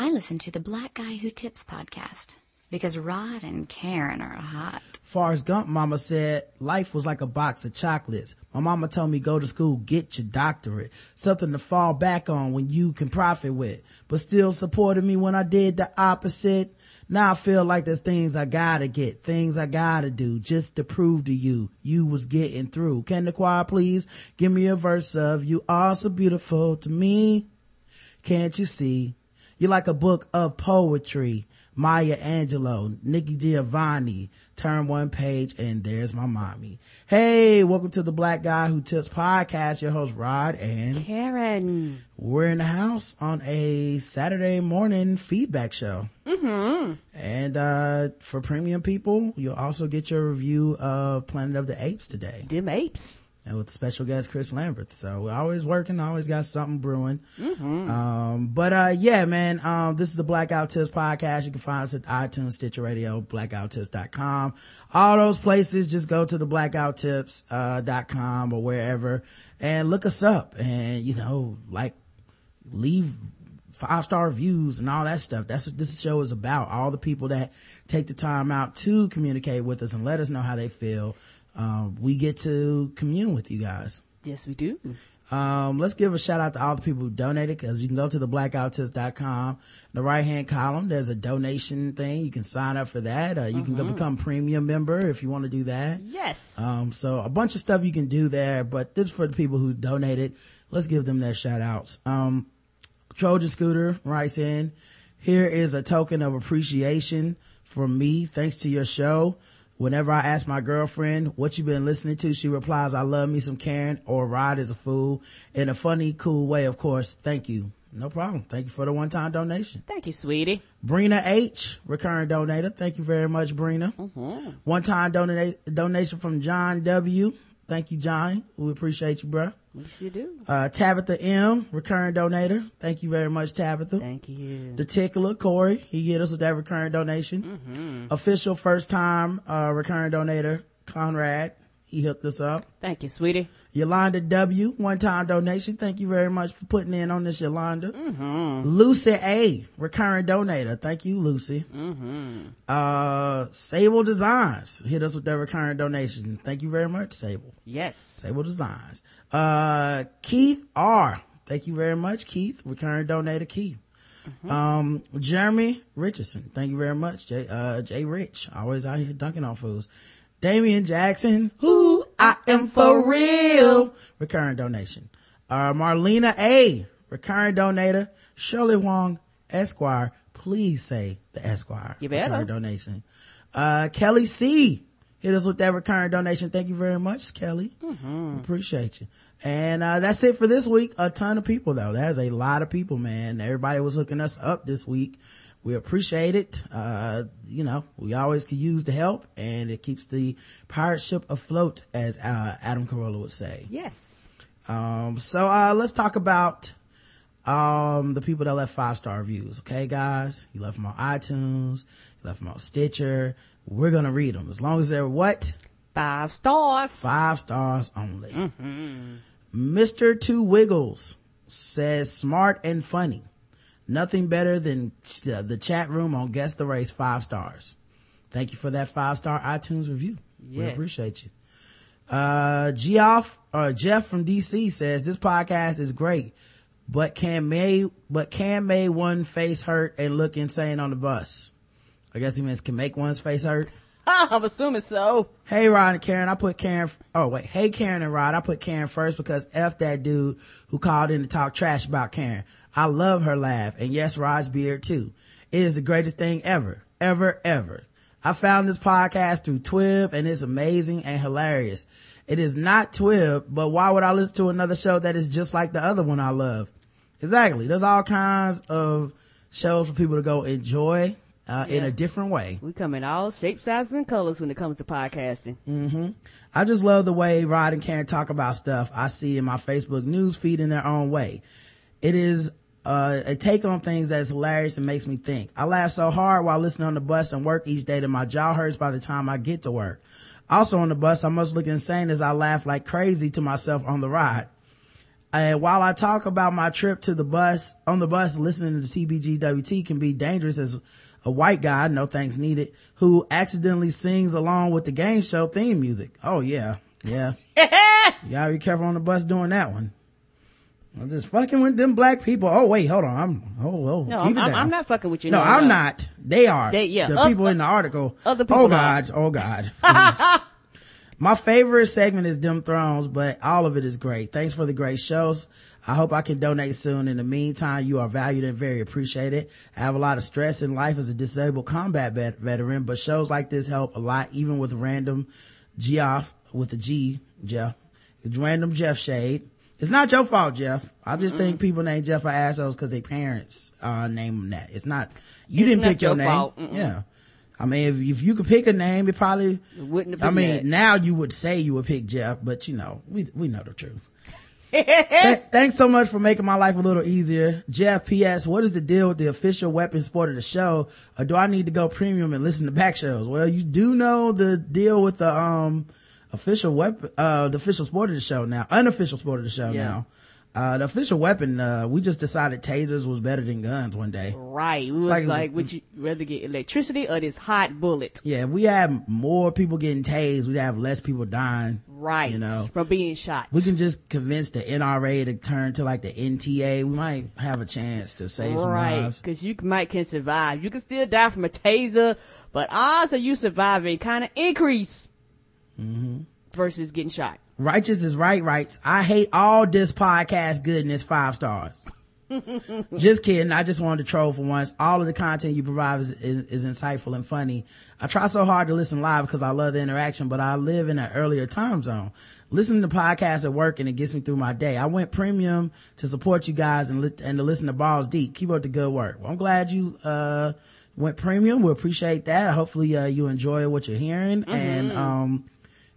I listen to the Black Guy Who Tips podcast because Rod and Karen are hot. Forrest Gump mama said life was like a box of chocolates. My mama told me go to school, get your doctorate, something to fall back on when you can profit with, but still supported me when I did the opposite. Now I feel like there's things I gotta get, things I gotta do just to prove to you you was getting through. Can the choir please give me a verse of you are so beautiful to me? Can't you see? You're like a book of poetry. Maya Angelou, Nikki Giovanni, turn one page and there's my mommy. Hey, welcome to the Black Guy Who Tips podcast. Your host Rod and Karen. We're in the house on a Saturday morning feedback show. Mm-hmm. And, uh, for premium people, you'll also get your review of Planet of the Apes today. Dem apes and with special guest Chris Lambert. So we're always working, always got something brewing. Mm-hmm. Um, but, uh, yeah, man, um, this is the Black Guy Who Tips podcast. You can find us at iTunes, Stitcher Radio, blackguywhotips.com. All those places, just go to the blackguywhotips, uh, dot com or wherever and look us up and, you know, like, leave five star reviews and all that stuff. That's what this show is about. All the people that take the time out to communicate with us and let us know how they feel um, we get to commune with you guys. Yes, we do. Um, let's give a shout out to all the people who donated because you can go to the blackguywhotips.com. In the right hand column, there's a donation thing. You can sign up for that. Uh, you can go Mm-hmm. become premium member if you want to do that. Yes. Um, so a bunch of stuff you can do there, but this is for the people who donated. Let's give them their shout outs. Um, Trojan Scooter writes in, here is a token of appreciation from me. Thanks to your show. Whenever I ask my girlfriend what you've been listening to, she replies, I love me some Karen or Rod is a fool in a funny, cool way. Of course. Thank you. No problem. Thank you for the one time donation. Thank you, sweetie. Brina H, recurring donator. Thank you very much, Brina. Mm-hmm. One time donate, donation from John W. Thank you, John. We appreciate you, bruh. Yes, you do. Uh, Tabitha M, recurring donator. Thank you very much, Tabitha. Thank you. The Tickler, Corey, he hit us with that recurring donation. Mm-hmm. Official first time, uh, recurring donator, Conrad, he hooked us up. Thank you, sweetie. Yolanda W, one time donation. Thank you very much for putting in on this, Yolanda. Mm-hmm. Lucy A, recurring donator. Thank you, Lucy. Mm-hmm. Uh, Sable Designs hit us with their recurring donation. Thank you very much, Sable. Yes. Sable Designs. Uh, Keith R. Thank you very much, Keith. Recurring donator, Keith. Um, Jeremy Richardson. Thank you very much, Jay, uh, Jay Rich. Always out here dunking on fools. Damian Jackson. Who I am for real. Recurring donation. Uh, Marlena A. Recurring donator. Shirley Wong Esquire. Please say the Esquire. You better. Recurring donation. Uh, Kelly C. Hit us with that recurring donation. Thank you very much, Kelly. Appreciate you. And, uh, that's it for this week. A ton of people though. There's a lot of people, man. Everybody was hooking us up this week. We appreciate it. Uh, you know, we always could use the help and it keeps the pirate ship afloat, as, uh, Adam Carolla would say. Yes. Um, so, uh, let's talk about, um, the people that left five star reviews. Okay, guys? You left them on iTunes. You left them on Stitcher. We're gonna read them as long as they're what? Five stars. Five stars only. Mr. Two Wiggles says smart and funny. Nothing better than ch- uh, the chat room on Guess the Race five stars. Thank you for that five star iTunes review. We appreciate you. Uh, Geoff, uh, Jeff from DC says this podcast is great, but can May, but can May one face hurt and look insane on the bus? I guess he means can make one's face hurt. I'm assuming so. Hey Rod and Karen, I put Karen, oh wait, hey Karen and Rod, I put Karen first because F that dude who called in to talk trash about Karen. I love her laugh and yes, Rod's beard too. It is the greatest thing ever, ever, ever. I found this podcast through Twib and it's amazing and hilarious. It is not Twib, but why would I listen to another show that is just like the other one I love? Exactly. There's all kinds of shows for people to go enjoy, uh, in a different way. We come in all shapes, sizes, and colors when it comes to podcasting. Mm. I just love the way Rod and Karen talk about stuff I see in my Facebook news feed in their own way. It is uh, a take on things that's hilarious and makes me think. I laugh so hard while listening on the bus and work each day that my jaw hurts by the time I get to work. Also on the bus, I must look insane as I laugh like crazy to myself on the ride. And while I talk about my trip to the bus, on the bus, listening to TBGWT can be dangerous as a white guy, no thanks needed, who accidentally sings along with the game show theme music. Oh yeah, yeah. you gotta be careful on the bus doing that one. I'm just fucking with them black people. Oh wait, hold on. I'm, oh, oh, No, I'm. I'm not fucking with you. No, I'm not. They are. They- yeah. The Oth- people in the article. other people Oh are. God. Oh God. My favorite segment is Dem Thrones, but all of it is great. Thanks for the great shows. I hope I can donate soon. In the meantime, you are valued and very appreciated. I have a lot of stress in life as a disabled combat vet- veteran, but shows like this help a lot, even with random Geoff, with a G, Jeff. Random Jeff Shade. It's not your fault, Jeff. I just think people named Jeff are assholes because their parents, uh, name them that. It's not, you It's didn't not pick your, your name. Mm-mm. Yeah. I mean, if, if you could pick a name, it probably, wouldn't have I mean, that. now you would say you would pick Jeff, but you know, we, we know the truth. Th- thanks so much for making my life a little easier. Jeff, P.S. What is the deal with the official weapon sport of the show? Or do I need to go premium and listen to back shows? Well, you do know the deal with the, um, official weapon, uh, the official sport of the show now, unofficial sport of the show Yeah. now. Uh, the official weapon, uh, we just decided tasers was better than guns one day. Right. It was like- like, would you rather get electricity or this hot bullet? Yeah, if we had more people getting tased, we'd have less people dying. Right. You know, From being shot. we can just convince the NRA to turn to like the NTA. We might have a chance to save some Right. lives. Cause you might can survive. You can still die from a taser, but odds of you surviving kind of increase. Mm-hmm. Versus getting shot. Righteous is right, rights. I hate all this podcast goodness, five stars. just kidding. I just wanted to troll for once. All of the content you provide is, is, is insightful and funny. I try so hard to listen live because I love the interaction, but I live in an earlier time zone. Listening to podcasts at work and it gets me through my day. I went premium to support you guys and, li- and to listen to Balls Deep. Keep up the good work. Well, I'm glad you, uh, went premium. We appreciate that. Hopefully, uh, you enjoy what you're hearing and, um,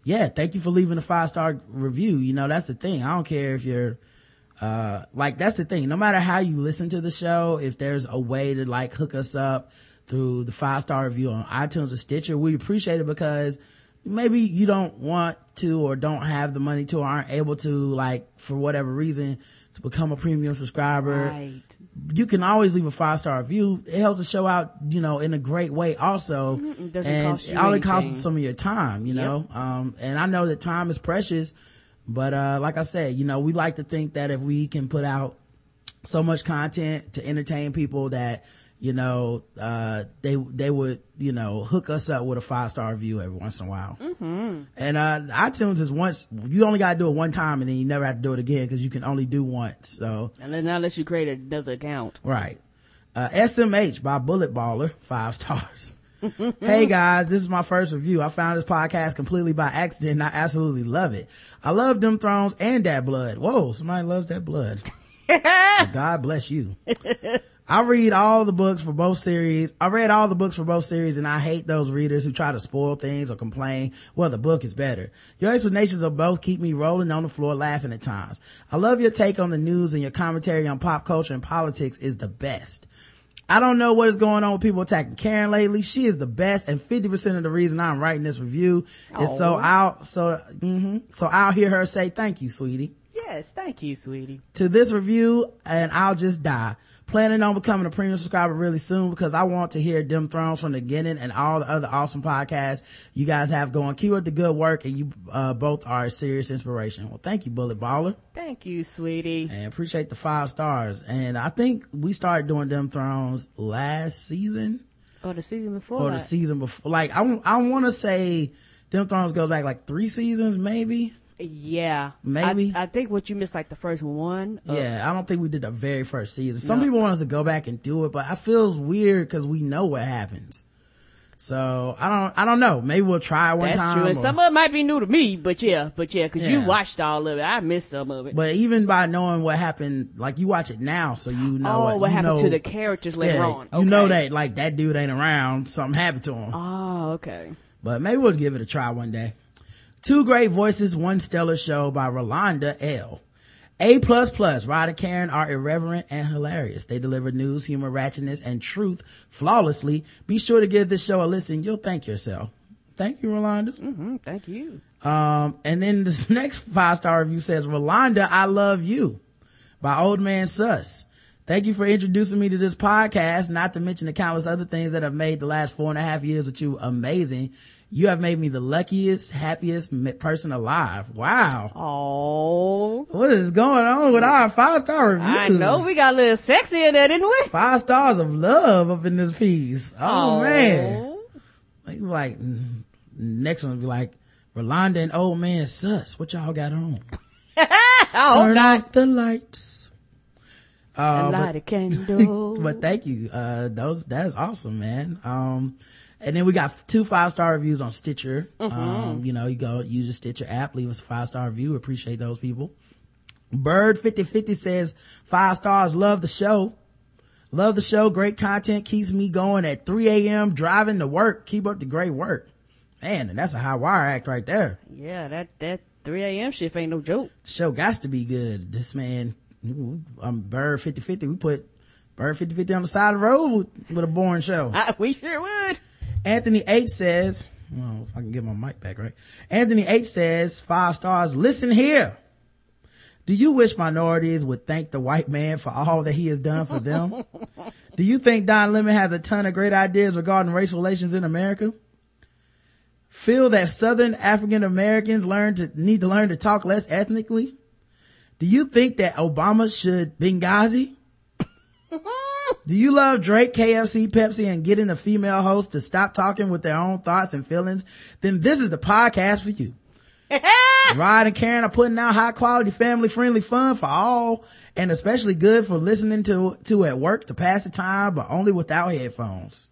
yeah, thank you for leaving a five star review. You know, that's the thing. I don't care if you're, uh, like that's the thing. No matter how you listen to the show, if there's a way to like hook us up through the five star review on iTunes or Stitcher, we appreciate it because maybe you don't want to or don't have the money to or aren't able to like for whatever reason to become a premium subscriber Right. You can always leave a five star review. It helps the show out, you know, in a great way also. It and cost you all it costs is some of your time, you know? Um, and I know that time is precious, but, uh, like I said, you know, we like to think that if we can put out so much content to entertain people that, you know, uh, they, they would, you know, hook us up with a five star review every once in a while. Mm-hmm. And, uh, iTunes is once, you only gotta do it one time and then you never have to do it again because you can only do once. So, And then unless you create another account. Right. Uh, SMH by Bullet Baller, five stars. hey guys, this is my first review. I found this podcast completely by accident and I absolutely love it. I love Dem Thrones and that blood. Whoa, somebody loves that blood. God bless you. I read all the books for both series. I read all the books for both series and I hate those readers who try to spoil things or complain, well, the book is better. Your explanations of both keep me rolling on the floor laughing at times. I love your take on the news and your commentary on pop culture and politics is the best. I don't know what is going on with people attacking Karen lately. She is the best and 50% of the reason I'm writing this review is so I'll, so, hmm so I'll hear her say thank you, sweetie Yes, thank you, sweetie. to this review and I'll just die. Planning on becoming a premium subscriber really soon because I want to hear Dem Thrones from the beginning and all the other awesome podcasts you guys have going. Keep up the good work and you uh, both are a serious inspiration. Well, thank you, Bullet Baller, Thank you, sweetie. and appreciate the five stars. And I think we started doing Dem Thrones last season Or the season before. or the that. season before. Like I, I want to say Dem Thrones goes back like three seasons, maybe. Yeah. Maybe. I, I think what you missed like the first one. Yeah, I don't think we did the very first season. Some people want us to go back and do it, but I feels weird because we know what happens. So I don't, I don't know. Maybe we'll try one That's time. true. And or- some of it might be new to me, but yeah, but yeah, cause you watched all of it. I missed some of it. but even by knowing what happened, like you watch it now, so you know oh, what, what you happened know- to the characters later yeah, on? You know that like that dude ain't around. Something happened to him. Oh, okay. but maybe we'll give it a try one day. Two great voices, one stellar show by Rolanda L. A plus plus, Rod Karen are irreverent and hilarious. They deliver news, humor, ratchetness, and truth flawlessly. Be sure to give this show a listen. You'll thank yourself. Thank you, Rolanda. hmm Thank you. Um, and then this next five star review says, Rolanda, I love you by Old Man Sus. Thank you for introducing me to this podcast, not to mention the countless other things that have made the last four and a half years with you amazing. You have made me the luckiest, happiest person alive. Wow. Oh. What is going on with our five star reviews? I know we got a little sexy in there, didn't we? Five stars of love up in this piece. Oh, Aw. man. Like, like, next one would be like, Rolanda and old man sus. What y'all got on? Turn off the lights. Uh, And but- light a candle. but thank you. Uh, those, that's awesome, man. Um, and then we got two five star reviews on Stitcher. Um, you know, you go use the Stitcher app, leave us a five star review. Appreciate those people. Bird 5050 says five stars. Love the show. Love the show. Great content keeps me going at 3 a.m. driving to work. Keep up the great work. Man, and that's a high wire act right there. yeah, that, that 3 a.m. shift ain't no joke. The show got to be good. This man, um, Bird 5050, we put Bird 5050 on the side of the road with, with a boring show. I, we sure would. Anthony H says, well, if I can get my mic back right. Anthony H says, five stars, listen here. Do you wish minorities would thank the white man for all that he has done for them? Do you think Don Lemon has a ton of great ideas regarding race relations in America? Feel that Southern African Americans learn to need to learn to talk less ethnically? Do you think that Obama should Benghazi? Do you love Drake, KFC, Pepsi, and getting the female host to stop talking with their own thoughts and feelings? Then this is the podcast for you. Rod and Karen are putting out high quality, family friendly fun for all, and especially good for listening to, to at work to pass the time, but only without headphones.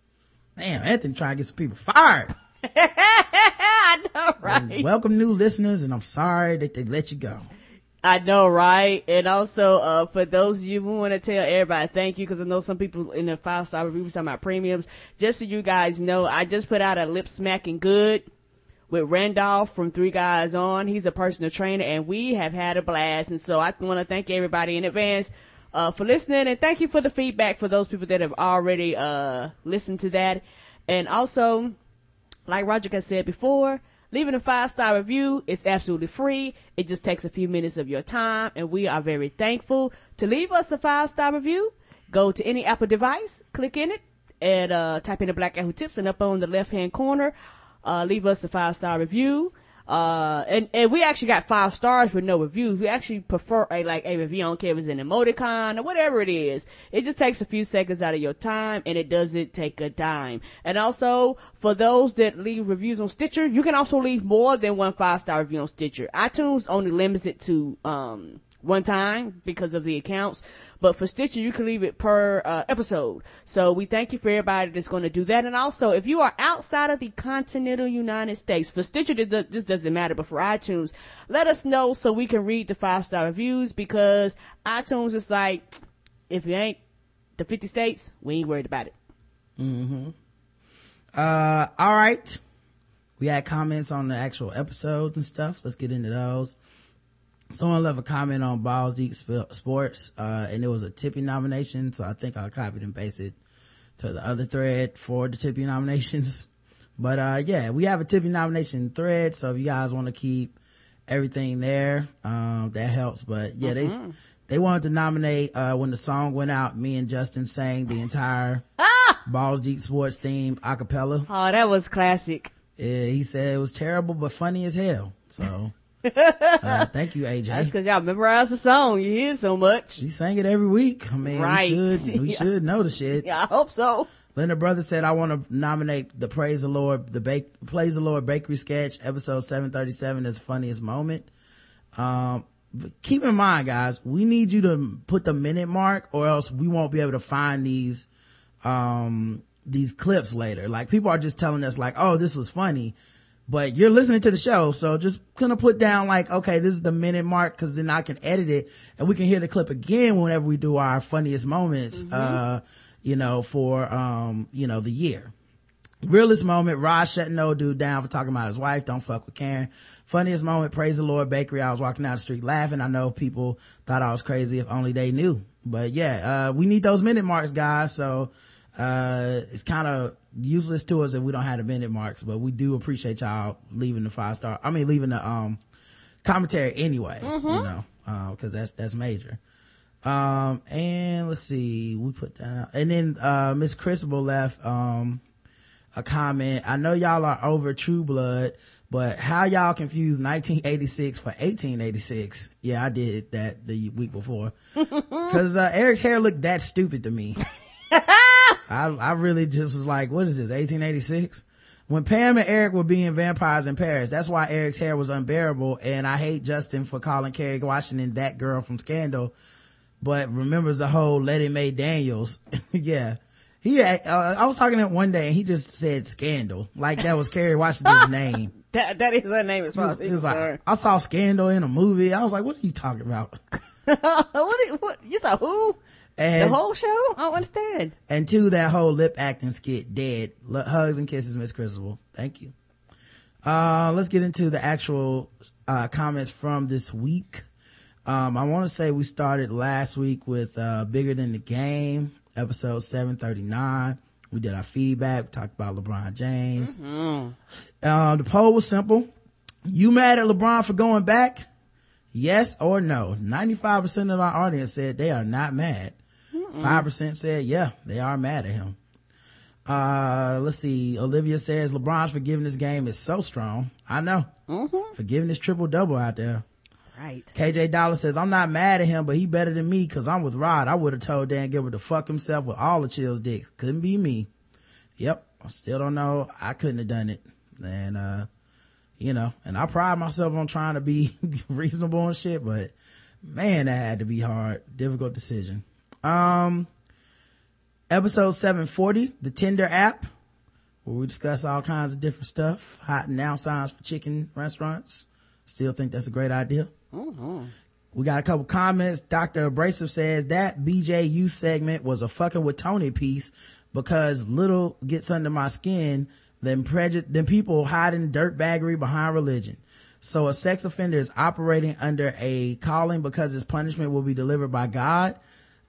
Damn, Anthony trying to get some people fired. I know, right? Welcome new listeners, and I'm sorry that they let you go. I know, right? And also, uh, for those of you who want to tell everybody thank you, because I know some people in the five star reviews talking about premiums. Just so you guys know, I just put out a lip smacking good with Randolph from Three Guys On. He's a personal trainer, and we have had a blast. And so I want to thank everybody in advance. Uh, for listening and thank you for the feedback for those people that have already, uh, listened to that. And also, like Roger has said before, leaving a five star review is absolutely free. It just takes a few minutes of your time, and we are very thankful to leave us a five star review. Go to any Apple device, click in it, and uh, type in the Black Guy Who Tips, and up on the left hand corner, uh, leave us a five star review. Uh, and, and we actually got five stars with no reviews. We actually prefer a, like, a review. Don't care if it's an emoticon or whatever it is. It just takes a few seconds out of your time and it doesn't take a dime. And also, for those that leave reviews on Stitcher, you can also leave more than one five star review on Stitcher. iTunes only limits it to, um, one time because of the accounts. But for Stitcher, you can leave it per uh, episode. So we thank you for everybody that's going to do that. And also, if you are outside of the continental United States, for Stitcher, th- th- this doesn't matter, but for iTunes, let us know so we can read the five star reviews because iTunes is like, if you ain't the 50 states, we ain't worried about it. Uh, all right. We had comments on the actual episodes and stuff. Let's get into those. Someone left a comment on Balls Deep Sports, uh, and it was a tipping nomination. So I think I'll copy and paste it to the other thread for the tipping nominations. But, uh, yeah, we have a tipping nomination thread. So if you guys want to keep everything there, um, that helps. But yeah, they, they wanted to nominate, uh, when the song went out, me and Justin sang the entire Balls Deep Sports theme a cappella. Oh, that was classic. Yeah, he said it was terrible but funny as hell. So, uh, thank you, AJ. That's because y'all memorize the song. You hear it so much. She sang it every week. I mean, Right. we should we should know the shit. Yeah, I hope so. Linda Brother said, "I want to nominate the Praise the Lord, the bake, Praise the Lord Bakery sketch, episode seven thirty seven as funniest moment." Um, keep in mind, guys, we need you to put the minute mark, or else we won't be able to find these um these clips later. Like people are just telling us, like, "Oh, this was funny." But you're listening to the show, so just gonna put down like, okay, this is the minute mark, cause then I can edit it and we can hear the clip again whenever we do our funniest moments, uh, you know, for, um, you know, the year. Realest moment, Rod shutting no dude down for talking about his wife. Don't fuck with Karen. Funniest moment, praise the Lord bakery. I was walking down the street laughing. I know people thought I was crazy if only they knew. But yeah, uh, we need those minute marks, guys. So, Uh, it's kind of useless to us if we don't have the minute marks, but we do appreciate y'all leaving the five star. I mean, leaving the, um, commentary anyway, you know, uh, cause that's, that's major. Um, and let's see, we put that out. And then, uh, Miss Crisable left, um, a comment. I know y'all are over True Blood, but how y'all confuse 1986 for 1886? Yeah, I did that the week before. Cause, uh, Eric's hair looked that stupid to me. I, I really just was like, what is this, 1886? When Pam and Eric were being vampires in Paris, that's why Eric's hair was unbearable. And I hate Justin for calling Kerry Washington that girl from Scandal, but remembers the whole Letty Mae Daniels. yeah. He, uh, I was talking to him one day and he just said Scandal. Like that was Kerry Washington's name. That, that is her name as was, he was like. I saw Scandal in a movie. I was like, what are you talking about? what, what, you saw who? And the whole show? I don't understand. And two, that whole lip acting skit dead. L- hugs and kisses, Miss Crisable. Thank you. Uh, let's get into the actual, uh, comments from this week. Um, I want to say we started last week with, uh, Bigger Than the Game, episode 739. We did our feedback. We talked about LeBron James. Uh, the poll was simple. You mad at LeBron for going back? Yes or no? 95% of our audience said they are not mad. 5% said, yeah, they are mad at him. Uh, let's see. Olivia says LeBron's forgiveness game is so strong. I know. Forgiveness triple double out there. Right. KJ Dollar says, I'm not mad at him, but he better than me because I'm with Rod. I would have told Dan Gilbert to fuck himself with all the chills dicks. Couldn't be me. Yep. I still don't know. I couldn't have done it. And, uh, you know, and I pride myself on trying to be reasonable and shit, but man, that had to be hard. Difficult decision. Um, episode 740, the Tinder app, where we discuss all kinds of different stuff, hot and now signs for chicken restaurants. Still think that's a great idea. We got a couple comments. Dr. Abrasive says that BJU segment was a fucking with Tony piece because little gets under my skin than prejudice, than people hiding dirtbaggery behind religion. So a sex offender is operating under a calling because his punishment will be delivered by God.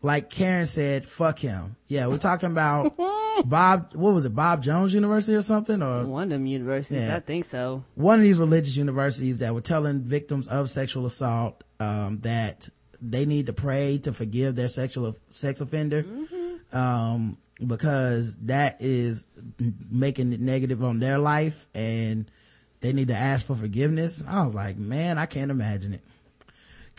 Like Karen said, fuck him. Yeah, we're talking about Bob, what was it, Bob Jones University or something? Or One of them universities, Yeah. I think so. one of these religious universities that were telling victims of sexual assault um, that they need to pray to forgive their sexual sex offender um, because that is making it negative on their life and they need to ask for forgiveness. I was like, man, I can't imagine it.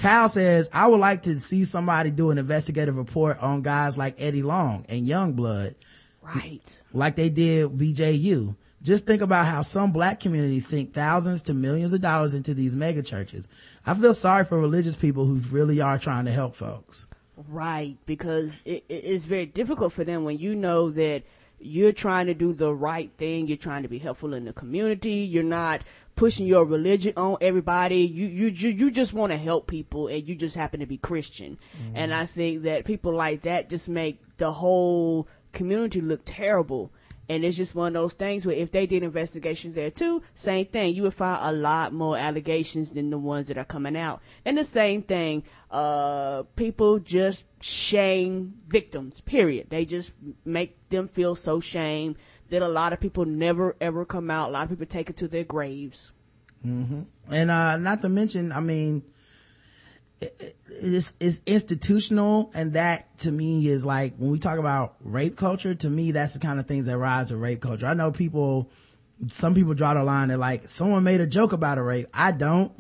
Kyle says, I would like to see somebody do an investigative report on guys like Eddie Long and Youngblood Right. like they did BJU. Just think about how some black communities sink thousands to millions of dollars into these mega churches. I feel sorry for religious people who really are trying to help folks. Right, because it, it- it's very difficult for them when you know that you're trying to do the right thing, you're trying to be helpful in the community, you're not pushing your religion on everybody. You you you, you just want to help people, and you just happen to be Christian. And I think that people like that just make the whole community look terrible. And it's just one of those things where if they did investigations there too, same thing. You would find a lot more allegations than the ones that are coming out. And the same thing, uh, people just shame victims, period. They just make them feel so shame that a lot of people never ever come out. A lot of people take it to their graves. And, uh, not to mention, I mean, it- it- it's, it's institutional and that to me is like, when we talk about rape culture, to me, that's the kind of things that rise to rape culture. I know people, some people draw the line. They're like, someone made a joke about a rape. I don't.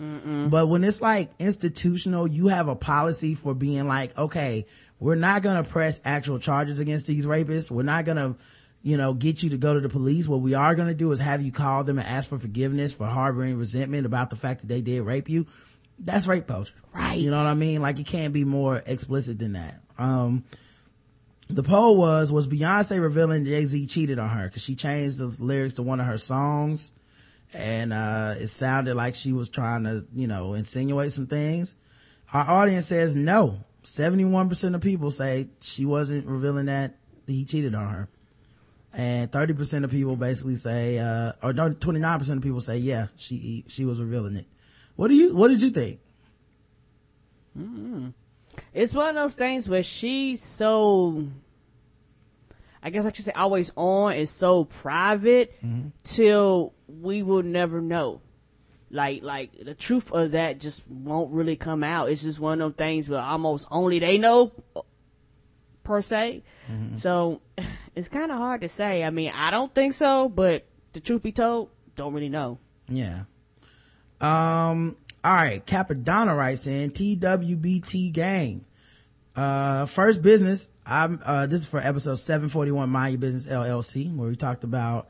But when it's like institutional, you have a policy for being like, okay, we're not going to press actual charges against these rapists. We're not going to, you know, get you to go to the police. What we are going to do is have you call them and ask for forgiveness for harboring resentment about the fact that they did rape you. That's rape culture. Right. You know what I mean? Like it can't be more explicit than that. Um, the poll was, was Beyonce revealing Jay-Z cheated on her because she changed the lyrics to one of her songs and, uh, it sounded like she was trying to, you know, insinuate some things. Our audience says no. 71% of people say she wasn't revealing that he cheated on her. And 30% of people basically say, uh, or 29% of people say, yeah, she, she was revealing it. What do you, what did you think? It's one of those things where she's so. I guess I should say always on is so private Mm-hmm. till we will never know. Like, like the truth of that just won't really come out. It's just one of those things where almost only they know, per se. Mm-hmm. So it's kind of hard to say. I mean, I don't think so, but the truth be told, don't really know. Yeah. Um, all right. Cappadonna writes in TWBT gang. Uh, first business. I'm, uh, this is for episode 741 Mind Your Business LLC, where we talked about,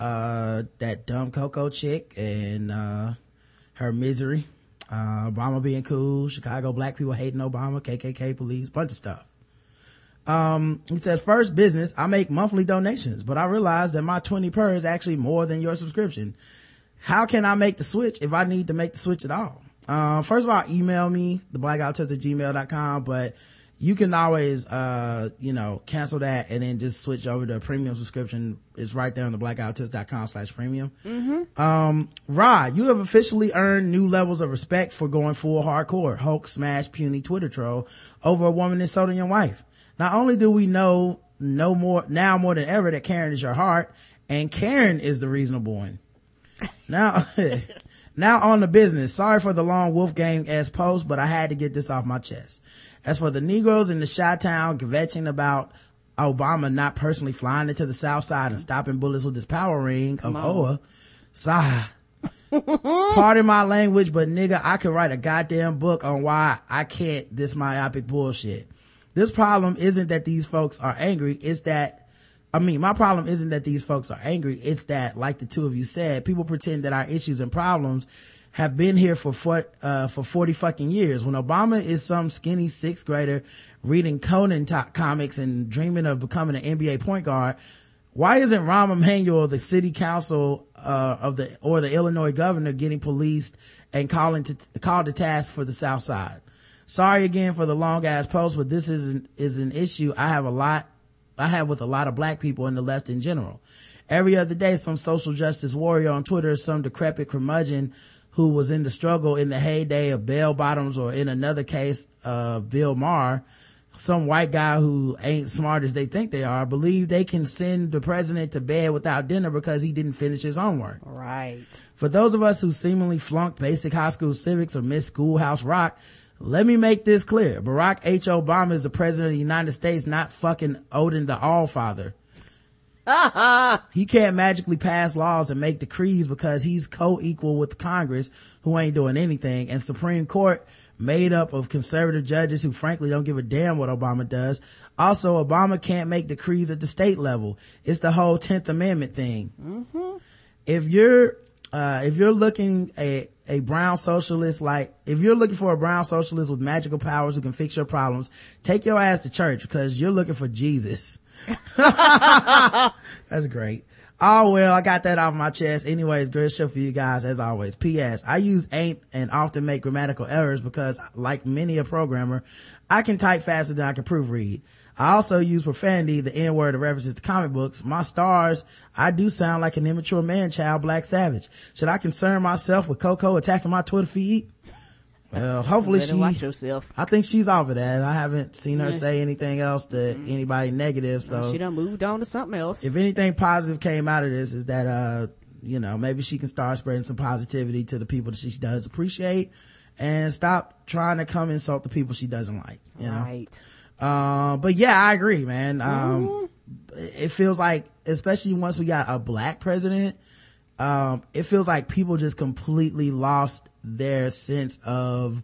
uh, that dumb Coco chick and, uh, her misery. Uh, Obama being cool, Chicago black people hating Obama, KKK police, bunch of stuff. Um, he says, first business, I make monthly donations, but I realize that my 20 per is actually more than your subscription. How can I make the switch if I need to make the switch at all? Uh, first of all, email me, the blackguywhotips at gmail.com, but you can always, uh, you know, cancel that and then just switch over to a premium subscription. It's right there on the blackguywhotips.com slash premium. Um, Rod, you have officially earned new levels of respect for going full hardcore, Hulk smash puny Twitter troll over a woman insulting your wife. Not only do we know no more now more than ever that Karen is your heart and Karen is the reasonable one. Now, now on the business. Sorry for the long Wolf Wolfgang S post, but I had to get this off my chest. As for the Negroes in the Chi-Town kvetching about Obama not personally flying into the South Side and stopping bullets with his power ring of Oa, oh, sigh. Pardon my language, but nigga, I could write a goddamn book on why I can't this myopic bullshit. This problem isn't that these folks are angry, it's that I mean, my problem isn't that these folks are angry. It's that, like the two of you said, people pretend that our issues and problems have been here for for, uh, for 40 fucking years. When Obama is some skinny sixth grader reading Conan to- comics and dreaming of becoming an NBA point guard, why isn't Rahm Emanuel, the city council, uh, of the, or the Illinois governor getting policed and calling to, called to task for the South Side? Sorry again for the long ass post, but this is an, is an issue I have a lot I have with a lot of black people and the left in general. Every other day, some social justice warrior on Twitter, some decrepit curmudgeon who was in the struggle in the heyday of bell bottoms or in another case, uh, Bill Maher, some white guy who ain't smart as they think they are, believe they can send the president to bed without dinner because he didn't finish his homework. Right. For those of us who seemingly flunked basic high school civics or missed schoolhouse rock, let me make this clear. Barack H. Obama is the president of the United States, not fucking Odin the Allfather. he can't magically pass laws and make decrees because he's co-equal with Congress who ain't doing anything and Supreme Court made up of conservative judges who frankly don't give a damn what Obama does. Also, Obama can't make decrees at the state level. It's the whole 10th Amendment thing. Mm-hmm. If you're, uh, if you're looking a, a brown socialist, like, if you're looking for a brown socialist with magical powers who can fix your problems, take your ass to church because you're looking for Jesus. That's great. Oh well, I got that off my chest. Anyways, great show for you guys as always. P.S. I use ain't and often make grammatical errors because like many a programmer, I can type faster than I can proofread. I also use profanity, the N word of references to comic books. My stars, I do sound like an immature man child, Black Savage. Should I concern myself with Coco attacking my Twitter feed? Well, hopefully she, watch yourself. I think she's off of that. I haven't seen her say anything else to anybody negative. So she done moved on to something else. if anything positive came out of this is that uh you know maybe she can start spreading some positivity to the people that she does appreciate and stop trying to come insult the people she doesn't like you know right. Uh, but yeah i agree man. Um it feels like especially once we got a black president um it feels like people just completely lost their sense of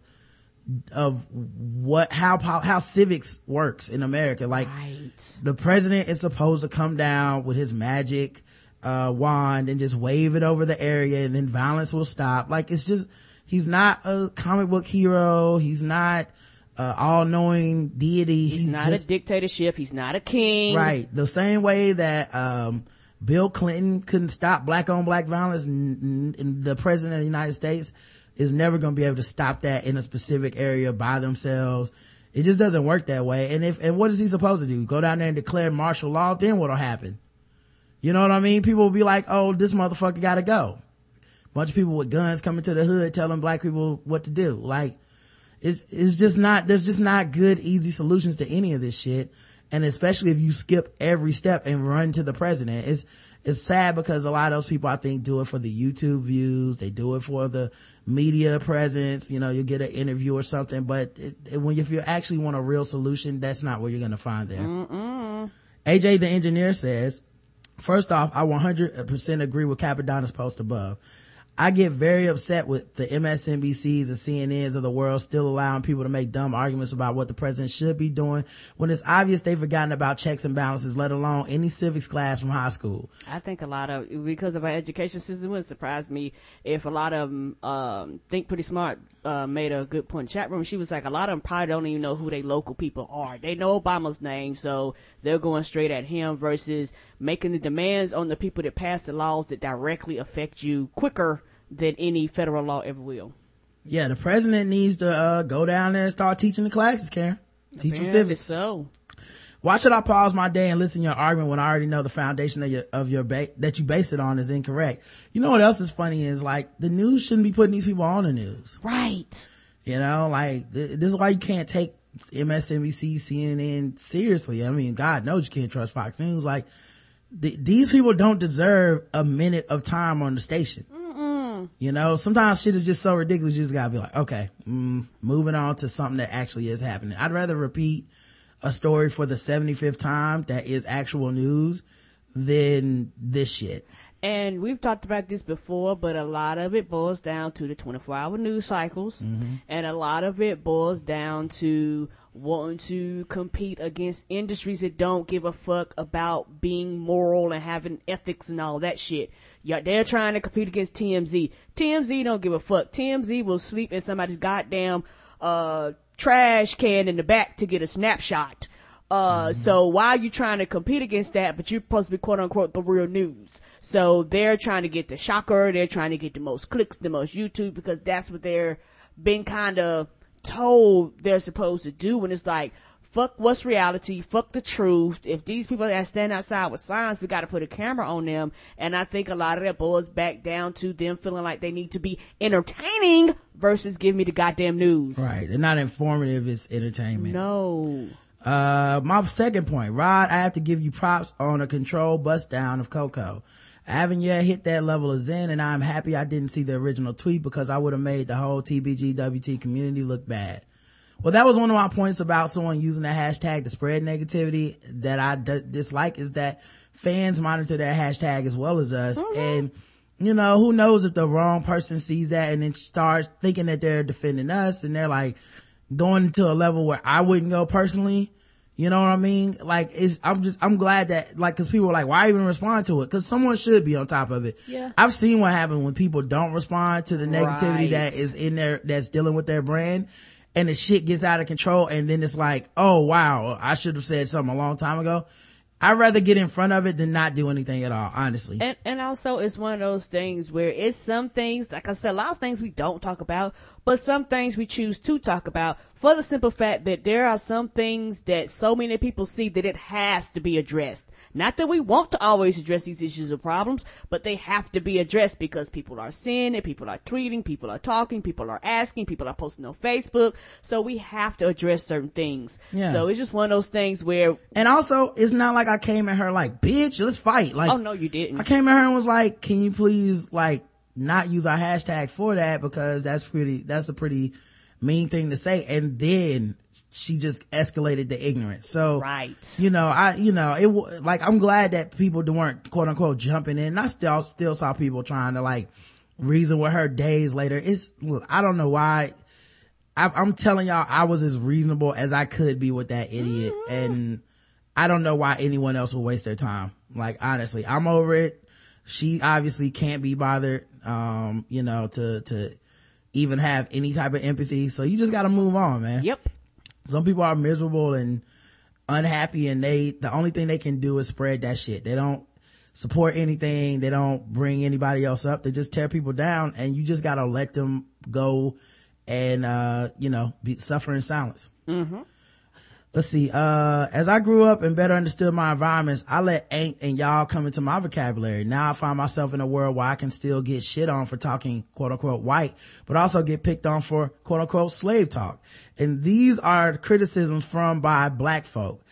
of what how how civics works in america. Like Right. the president is supposed to come down with his magic uh wand and just wave it over the area and then violence will stop. Like it's just he's not a comic book hero. He's not uh all-knowing deity. He's, not just a dictatorship. He's not a king. right. The same way that um bill clinton couldn't stop black on black violence n- n- the president of the united states is never going to be able to stop that in a specific area by themselves. It just doesn't work that way. And if and what is he supposed to do? Go down there and declare martial law? Then what'll happen? You know what i mean? People will be like oh this motherfucker gotta go. Bunch of people with guns coming to the hood telling black people what to do. Like it's, it's just not, there's just not good, easy solutions to any of this shit. And especially if you skip every step and run to the president, it's, it's sad because a lot of those people I think do it for the YouTube views. They do it for the media presence. You know, you get an interview or something, but it, it, when if you actually want a real solution, that's not what you're going to find there. Mm-mm. AJ the engineer says, first off, I 100% agree with Cappadonna's post above. I get very upset with the MSNBCs and CNNs of the world still allowing people to make dumb arguments about what the president should be doing when it's obvious they've forgotten about checks and balances, let alone any civics class from high school. I think a lot of, because of our education system, it would surprise me if a lot of them um, think pretty smart uh, made a good point in chat room. She was like, a lot of them probably don't even know who they local people are. They know Obama's name, so they're going straight at him versus making the demands on the people that pass the laws that directly affect you quicker than any federal law ever will. Yeah, the president needs to uh, go down there and start teaching the classes, Karen. Teach them civics. So. Why should I pause my day and listen to your argument when I already know the foundation of your, of your ba- that you base it on is incorrect? You know what else is funny is like the news shouldn't be putting these people on the news. Right. You know, like th- this is why you can't take MSNBC, CNN seriously. I mean, God knows you can't trust Fox News. Like th- these people don't deserve a minute of time on the station. Mm-mm. You know, sometimes shit is just so ridiculous. You just gotta be like, okay, mm, moving on to something that actually is happening. I'd rather repeat a story for the 75th time that is actual news than this shit. And we've talked about this before, but a lot of it boils down to the 24 hour news cycles. Mm-hmm. And a lot of it boils down to wanting to compete against industries that don't give a fuck about being moral and having ethics and all that shit. Yeah, they're trying to compete against TMZ. TMZ don't give a fuck. TMZ will sleep in somebody's goddamn, uh, trash can in the back to get a snapshot. Uh, mm-hmm. so why are you trying to compete against that, but you're supposed to be quote unquote the real news? So they're trying to get the shocker, they're trying to get the most clicks, the most YouTube, because that's what they're been kind of told they're supposed to do. And it's like, fuck what's reality, fuck the truth. If these people that stand outside with signs, we gotta put a camera on them. And I think a lot of that boils back down to them feeling like they need to be entertaining versus give me the goddamn news. Right. They're not informative, it's entertainment. No. Uh, my second point, Rod, I have to give you props on a controlled bust down of Coco. I haven't yet hit that level of zen and I'm happy I didn't see the original tweet because I would have made the whole TBGWT community look bad. Well, that was one of my points about someone using the hashtag to spread negativity that I d- dislike is that fans monitor their hashtag as well as us. Mm-hmm. And, you know, who knows if the wrong person sees that and then starts thinking that they're defending us and they're like going to a level where I wouldn't go personally. You know what I mean? Like, it's, I'm just, I'm glad that, like, cause people are like, why even respond to it? Cause someone should be on top of it. Yeah. I've seen what happens when people don't respond to the negativity right. that is in there, that's dealing with their brand and the shit gets out of control and then it's like, oh wow, I should have said something a long time ago. I'd rather get in front of it than not do anything at all, honestly. And, and also it's one of those things where it's some things, like I said, a lot of things we don't talk about, but some things we choose to talk about for the simple fact that there are some things that so many people see that it has to be addressed. Not that we want to always address these issues or problems, but they have to be addressed because people are seeing it, people are tweeting, people are talking, people are asking, people are posting on Facebook. So we have to address certain things. Yeah. So it's just one of those things where. And also, it's not like I came at her like, bitch, let's fight. Like, oh no, you didn't. I came at her and was like, can you please like not use our hashtag for that because that's pretty, that's a pretty mean thing to say. And then she just escalated the ignorance. So, right. you know, I, you know, it, like, I'm glad that people weren't quote unquote jumping in. I still, still saw people trying to like reason with her days later. It's, look, I don't know why. I, am telling y'all, I was as reasonable as I could be with that idiot. Mm-hmm. And I don't know why anyone else would waste their time. Like, honestly, I'm over it. She obviously can't be bothered, um, you know, to, to, even have any type of empathy. So you just got to move on, man. Yep. Some people are miserable and unhappy and they, the only thing they can do is spread that shit. They don't support anything. They don't bring anybody else up. They just tear people down and you just got to let them go and, uh, you know, be, suffer in silence. Mm-hmm let's see uh as i grew up and better understood my environments i let ain't and y'all come into my vocabulary. Now i find myself in a world where i can still get shit on for talking quote unquote white but also get picked on for quote unquote slave talk. And these are criticisms from by black folk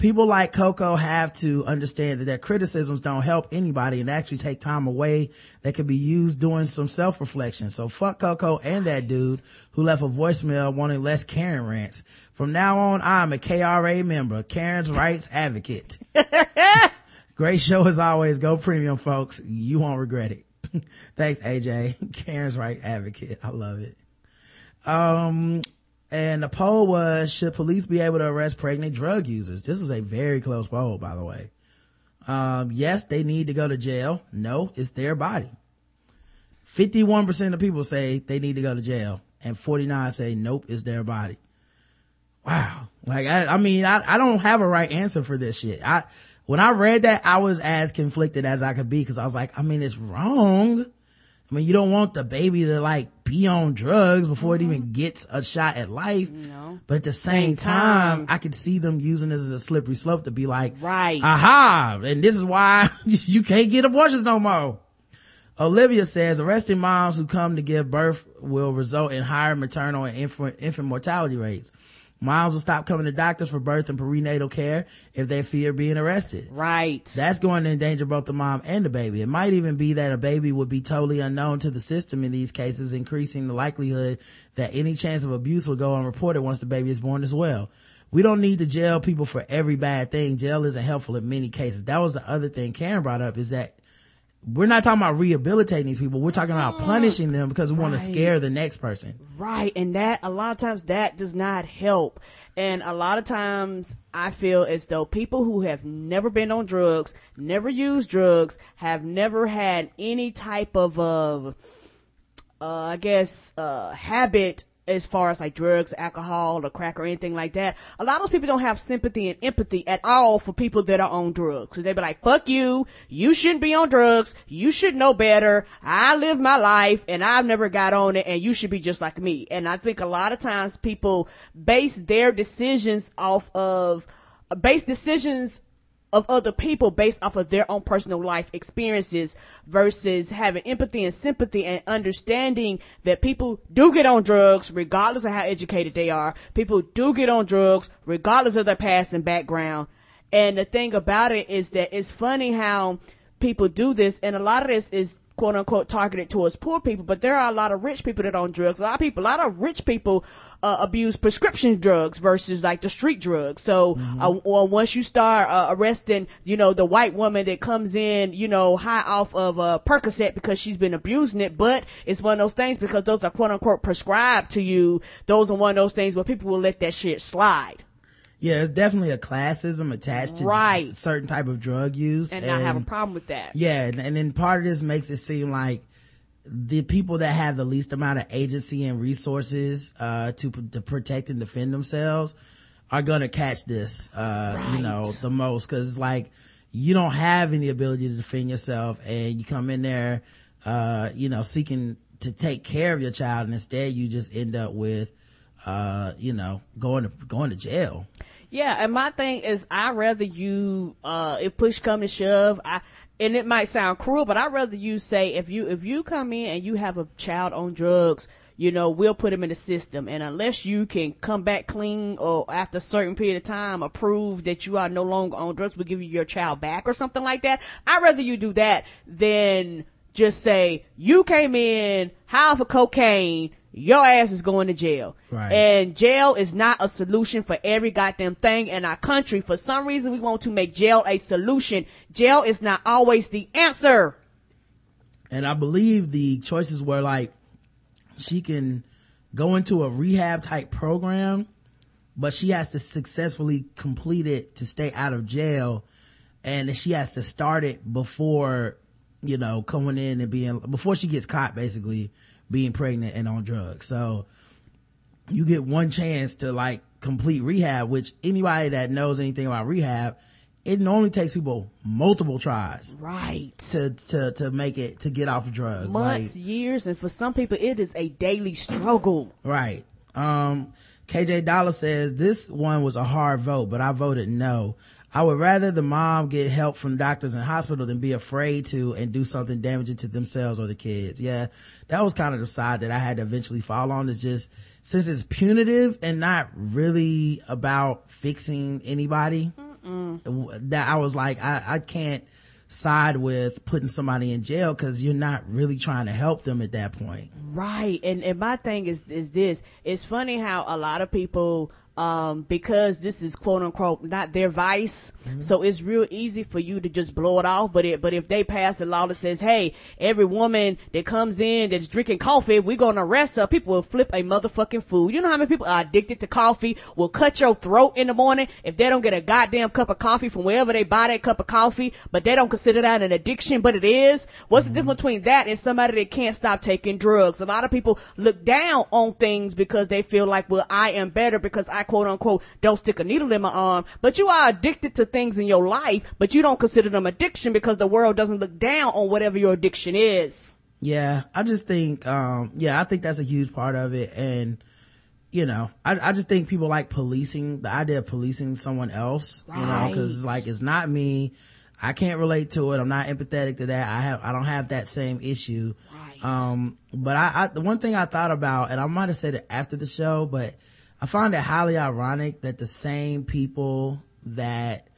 people like Coco have to understand that their criticisms don't help anybody and actually take time away that could be used doing some self-reflection. So fuck Coco and that dude who left a voicemail wanting less Karen rants. From now on, I'm a KRA member, Karen's rights advocate. Great show as always. Go premium, folks. You won't regret it. Thanks, AJ. Karen's right advocate. I love it. Um, and the poll was, should police be able to arrest pregnant drug users? This is a very close poll, by the way. Um, yes, they need to go to jail. No, it's their body. 51% of people say they need to go to jail and 49 say nope, it's their body. Wow. Like, I, I mean, I, I don't have a right answer for this shit. I, when I read that, I was as conflicted as I could be because I was like, I mean, it's wrong. I mean, you don't want the baby to like be on drugs before mm-hmm. it even gets a shot at life. No. But at the same, same time, time, I could see them using this as a slippery slope to be like, right. Aha. And this is why you can't get abortions no more. Olivia says arresting moms who come to give birth will result in higher maternal and infant, infant mortality rates. Moms will stop coming to doctors for birth and perinatal care if they fear being arrested. Right. That's going to endanger both the mom and the baby. It might even be that a baby would be totally unknown to the system in these cases, increasing the likelihood that any chance of abuse will go unreported once the baby is born as well. We don't need to jail people for every bad thing. Jail isn't helpful in many cases. That was the other thing Karen brought up is that we're not talking about rehabilitating these people. We're talking about punishing them because we right. want to scare the next person. Right. And that, a lot of times that does not help. And a lot of times I feel as though people who have never been on drugs, never used drugs, have never had any type of, uh, uh, I guess, uh, habit as far as like drugs, alcohol, or crack or anything like that. A lot of those people don't have sympathy and empathy at all for people that are on drugs. So they be like, fuck you. You shouldn't be on drugs. You should know better. I live my life and I've never got on it and you should be just like me. And I think a lot of times people base their decisions off of, base decisions of other people based off of their own personal life experiences versus having empathy and sympathy and understanding that people do get on drugs regardless of how educated they are. People do get on drugs regardless of their past and background. And the thing about it is that it's funny how people do this and a lot of this is quote unquote targeted towards poor people, but there are a lot of rich people that on drugs. A lot of people, a lot of rich people uh, abuse prescription drugs versus like the street drugs. So, mm-hmm. uh, or once you start uh, arresting, you know, the white woman that comes in, you know, high off of a uh, Percocet because she's been abusing it, but it's one of those things because those are quote unquote prescribed to you. Those are one of those things where people will let that shit slide. Yeah, there's definitely a classism attached to right. certain type of drug use. And, and I have a problem with that. Yeah, and, and then part of this makes it seem like the people that have the least amount of agency and resources uh, to, to protect and defend themselves are gonna catch this uh, right. you know the most because it's like you don't have any ability to defend yourself and you come in there uh, you know seeking to take care of your child and instead you just end up with uh, you know, going to, going to jail. Yeah. And my thing is, I rather you, uh, if push come to shove, I, and it might sound cruel, but I'd rather you say, if you, if you come in and you have a child on drugs, you know, we'll put him in the system. And unless you can come back clean or after a certain period of time approve that you are no longer on drugs, we'll give you your child back or something like that. I'd rather you do that than just say, you came in high for cocaine, your ass is going to jail. Right. And jail is not a solution for every goddamn thing in our country. For some reason, we want to make jail a solution. Jail is not always the answer. And I believe the choices were like, she can go into a rehab type program, but she has to successfully complete it to stay out of jail. And she has to start it before, you know, coming in and being, before she gets caught basically being pregnant and on drugs. So you get one chance to like complete rehab, which anybody that knows anything about rehab, it normally takes people multiple tries. Right. To, to, to make it, to get off of drugs. Months, like, years, and for some people it is a daily struggle. Right. Um, KJ Dollar says this one was a hard vote, but I voted no. I would rather the mom get help from doctors and hospital than be afraid to and do something damaging to themselves or the kids. Yeah, that was kind of the side that I had to eventually fall on is just since it's punitive and not really about fixing anybody. Mm mm. that I was like, I, I can't side with putting somebody in jail because you're not really trying to help them at that point. Right. And, and my thing is, is this. It's funny how a lot of people, um, because this is quote unquote not their vice. Mm-hmm. So it's real easy for you to just blow it off. But it, but if they pass a law that says, Hey, every woman that comes in that's drinking coffee, we're going to arrest her. People will flip a motherfucking food. You know how many people are addicted to coffee will cut your throat in the morning if they don't get a goddamn cup of coffee from wherever they buy that cup of coffee, but they don't consider that an addiction, but it is. What's mm-hmm. the difference between that and somebody that can't stop taking drugs? A lot of people look down on things because they feel like, well, I am better because I quote unquote don't stick a needle in my arm, but you are addicted to things in your life, but you don't consider them addiction because the world doesn't look down on whatever your addiction is. Yeah, I just think, um, yeah, I think that's a huge part of it. And, you know, I, I just think people like policing, the idea of policing someone else, right. you know, cause like it's not me. I can't relate to it. I'm not empathetic to that. I have, I don't have that same issue. Right. Um, but I, I, the one thing I thought about, and I might have said it after the show, but I find it highly ironic that the same people that,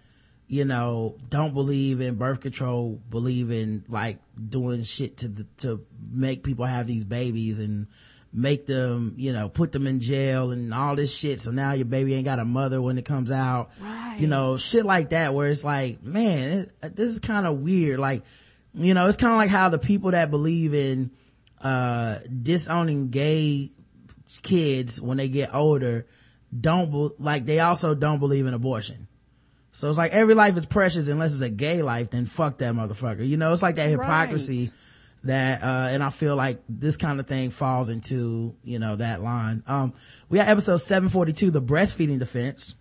you know, don't believe in birth control, believe in like doing shit to the, to make people have these babies and make them, you know, put them in jail and all this shit. So now your baby ain't got a mother when it comes out. Right. You know, shit like that where it's like, man, it, this is kind of weird. Like, you know, it's kind of like how the people that believe in, uh, disowning gay kids when they get older don't like they also don't believe in abortion. So it's like every life is precious unless it's a gay life, then fuck that motherfucker. You know, it's like that hypocrisy right. that, uh, and I feel like this kind of thing falls into, you know, that line. Um, we got episode 742, the breastfeeding defense.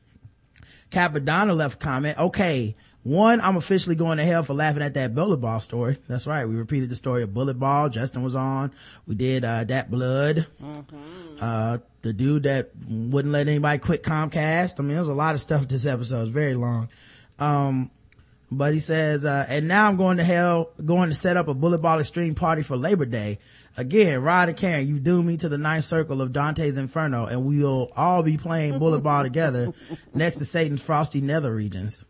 Cappadonna left comment, okay, one, I'm officially going to hell for laughing at that bullet ball story. That's right. We repeated the story of bullet ball. Justin was on. We did, uh, that blood. Mm-hmm. Uh, the dude that wouldn't let anybody quit Comcast. I mean, there's a lot of stuff this episode. It's very long. Um, but he says, uh, and now I'm going to hell, going to set up a bullet ball extreme party for Labor Day. Again, Rod and Karen, you do me to the ninth circle of Dante's Inferno and we'll all be playing bullet ball together next to Satan's frosty nether regions.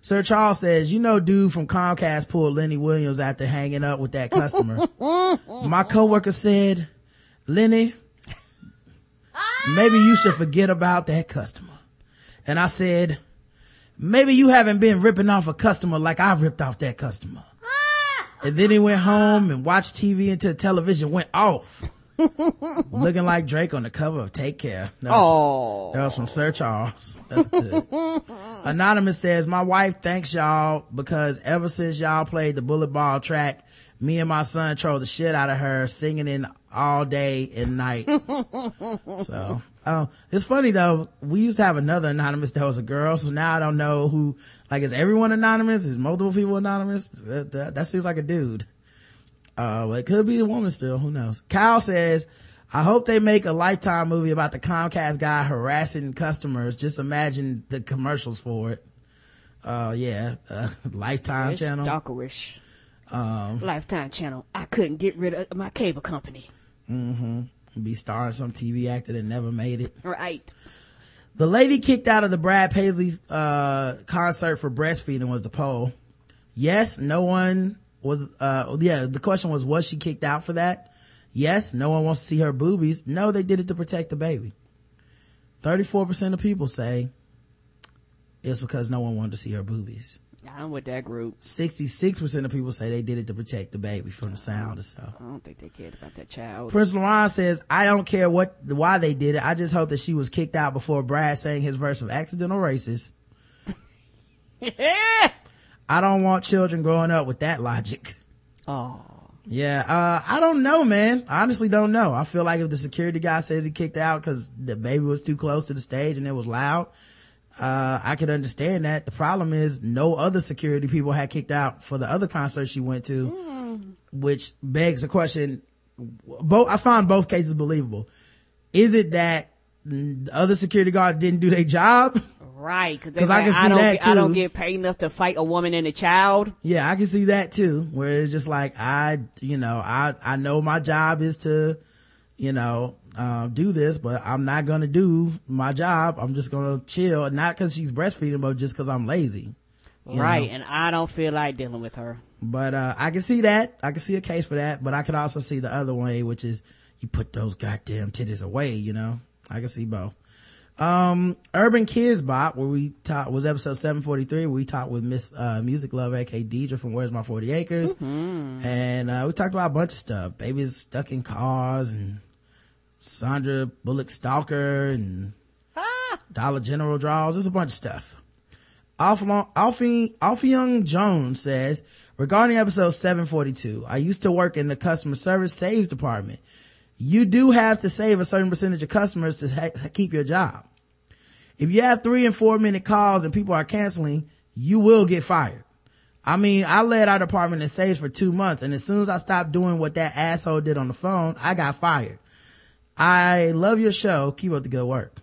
Sir Charles says, you know, dude from Comcast pulled Lenny Williams after hanging up with that customer. My coworker said, Lenny, maybe you should forget about that customer. And I said, maybe you haven't been ripping off a customer like I ripped off that customer. Ah! And then he went home and watched TV until the television went off. Looking like Drake on the cover of Take Care. That was, oh. that was from Sir Charles. That's good. Anonymous says, my wife thanks y'all because ever since y'all played the bullet ball track, me and my son trolled the shit out of her singing in all day and night. so, oh, it's funny though. We used to have another anonymous that was a girl. So now I don't know who, like, is everyone anonymous? Is multiple people anonymous? That, that, that seems like a dude. Uh, it could be a woman still. Who knows? Kyle says, I hope they make a lifetime movie about the Comcast guy harassing customers. Just imagine the commercials for it. Uh, yeah, uh, Lifetime it's channel. Stalkerish. Um, Lifetime channel. I couldn't get rid of my cable company. Mm-hmm. Be starring some TV actor that never made it. Right. The lady kicked out of the Brad Paisley, uh, concert for breastfeeding was the poll. Yes, no one was uh yeah the question was was she kicked out for that yes no one wants to see her boobies no they did it to protect the baby 34% of people say it's because no one wanted to see her boobies I'm with that group. 66% of people say they did it to protect the baby from the sound and stuff. I don't think they cared about that child. Prince Laurent says, I don't care what, why they did it. I just hope that she was kicked out before Brad sang his verse of accidental racist. yeah. I don't want children growing up with that logic. Oh. Yeah, uh, I don't know, man. I honestly don't know. I feel like if the security guy says he kicked out because the baby was too close to the stage and it was loud, uh, I could understand that. The problem is no other security people had kicked out for the other concert she went to, mm. which begs the question. Both, I find both cases believable. Is it that the other security guards didn't do their job? Right, because I can see I that too. I don't get paid enough to fight a woman and a child. Yeah, I can see that too. Where it's just like I, you know, I I know my job is to, you know, uh, do this, but I'm not gonna do my job. I'm just gonna chill, not cause she's breastfeeding, but just cause I'm lazy. Right. Know? And I don't feel like dealing with her. But, uh, I can see that. I can see a case for that, but I could also see the other way, which is you put those goddamn titties away, you know? I can see both. Um, Urban Kids Bop, where we talked, was episode 743, where we talked with Miss, uh, Music Love, aka Deidre from Where's My 40 Acres. Mm-hmm. And, uh, we talked about a bunch of stuff. Babies stuck in cars and Sandra Bullock Stalker and ah. Dollar General draws. There's a bunch of stuff. Alfie, Alfie Young Jones says, regarding episode 742, I used to work in the customer service saves department. You do have to save a certain percentage of customers to ha- keep your job. If you have three and four minute calls and people are canceling, you will get fired. I mean, I led our department in sales for two months and as soon as I stopped doing what that asshole did on the phone, I got fired. I love your show. Keep up the good work.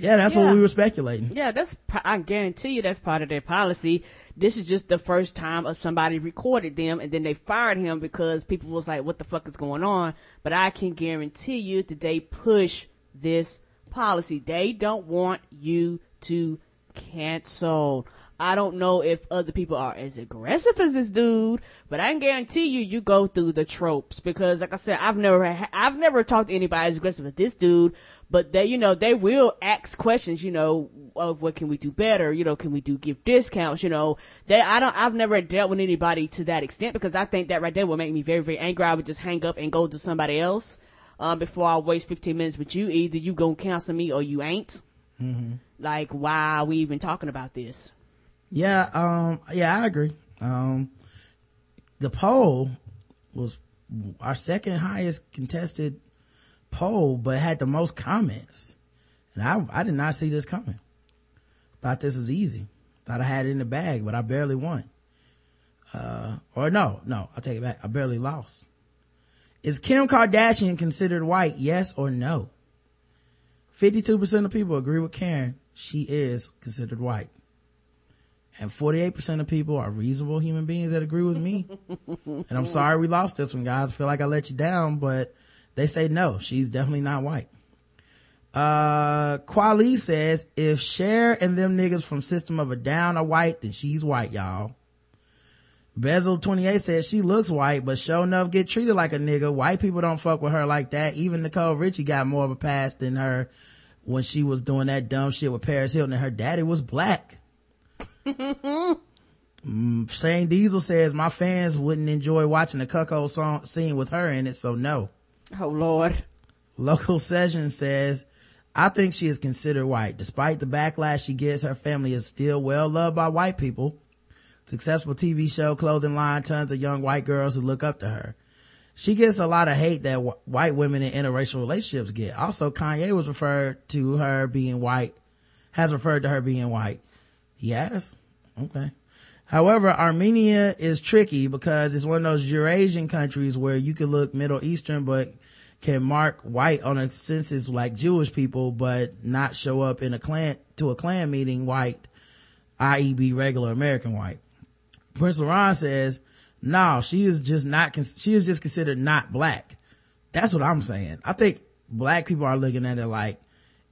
Yeah, that's yeah. what we were speculating. Yeah, that's, I guarantee you that's part of their policy. This is just the first time of somebody recorded them and then they fired him because people was like, what the fuck is going on? But I can guarantee you that they push this policy. They don't want you to cancel. I don't know if other people are as aggressive as this dude, but I can guarantee you, you go through the tropes because, like I said, I've never, I've never talked to anybody as aggressive as this dude, but they, you know, they will ask questions, you know, of what can we do better, you know, can we do give discounts, you know, they, I don't, I've never dealt with anybody to that extent because I think that right there would make me very, very angry. I would just hang up and go to somebody else, um, before I waste 15 minutes with you. Either you gonna cancel me or you ain't. Mm-hmm. Like, why are we even talking about this? Yeah, um, yeah, I agree. Um, the poll was our second highest contested poll, but had the most comments. And I, I did not see this coming. Thought this was easy. Thought I had it in the bag, but I barely won. Uh, or no, no, I'll take it back. I barely lost. Is Kim Kardashian considered white? Yes or no? 52% of people agree with Karen. She is considered white and 48% of people are reasonable human beings that agree with me. and I'm sorry we lost this one, guys. I feel like I let you down, but they say no, she's definitely not white. Uh, Quali says, if Cher and them niggas from System of a Down are white, then she's white, y'all. Bezel 28 says she looks white, but show enough get treated like a nigga. White people don't fuck with her like that. Even Nicole Richie got more of a pass than her when she was doing that dumb shit with Paris Hilton and her daddy was black mm, Shane Diesel says my fans wouldn't enjoy watching a cuckold song scene with her in it, so no. Oh Lord. Local Session says, I think she is considered white. Despite the backlash she gets, her family is still well loved by white people. Successful TV show, clothing line, tons of young white girls who look up to her. She gets a lot of hate that w- white women in interracial relationships get. Also, Kanye was referred to her being white, has referred to her being white. Yes. Okay. However, Armenia is tricky because it's one of those Eurasian countries where you can look Middle Eastern, but can mark white on a census like Jewish people, but not show up in a Klan, to a clan meeting white, i.e. be regular American white. Prince Laurent says, no, she is just not, she is just considered not black. That's what I'm saying. I think black people are looking at it like,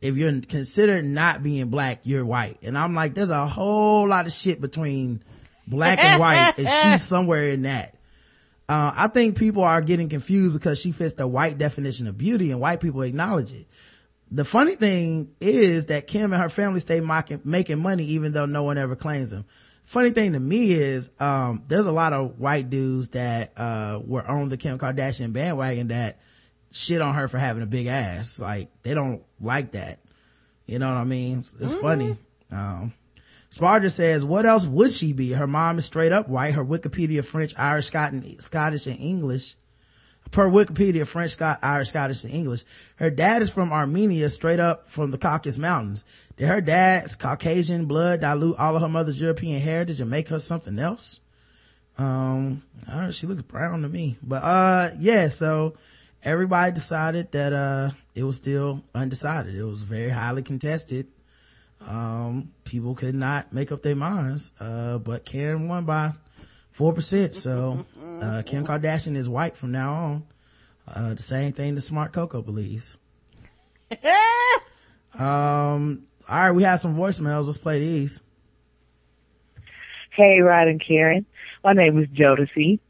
if you're considered not being black, you're white. And I'm like, there's a whole lot of shit between black and white and she's somewhere in that. Uh, I think people are getting confused because she fits the white definition of beauty and white people acknowledge it. The funny thing is that Kim and her family stay mocking, making money even though no one ever claims them. Funny thing to me is, um, there's a lot of white dudes that, uh, were on the Kim Kardashian bandwagon that shit on her for having a big ass. Like they don't like that. You know what I mean? It's mm-hmm. funny. Um, Sparger says, what else would she be? Her mom is straight up white. Her Wikipedia French, Irish, Scottish, and English. Per Wikipedia, French, Scott, Irish, Scottish, and English. Her dad is from Armenia, straight up from the Caucasus Mountains. Did her dad's Caucasian blood dilute all of her mother's European heritage and make her something else? Um, know, she looks brown to me, but, uh, yeah, so, everybody decided that, uh, it was still undecided. It was very highly contested. Um, people could not make up their minds. Uh, but Karen won by 4%. So, uh, Kim Kardashian is white from now on. Uh, the same thing the smart Coco believes. um, all right, we have some voicemails. Let's play these. Hey, Rod and Karen. My name is Jodeci.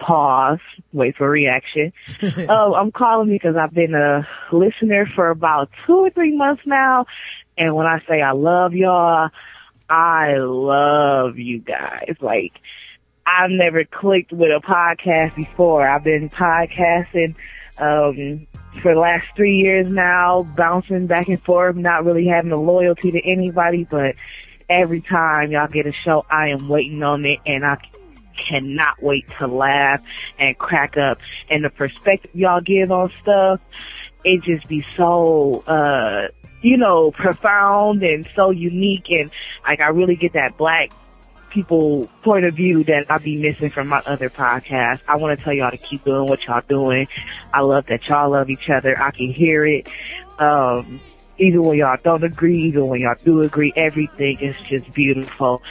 Pause. Wait for reaction. oh, I'm calling because I've been a listener for about two or three months now. And when I say I love y'all, I love you guys. Like, I've never clicked with a podcast before. I've been podcasting, um, for the last three years now, bouncing back and forth, not really having a loyalty to anybody, but every time y'all get a show, I am waiting on it and I cannot wait to laugh and crack up. And the perspective y'all give on stuff, it just be so, uh, you know, profound and so unique and like I really get that black people point of view that I be missing from my other podcast. I want to tell y'all to keep doing what y'all doing. I love that y'all love each other. I can hear it. Um, even when y'all don't agree, even when y'all do agree, everything is just beautiful.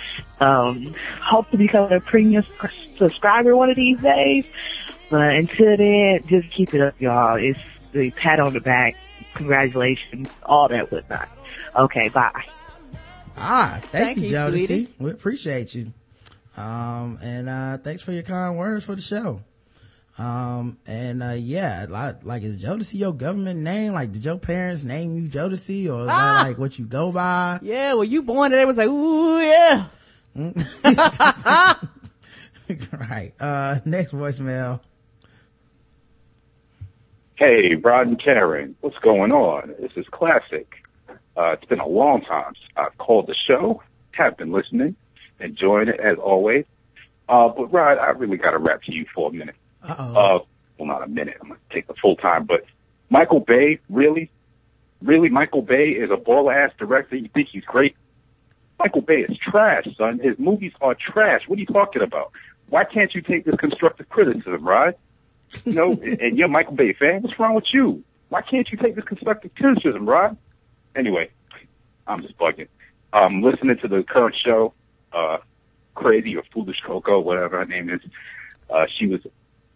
Um, hope to become a premium subscriber one of these days. But until then, just keep it up, y'all. It's the pat on the back, congratulations, all that whatnot. Okay, bye. Ah, thank, Thank you, you, Jodeci. We appreciate you. Um, and, uh, thanks for your kind words for the show. Um, and, uh, yeah, like, like, is Jodeci your government name? Like, did your parents name you Jodeci or is Ah! that like what you go by? Yeah, well, you born and it was like, ooh, yeah. right. Uh, next voicemail. Hey, Rod and Karen, what's going on? This is classic. Uh, it's been a long time since I've called the show. Have been listening, enjoying it as always. Uh, but Rod, I really got to rap to you for a minute. Uh, well, not a minute. I'm gonna take the full time. But Michael Bay, really, really, Michael Bay is a ball ass director. You think he's great? Michael Bay is trash, son. His movies are trash. What are you talking about? Why can't you take this constructive criticism, right? You know, and you're a Michael Bay fan. What's wrong with you? Why can't you take this constructive criticism, right? Anyway, I'm just bugging. Um, listening to the current show, uh, Crazy or Foolish Coco, whatever her name is. Uh, she was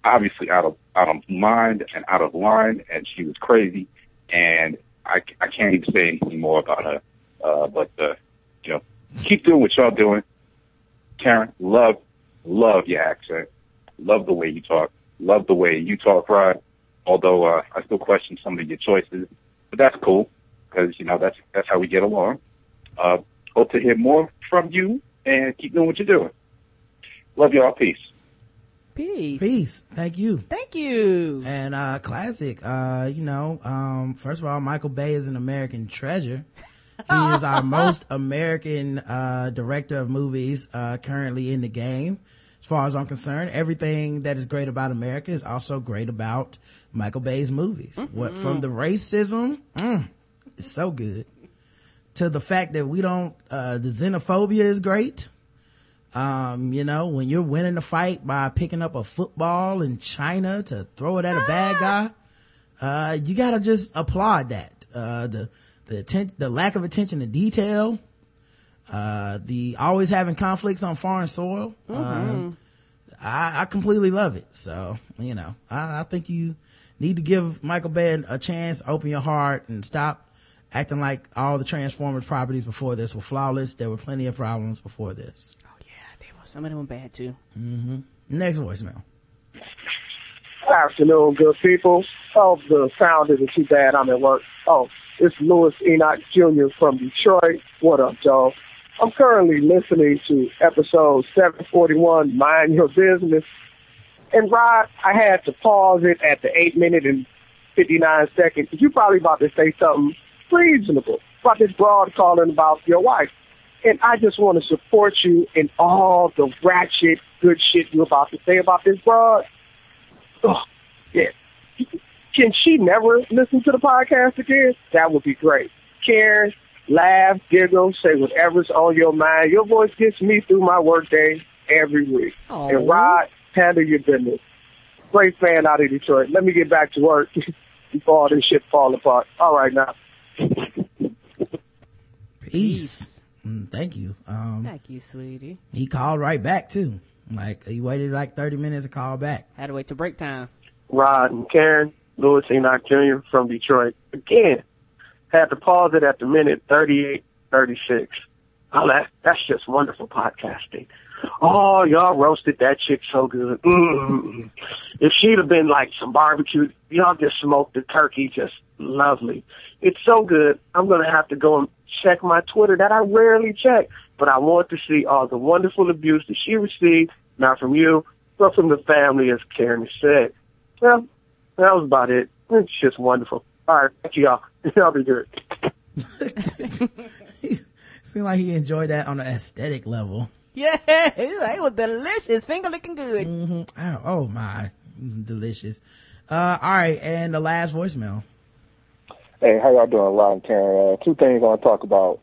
obviously out of out of mind and out of line, and she was crazy. And I, I can't even say anything more about her. Uh, but uh, you know, keep doing what y'all doing. Karen, love love your accent, love the way you talk, love the way you talk, Rod. Although uh, I still question some of your choices, but that's cool because you know that's that's how we get along. Uh, hope to hear more from you and keep doing what you're doing. Love y'all. Peace. Peace. Peace. Thank you. Thank you. And, uh, classic, uh, you know, um, first of all, Michael Bay is an American treasure. He is our most American, uh, director of movies, uh, currently in the game. As far as I'm concerned, everything that is great about America is also great about Michael Bay's movies. What, from the racism, mm, it's so good. To the fact that we don't, uh, the xenophobia is great. Um, you know, when you're winning the fight by picking up a football in China to throw it at a bad guy, uh, you gotta just applaud that. Uh, the, the atten- the lack of attention to detail, uh, the always having conflicts on foreign soil. Um, I, I completely love it. So, you know, I, I think you need to give Michael Bay a chance, open your heart and stop acting like all the Transformers properties before this were flawless. There were plenty of problems before this. Oh, yeah, they were, some of them were bad too. mhm Next voicemail. afternoon, good people. Oh, the sound isn't too bad. I'm at work. Oh, it's Louis Enoch Jr. from Detroit. What up, Joe? I'm currently listening to episode 741, Mind Your Business. And Rod, I had to pause it at the 8 minute and 59 seconds. You probably about to say something reasonable about this broad calling about your wife. And I just want to support you in all the ratchet good shit you're about to say about this broad. Oh, yeah. Can she never listen to the podcast again? That would be great. Karen, laugh, giggle, say whatever's on your mind. Your voice gets me through my workday every week. Aw. And Rod, handle your business. Great fan out of Detroit. Let me get back to work before all this shit fall apart. All right now. Peace. Mm, thank you. Um, Thank you, sweetie. he called right back too. Like he waited like 30 minutes to call back. Had to wait till break time. Rod and Karen, Louis Enoch Jr. from Detroit. Again, had to pause it at the minute 38, 36. Oh, that, that's just wonderful podcasting. Oh, y'all roasted that chick so good. mm If she'd have been like some barbecue, y'all just smoked the turkey just lovely. It's so good. I'm going to have to go and check my Twitter that I rarely check, but I want to see all the wonderful abuse that she received, not from you, but from the family, as Karen said. Well, that was about it. It's just wonderful. All right, thank you, y'all. Y'all be good. Seemed like he enjoyed that on an aesthetic level. Yeah, it was delicious, finger licking good. Mm-hmm. Oh, oh, my, delicious. Uh, all right, and the last voicemail. Hey, how y'all doing, Ron and Karen? Uh, two things I want to talk about.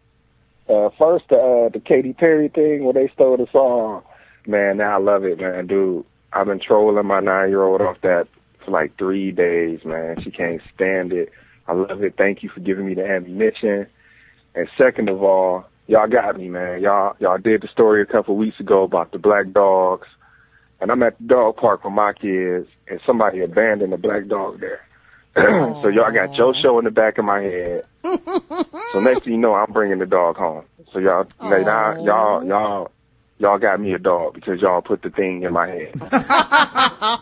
Uh, first, uh, the Katy Perry thing where they stole the song. Man, now I love it, man, dude. I've been trolling my nine-year-old off that for like three days, man. She can't stand it. I love it. Thank you for giving me the ammunition. And second of all, y'all got me, man. Y'all y'all did the story a couple of weeks ago about the black dogs. And I'm at the dog park with my kids and somebody abandoned a black dog there. so y'all got Joe Show in the back of my head. so next thing you know, I'm bringing the dog home. So y'all, now, y'all, y'all, y'all got me a dog because y'all put the thing in my head.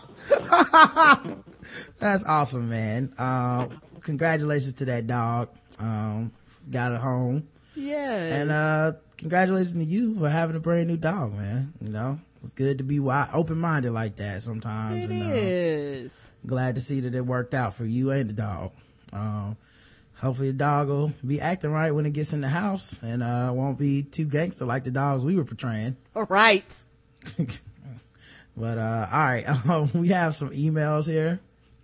That's awesome, man. Uh, congratulations to that dog. Um, got it home. Yes. And, uh, congratulations to you for having a brand new dog, man. You know, it's good to be wide, open-minded like that sometimes. It and, uh, is. glad to see that it worked out for you and the dog. Um, hopefully the dog will be acting right when it gets in the house and, uh, won't be too gangster like the dogs we were portraying. All right. But, uh, all right. Um, we have some emails here.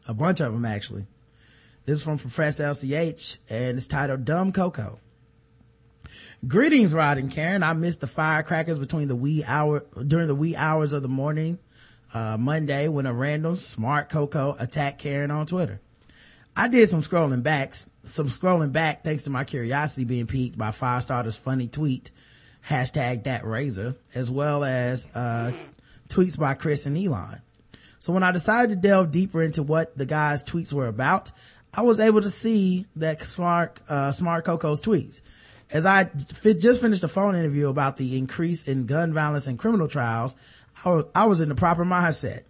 A bunch of them, actually. This is from Professor LCH and it's titled Dumb Coco. Greetings, Rod and Karen. I missed the firecrackers between the wee hour, during the wee hours of the morning, uh, Monday when a random smart Coco attacked Karen on Twitter. I did some scrolling back, some scrolling back thanks to my curiosity being piqued by Firestarter's funny tweet, hashtag that razor, as well as, uh, tweets by Chris and Elon. So when I decided to delve deeper into what the guy's tweets were about, I was able to see that smart, uh, smart Coco's tweets. As I fit, just finished a phone interview about the increase in gun violence and criminal trials, I was, I was in the proper mindset.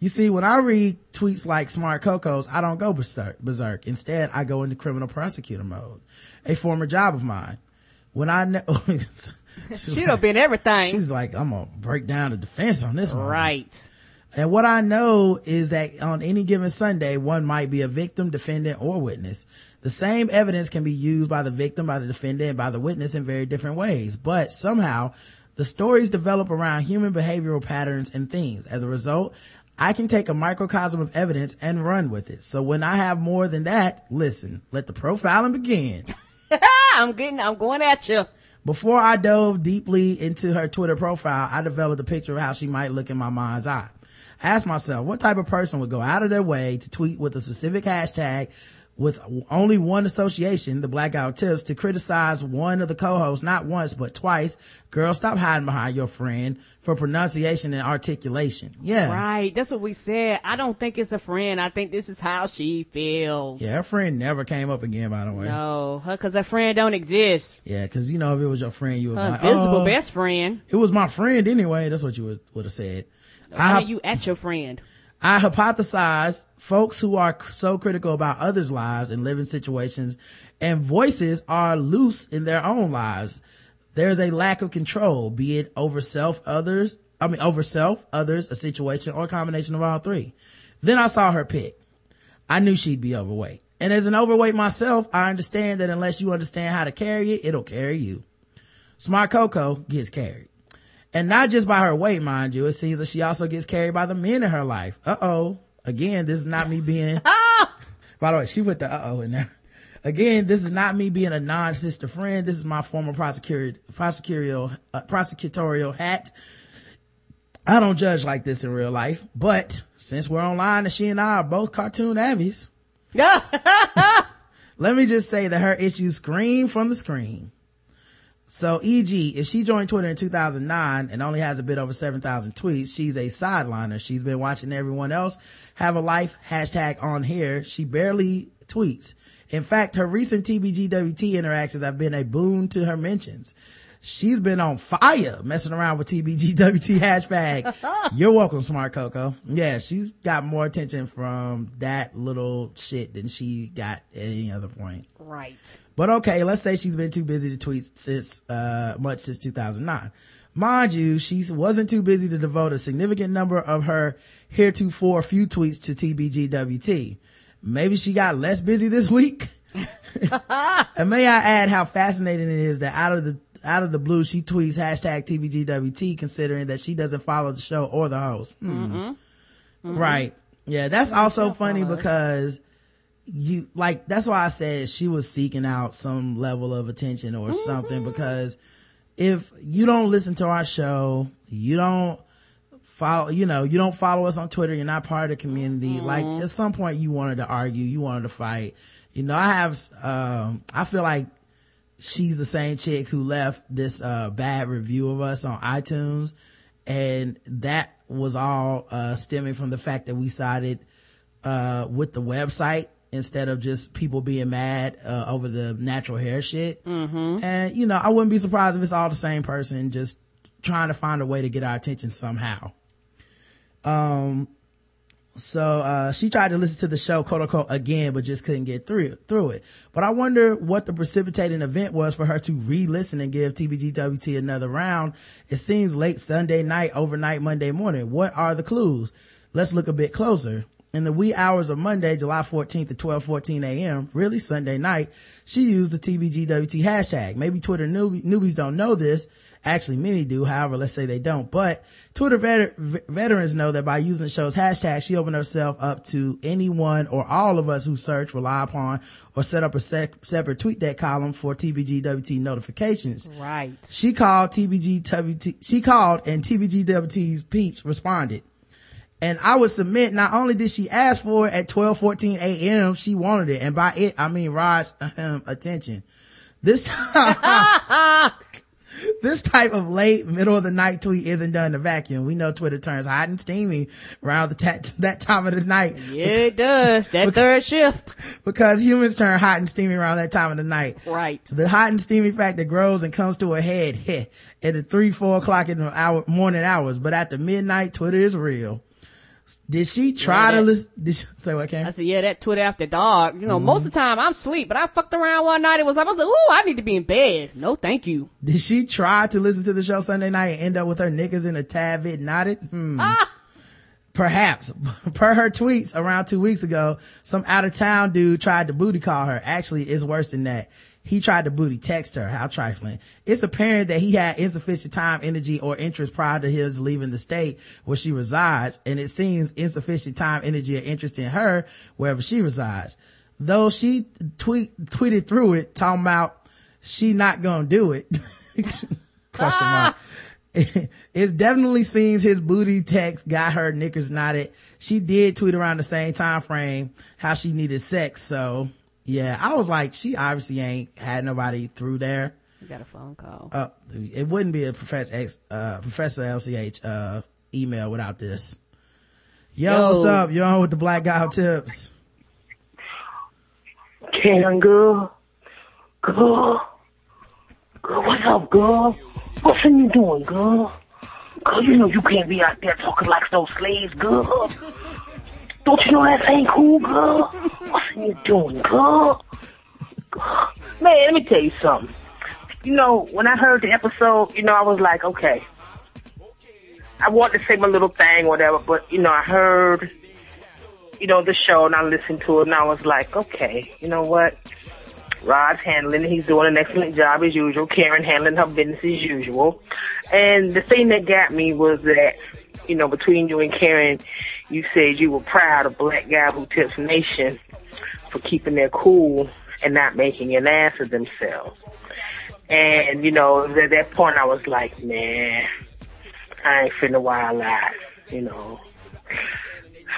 You see, when I read tweets like Smart Coco's, I don't go berserk, berserk. Instead, I go into criminal prosecutor mode, a former job of mine. When I know, She'd have been everything. she's like, I'm gonna break down the defense on this one. right. And what I know is that on any given Sunday, one might be a victim, defendant, or witness. The same evidence can be used by the victim, by the defendant, and by the witness in very different ways. But somehow, the stories develop around human behavioral patterns and themes. As a result, I can take a microcosm of evidence and run with it. So when I have more than that, listen, let the profiling begin. I'm getting, I'm going at you. Before I dove deeply into her Twitter profile, I developed a picture of how she might look in my mind's eye. I asked myself, what type of person would go out of their way to tweet with a specific hashtag with only one association, the Black Guy Tips, to criticize one of the co-hosts, not once, but twice. Girl, stop hiding behind your friend for pronunciation and articulation. Yeah. Right. That's what we said. I don't think it's a friend. I think this is how she feels. Yeah, her friend never came up again, by the way. No, her, cause her friend don't exist. Yeah, cause you know, if it was your friend, you would Her like, invisible oh, best friend. It was my friend anyway. That's what you would, would have said. How I- are you at your friend? I hypothesize folks who are so critical about others' lives and living situations and voices are loose in their own lives. There's a lack of control, be it over self, others, I mean, over self, others, a situation, or a combination of all three. Then I saw her pick. I knew she'd be overweight. And as an overweight myself, I understand that unless you understand how to carry it, it'll carry you. Smart Coco gets carried. And not just by her weight, mind you. It seems that she also gets carried by the men in her life. Uh-oh. Again, this is not me being, by the way, she put the uh-oh in there. Again, this is not me being a non-sister friend. This is my former prosecutor, prosecutorial, uh, prosecutorial hat. I don't judge like this in real life, but since we're online and she and I are both cartoon avies, let me just say that her issues scream from the screen. So e.g., if she joined Twitter in 2009 and only has a bit over 7,000 tweets, she's a sideliner. She's been watching everyone else have a life hashtag on here. She barely tweets. In fact, her recent TBGWT interactions have been a boon to her mentions. She's been on fire messing around with TBGWT hashtag. You're welcome, Smart Coco. Yeah, she's got more attention from that little shit than she got at any other point. Right. But okay, let's say she's been too busy to tweet since, uh, much since 2009. Mind you, she wasn't too busy to devote a significant number of her heretofore few tweets to TBGWT. Maybe she got less busy this week. and may I add how fascinating it is that out of the out of the blue, she tweets hashtag TBGWT considering that she doesn't follow the show or the host. Hmm. Mm-hmm. Right. Yeah, that's also funny because you, like, that's why I said she was seeking out some level of attention or something because if you don't listen to our show, you don't follow, you know, you don't follow us on Twitter, you're not part of the community. Like, at some point you wanted to argue, you wanted to fight. You know, I have, um, I feel like she's the same chick who left this uh bad review of us on iTunes and that was all uh stemming from the fact that we sided uh with the website instead of just people being mad uh, over the natural hair shit. Mm-hmm. And you know, I wouldn't be surprised if it's all the same person just trying to find a way to get our attention somehow. Um so uh, she tried to listen to the show quote unquote again but just couldn't get through through it. But i wonder what the precipitating event was for her to re-listen and give tbgwt another round. It seems late sunday night overnight monday morning. What are the clues? Let's look a bit closer in the wee hours of Monday, July 14th at 12:14 a.m., really Sunday night, she used the TBGWT hashtag. Maybe Twitter newbie, newbies don't know this. Actually, many do. However, let's say they don't. But Twitter veter- veterans know that by using the show's hashtag, she opened herself up to anyone or all of us who search, rely upon, or set up a sec- separate TweetDeck column for TBGWT notifications. Right. She called TBGWT. She called, and TBGWT's peeps responded. And I would submit, not only did she ask for it at 12:14 a.m., she wanted it, and by it I mean Rod's um, attention. This this type of late middle of the night tweet isn't done in a vacuum. We know Twitter turns hot and steamy around the ta- that time of the night Yeah, it does. That third shift. because humans turn hot and steamy around that time of the night. Right. The hot and steamy factor grows and comes to a head heh, at the three, four o'clock in the hour, morning hours. But after midnight, Twitter is real. Did she try Yeah, to listen? Did she, say what, Cam? I said, yeah, that Twitter after dark. You know, Mm-hmm. most of the time I'm asleep, but I fucked around one night. It was like, I was like, ooh, I need to be in bed. No, thank you. Did she try to listen to the show Sunday night and end up with her knickers in a tad bit knotted? Hmm. Perhaps. Per her tweets around two weeks ago, some out of town dude tried to booty call her. Actually, it's worse than that. He tried to booty text her. How trifling. It's apparent that he had insufficient time, energy, or interest prior to his leaving the state where she resides, and it seems insufficient time, energy, or interest in her wherever she resides. Though she tweet, tweeted through it, talking about she not gonna do it. Question mark. it definitely seems his booty text got her knickers knotted. She did tweet around the same time frame how she needed sex. So yeah, I was like, she obviously ain't had nobody through there. I got a phone call. Uh, it wouldn't be a Professor X, uh, Professor LCH, uh, email without this. Yo, Yo. what's up? You're on with the Black Guy Tips. Karen, girl. Girl. Girl, what's up, girl? What's you doing, girl? Girl, you know you can't be out there talking like those slaves, girl. Don't you know that ain't cool, girl? What are you doing, girl? Man, let me tell you something. You know, when I heard the episode, you know, I was like, okay. I wanted to say my little thing, whatever, but, you know, I heard you know, the show and I listened to it and I was like, okay, you know what? Rod's handling. He's doing an excellent job as usual. Karen handling her business as usual. And the thing that got me was that, you know, between you and Karen, you said you were proud of Black Guy Who Tips Nation for keeping their cool and not making an ass of themselves. And, you know, at that point I was like, man, I ain't finna wild out, you know.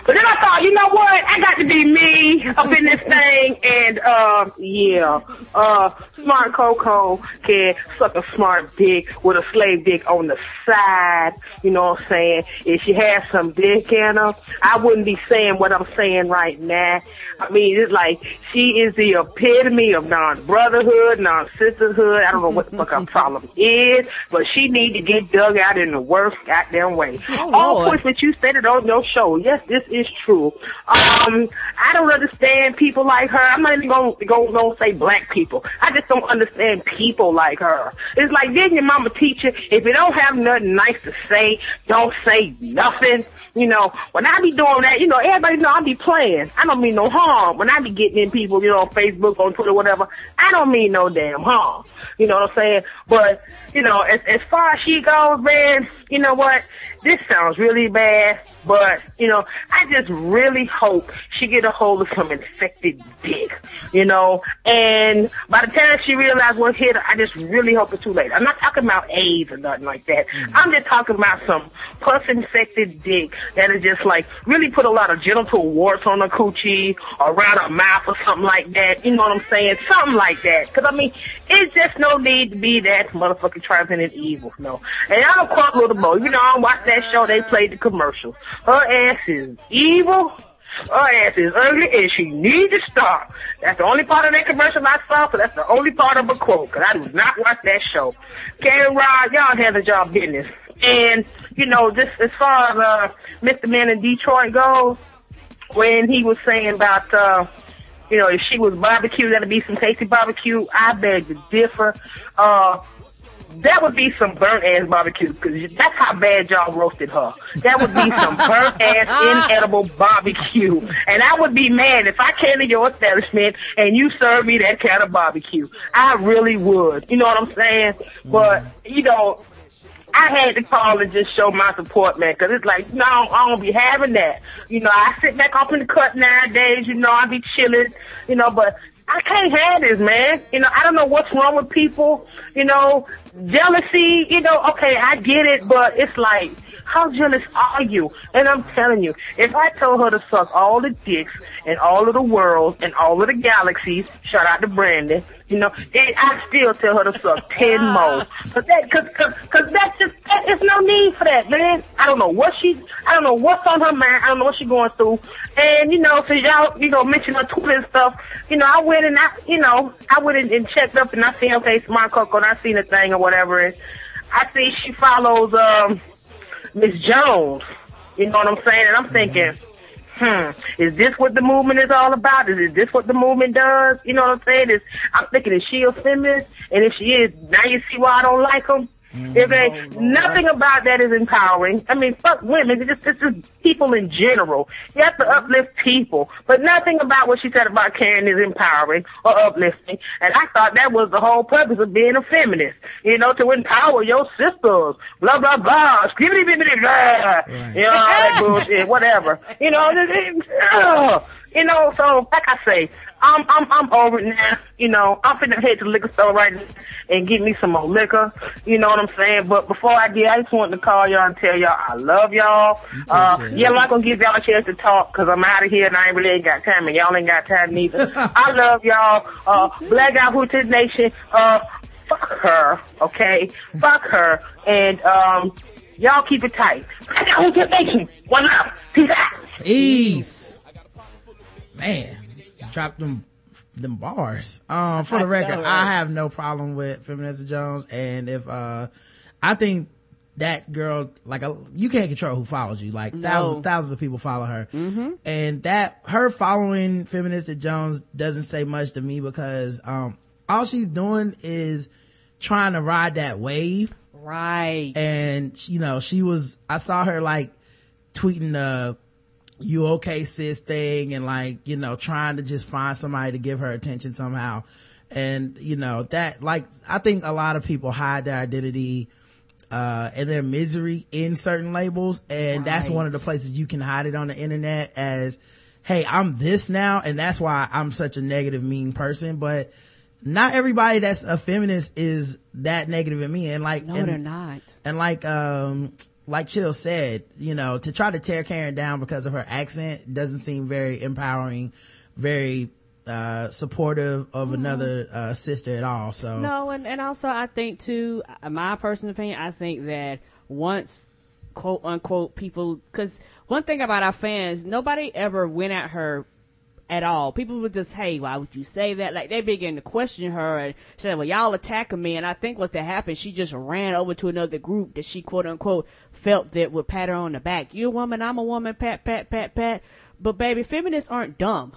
But then I thought, you know what? I got to be me up in this thing, and uh, yeah, uh, smart Coco can suck a smart dick with a slave dick on the side. You know what I'm saying? If she has some dick in her, I wouldn't be saying what I'm saying right now. I mean, it's like she is the epitome of non-brotherhood, non-sisterhood. I don't know what the fuck her problem is, but she need to get dug out in the worst goddamn way. All Lord. points that you stated on your show, yes, this is true. Um, I don't understand people like her. I'm not even gonna go gonna say black people. I just don't understand people like her. It's like didn't your mama teach you if you don't have nothing nice to say, don't say nothing. You know, when I be doing that, you know, everybody know I be playing. I don't mean no harm. When I be getting in people, you know, on Facebook, on Twitter, whatever, I don't mean no damn harm. You know what I'm saying? But, you know, as, as far as she goes, man, you know what? This sounds really bad, but, you know, I just really hope she get a hold of some infected dick, you know, and by the time she realizes what hit her, I just really hope it's too late. I'm not talking about AIDS or nothing like that. Mm. I'm just talking about some pus infected dick that is just like really put a lot of genital warts on her coochie or around her mouth or something like that. You know what I'm saying? Something like that. Cause I mean, it's just no need to be that motherfucking triumphant and evil, no. And I don't quote Little Mo. You know, I watch that show, they played the commercials. Her ass is evil. Her ass is ugly and she needs to stop. That's the only part of that commercial I saw, so that's the only part of a quote, cause I do not watch that show. Karen Rod, y'all handle y'all business. And, you know, just as far as, uh, Mr. Man in Detroit goes, when he was saying about, uh, you know, if she was barbecue, that'd be some tasty barbecue. I beg to differ. Uh, that would be some burnt ass barbecue because that's how bad y'all roasted her. That would be some burnt ass inedible barbecue, and I would be mad if I came to your establishment and you served me that kind of barbecue. I really would. You know what I'm saying? But you know, I had to call and just show my support, man, because it's like, no, I don't be having that. You know, I sit back off in the cut nowadays, you know, I be chilling, you know, but I can't have this, man. You know, I don't know what's wrong with people, you know, jealousy, you know, okay, I get it, but it's like, how jealous are you? And I'm telling you, if I told her to suck all the dicks and all of the worlds and all of the galaxies, shout out to Brandon, you know, and I still tell her to suck ten more. But that, cause, cause, cause that's just, that, there's no need for that, man. I don't know what she, I don't know what's on her mind. I don't know what she's going through. And, you know, since y'all, you know, mentioned her Twitter and stuff, you know, I went and I, you know, I went and, and checked up and I seen, okay, Smart Coco, and I seen the thing or whatever. And I see she follows, um, Miss Jones. You know what I'm saying? And I'm thinking, hmm, is this what the movement is all about? Is it this what the movement does? You know what I'm saying? Is I'm thinking, is she a feminist? And if she is, now you see why I don't like them. If they, mm-hmm. oh, nothing about that is empowering. I mean, fuck women. It's just, it's just people in general. You have to mm-hmm. uplift people, but nothing about what she said about Karen is empowering or uplifting. And I thought that was the whole purpose of being a feminist. You know, to empower your sisters. Blah blah blah. Skibbity bibbity blah. You know all that bullshit. Whatever. You know. It, it, ugh. You know, so like I say, I'm I'm I'm over it now. You know, I'm finna head to the liquor store right now and get me some more liquor. You know what I'm saying? But before I did, I just wanted to call y'all and tell y'all I love y'all. Uh, yeah, I'm not gonna give y'all a chance to talk because I'm out of here and I ain't really ain't got time and y'all ain't got time neither. I love y'all. Uh, Black Guy Who Tips Nation. Uh, fuck her. Okay, fuck her. And um, y'all keep it tight. Black Guy Who Tips Nation. One love. Peace out. Peace. Man, drop them them bars. Um, for the record, I have no problem with Feminista Jones, and if uh, I think that girl, like, uh, you can't control who follows you. Like thousands, thousands of people follow her, mm-hmm. and that her following Feminista Jones doesn't say much to me because um, all she's doing is trying to ride that wave. Right. And you know, she was. I saw her like tweeting the you okay sis thing and like you know trying to just find somebody to give her attention somehow. And you know that like i think a lot of people hide their identity uh and their misery in certain labels and that's one of the places you can hide it on the internet as hey i'm this now and that's why i'm such a negative mean person. But not everybody that's a feminist is that negative and mean and like No, and, they're not. and like um like Chill said, you know, to try to tear Karen down because of her accent doesn't seem very empowering, very uh, supportive of another uh, sister at all. So No, and, and also I think too, uh, my personal opinion, I think that once quote unquote people, cause one thing about our fans, nobody ever went at her at all. People would just, hey, why would you say that? Like they began to question her and said, well, y'all attacking me. And I think what's that happened, she just ran over to another group that she quote unquote felt that would pat her on the back. You a woman, I'm a woman, pat, pat, pat, pat. But baby, feminists aren't dumb.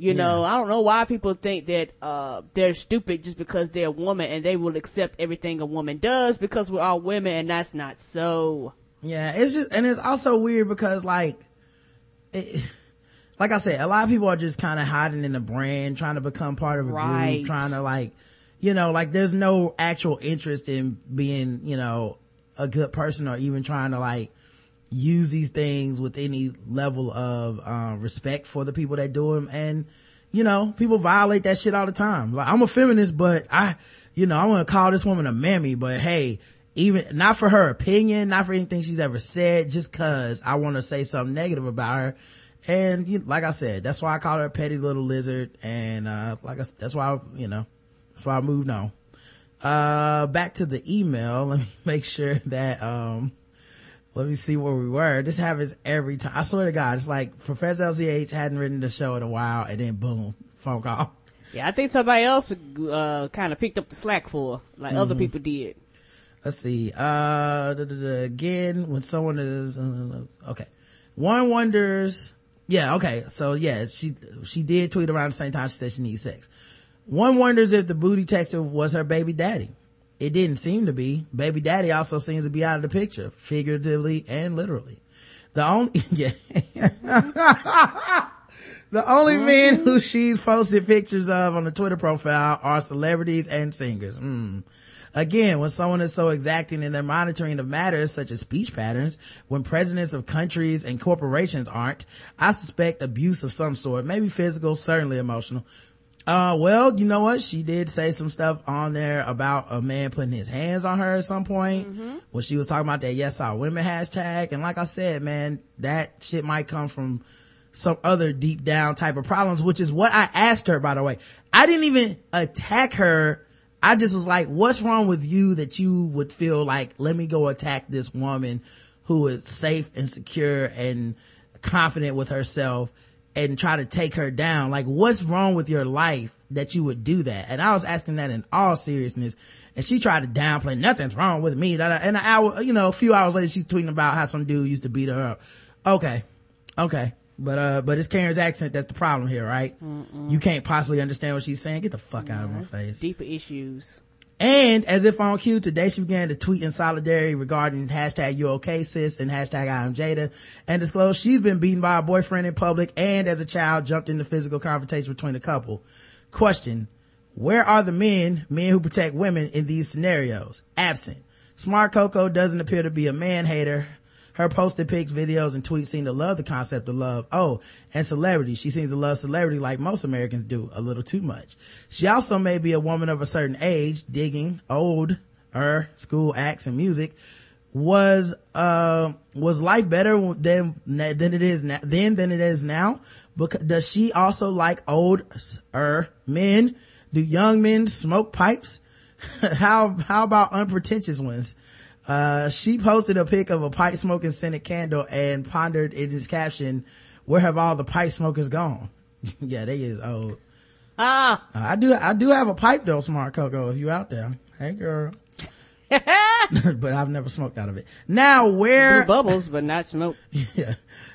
You know, I don't know why people think that uh, they're stupid just because they're a woman and they will accept everything a woman does because we're all women and that's not so. Yeah, it's just, and it's also weird because like, it, like I said, a lot of people are just kind of hiding in the brand, trying to become part of a Right. group, trying to like, you know, like there's no actual interest in being, you know, a good person or even trying to like use these things with any level of uh, respect for the people that do them. And, you know, people violate that shit all the time. Like I'm a feminist, but I, you know, I want to call this woman a mammy, but hey, even not for her opinion, not for anything she's ever said, just cause I want to say something negative about her. And you, like I said, that's why I call her a petty little lizard. And, uh, like I, that's why, I, you know, that's why I moved on. Uh, back to the email. Let me make sure that, um, let me see where we were. This happens every time. I swear to God, it's like Professor LCH hadn't written the show in a while and then boom, phone call. Yeah, I think somebody else uh, kind of picked up the slack for, like other people did. let's see uh again when someone is uh, okay one wonders yeah okay. So yeah she she did tweet around the same time she said she needs sex. One wonders if the booty texter was her baby daddy. It didn't seem to be. Baby daddy also seems to be out of the picture figuratively and literally. The only yeah. The only men who she's posted pictures of on the twitter profile are celebrities and singers. Hmm. Again, when someone is so exacting in their monitoring of matters such as speech patterns, when presidents of countries and corporations aren't, I suspect abuse of some sort, maybe physical, certainly emotional. Uh, well, you know what? She did say some stuff on there about a man putting his hands on her at some point when she was talking about that yes, our women hashtag. And like I said, man, that shit might come from some other deep down type of problems, which is what I asked her, by the way. I didn't even attack her. I just was like, what's wrong with you that you would feel like, let me go attack this woman who is safe and secure and confident with herself and try to take her down. Like, what's wrong with your life that you would do that? And I was asking that in all seriousness. And she tried to downplay, nothing's wrong with me. And an hour, you know, a few hours later, she's tweeting about how some dude used to beat her up. Okay. Okay. But, uh, but it's Karen's accent that's the problem here, right? You can't possibly understand what she's saying. Get the fuck out of my face. Deeper issues. And as if on cue, today she began to tweet in solidarity regarding hashtag you okay sis and hashtag I am Jada and disclosed she's been beaten by a boyfriend in public and as a child jumped into physical confrontation between the couple. Question. Where are the men, men who protect women in these scenarios? Absent. Smart Coco doesn't appear to be a man hater. Her posted pics, videos, and tweets seem to love the concept of love. Oh, and celebrity. She seems to love celebrity like most Americans do, a little too much. She also may be a woman of a certain age, digging, old, er, school acts and music. Was, uh, was life better than, than it is now, then than it is now? Because, does she also like old, er, men? Do young men smoke pipes? how, how about unpretentious ones? Uh, she posted a pic of a pipe smoking scented candle and pondered in his caption, where have all the pipe smokers gone? yeah, they is old. Ah, Uh, I do, I do have a pipe though, smart Coco, if you out there. Hey girl. but I've never smoked out of it. Now where, blew bubbles, but not smoke. yeah.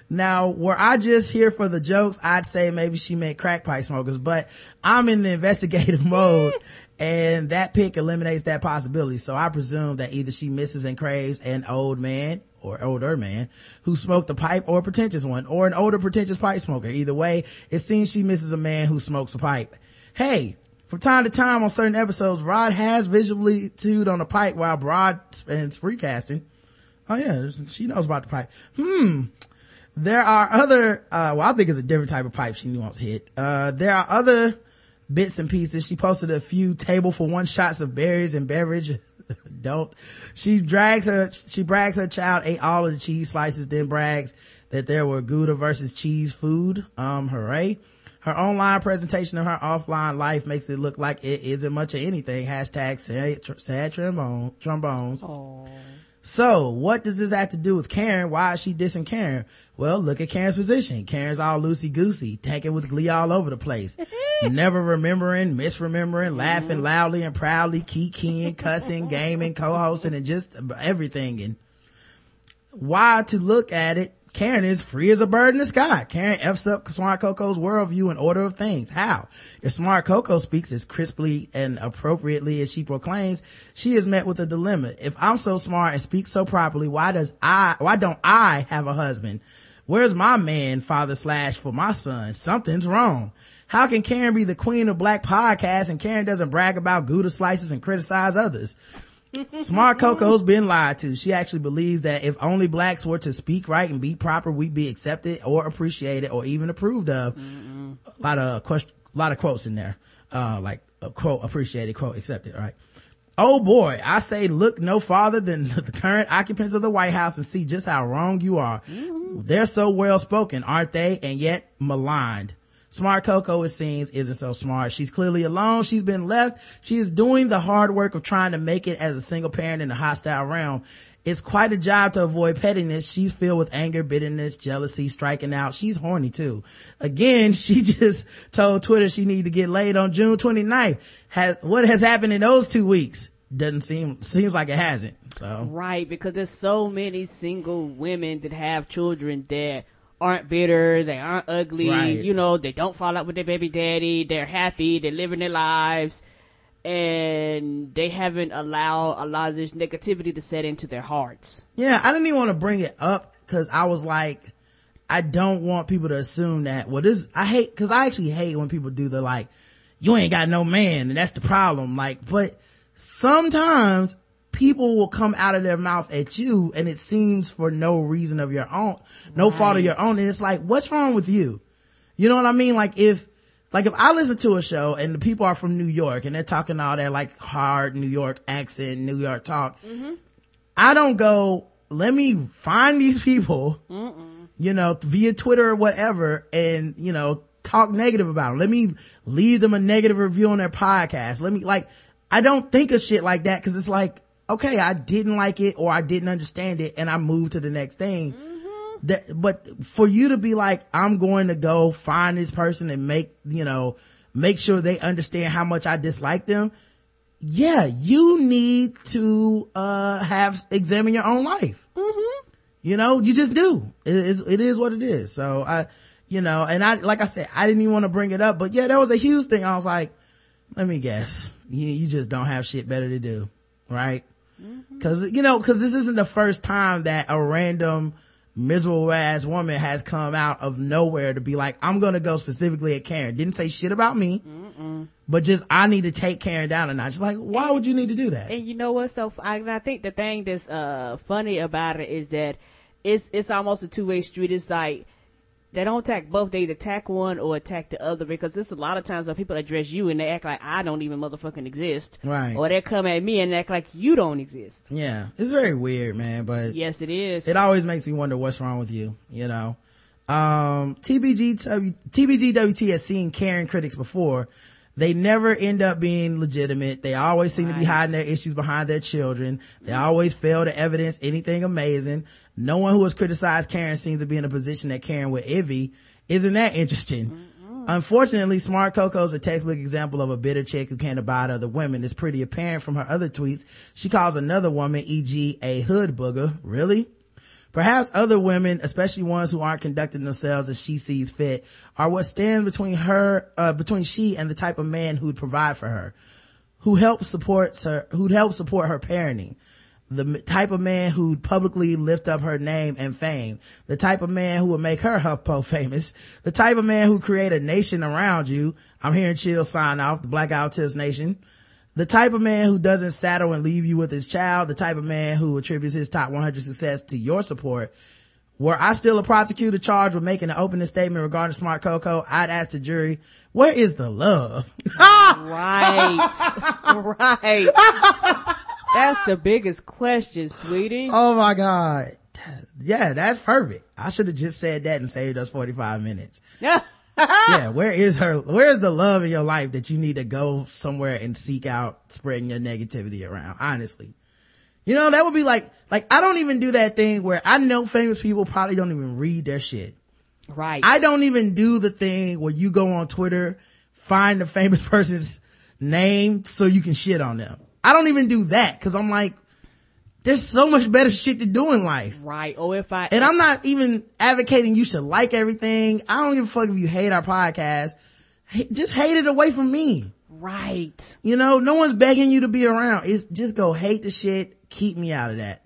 Now, were I just here for the jokes, I'd say maybe she meant crack pipe smokers, but I'm in the investigative mode and that pick eliminates that possibility. So I presume that either she misses and craves an old man or older man who smoked a pipe or a pretentious one or an older pretentious pipe smoker. Either way, it seems she misses a man who smokes a pipe. Hey, from time to time on certain episodes, Rod has visually chewed on a pipe while Broad spends recasting. Oh yeah, she knows about the pipe. Hmm. There are other, uh, well, I think it's a different type of pipe she wants hit. Uh, there are other bits and pieces. She posted a few table for one shots of berries and beverage don't. She drags her, she brags her child ate all of the cheese slices, then brags that there were Gouda versus cheese food. Um, hooray. Her online presentation of her offline life makes it look like it isn't much of anything. Hashtag sad, sad trombone, trombones. So, what does this have to do with Karen? Why is she dissing Karen? Well, look at Karen's position. Karen's all loosey goosey, taking with glee all over the place. Never remembering, misremembering, laughing mm-hmm. loudly and proudly, kikiing, cussing, gaming, co-hosting, and just everything. And why to look at it, Karen is free as a bird in the sky. Karen F's up Smart Coco's worldview and order of things. How? If Smart Coco speaks as crisply and appropriately as she proclaims, she is met with a dilemma. If I'm so smart and speak so properly, why does I, why don't I have a husband? Where's my man, father slash for my son? Something's wrong. How can Karen be the queen of black podcasts and Karen doesn't brag about Gouda slices and criticize others? Smart Coco's been lied to. She actually believes that if only blacks were to speak right and be proper, we'd be accepted or appreciated or even approved of. A lot of question, a lot of quotes in there. Uh, like a quote appreciated, quote accepted, right? Oh boy, I say look no farther than the current occupants of the White House and see just how wrong you are. They're so well spoken, aren't they? And yet maligned. Smart Coco, it seems, isn't so smart. She's clearly alone. She's been left. She is doing the hard work of trying to make it as a single parent in a hostile realm. It's quite a job to avoid pettiness. She's filled with anger, bitterness, jealousy, striking out. She's horny too. Again, she just told Twitter she needed to get laid on June 29th. Has, what has happened in those two weeks? Doesn't seem, seems like it hasn't. So. Right, because there's so many single women that have children that aren't bitter, they aren't ugly, Right. you know, they don't fall out with their baby daddy, they're happy, they're living their lives, and they haven't allowed a lot of this negativity to set into their hearts. Yeah, I didn't even want to bring it up because I was like, I don't want people to assume that. Well, this I hate because I actually hate when people do the like, you ain't got no man, and that's the problem. Like, but sometimes people will come out of their mouth at you, and it seems for no reason of your own, no fault of your own, and it's like, what's wrong with you? You know what I mean? Like if, like if I listen to a show and the people are from New York and they're talking all that like hard New York accent, New York talk, I don't go, let me find these people, you know, via Twitter or whatever and, you know, talk negative about them. Let me leave them a negative review on their podcast. Let me like, I don't think of shit like that because it's like, okay, I didn't like it or I didn't understand it and I moved to the next thing. That, but for you to be like, I'm going to go find this person and make, you know, make sure they understand how much I dislike them. Yeah, you need to, uh, have, examine your own life. You know, you just do. It is, it is what it is. So I, you know, and I, like I said, I didn't even want to bring it up, but yeah, that was a huge thing. I was like, let me guess. You, you just don't have shit better to do. Right? Cause, you know, cause this isn't the first time that a random miserable ass woman has come out of nowhere to be like, I'm gonna go specifically at Karen. Didn't say shit about me, but just, I need to take Karen down a notch. Like, why would you need to do that? And you know what? so? I think the thing that's uh funny about it is that it's it's almost a two way street. It's like they don't attack both; they either attack one or attack the other. Because there's a lot of times when people address you and they act like I don't even motherfucking exist, Right. Or they come at me and act like you don't exist. Yeah. It's very weird, man, but. Yes, it is. it always makes me wonder what's wrong with you, you know. Um, TBG, TBGWT has seen Karen critics before. They never end up being legitimate. They always seem to be hiding their issues behind their children. They always fail to evidence anything amazing. No one who has criticized Karen seems to be in a position that Karen with Ivy. Isn't that interesting? Unfortunately, Smart Coco is a textbook example of a bitter chick who can't abide other women. It's pretty apparent from her other tweets. She calls another woman, e.g. a hood booger. Really? Perhaps other women, especially ones who aren't conducting themselves as she sees fit, are what stands between her, uh, between she and the type of man who'd provide for her, who helps supports her, who'd help support her parenting. The type of man who'd publicly lift up her name and fame. The type of man who would make her HuffPo famous. The type of man who create a nation around you. I'm hearing Chill sign off, the Black Guy Tips Nation. The type of man who doesn't saddle and leave you with his child. The type of man who attributes his top 100 success to your support. Were I still a prosecutor charged with making an opening statement regarding Smart Coco, I'd ask the jury, where is the love? right, right. That's the biggest question, sweetie. Oh my God. Yeah, that's perfect. I should have just said that and saved us 45 minutes. yeah, where is her, where is the love in your life that you need to go somewhere and seek out spreading your negativity around? Honestly. You know, that would be like, like, I don't even do that thing where I know famous people probably don't even read their shit. Right. I don't even do the thing where you go on Twitter, find the famous person's name so you can shit on them. I don't even do that because I'm like, there's so much better shit to do in life. Right. Oh, if I, And I'm not even advocating you should like everything. I don't give a fuck if you hate our podcast. Just hate it away from me. right. You know, no one's begging you to be around. It's just go hate the shit. Keep me out of that.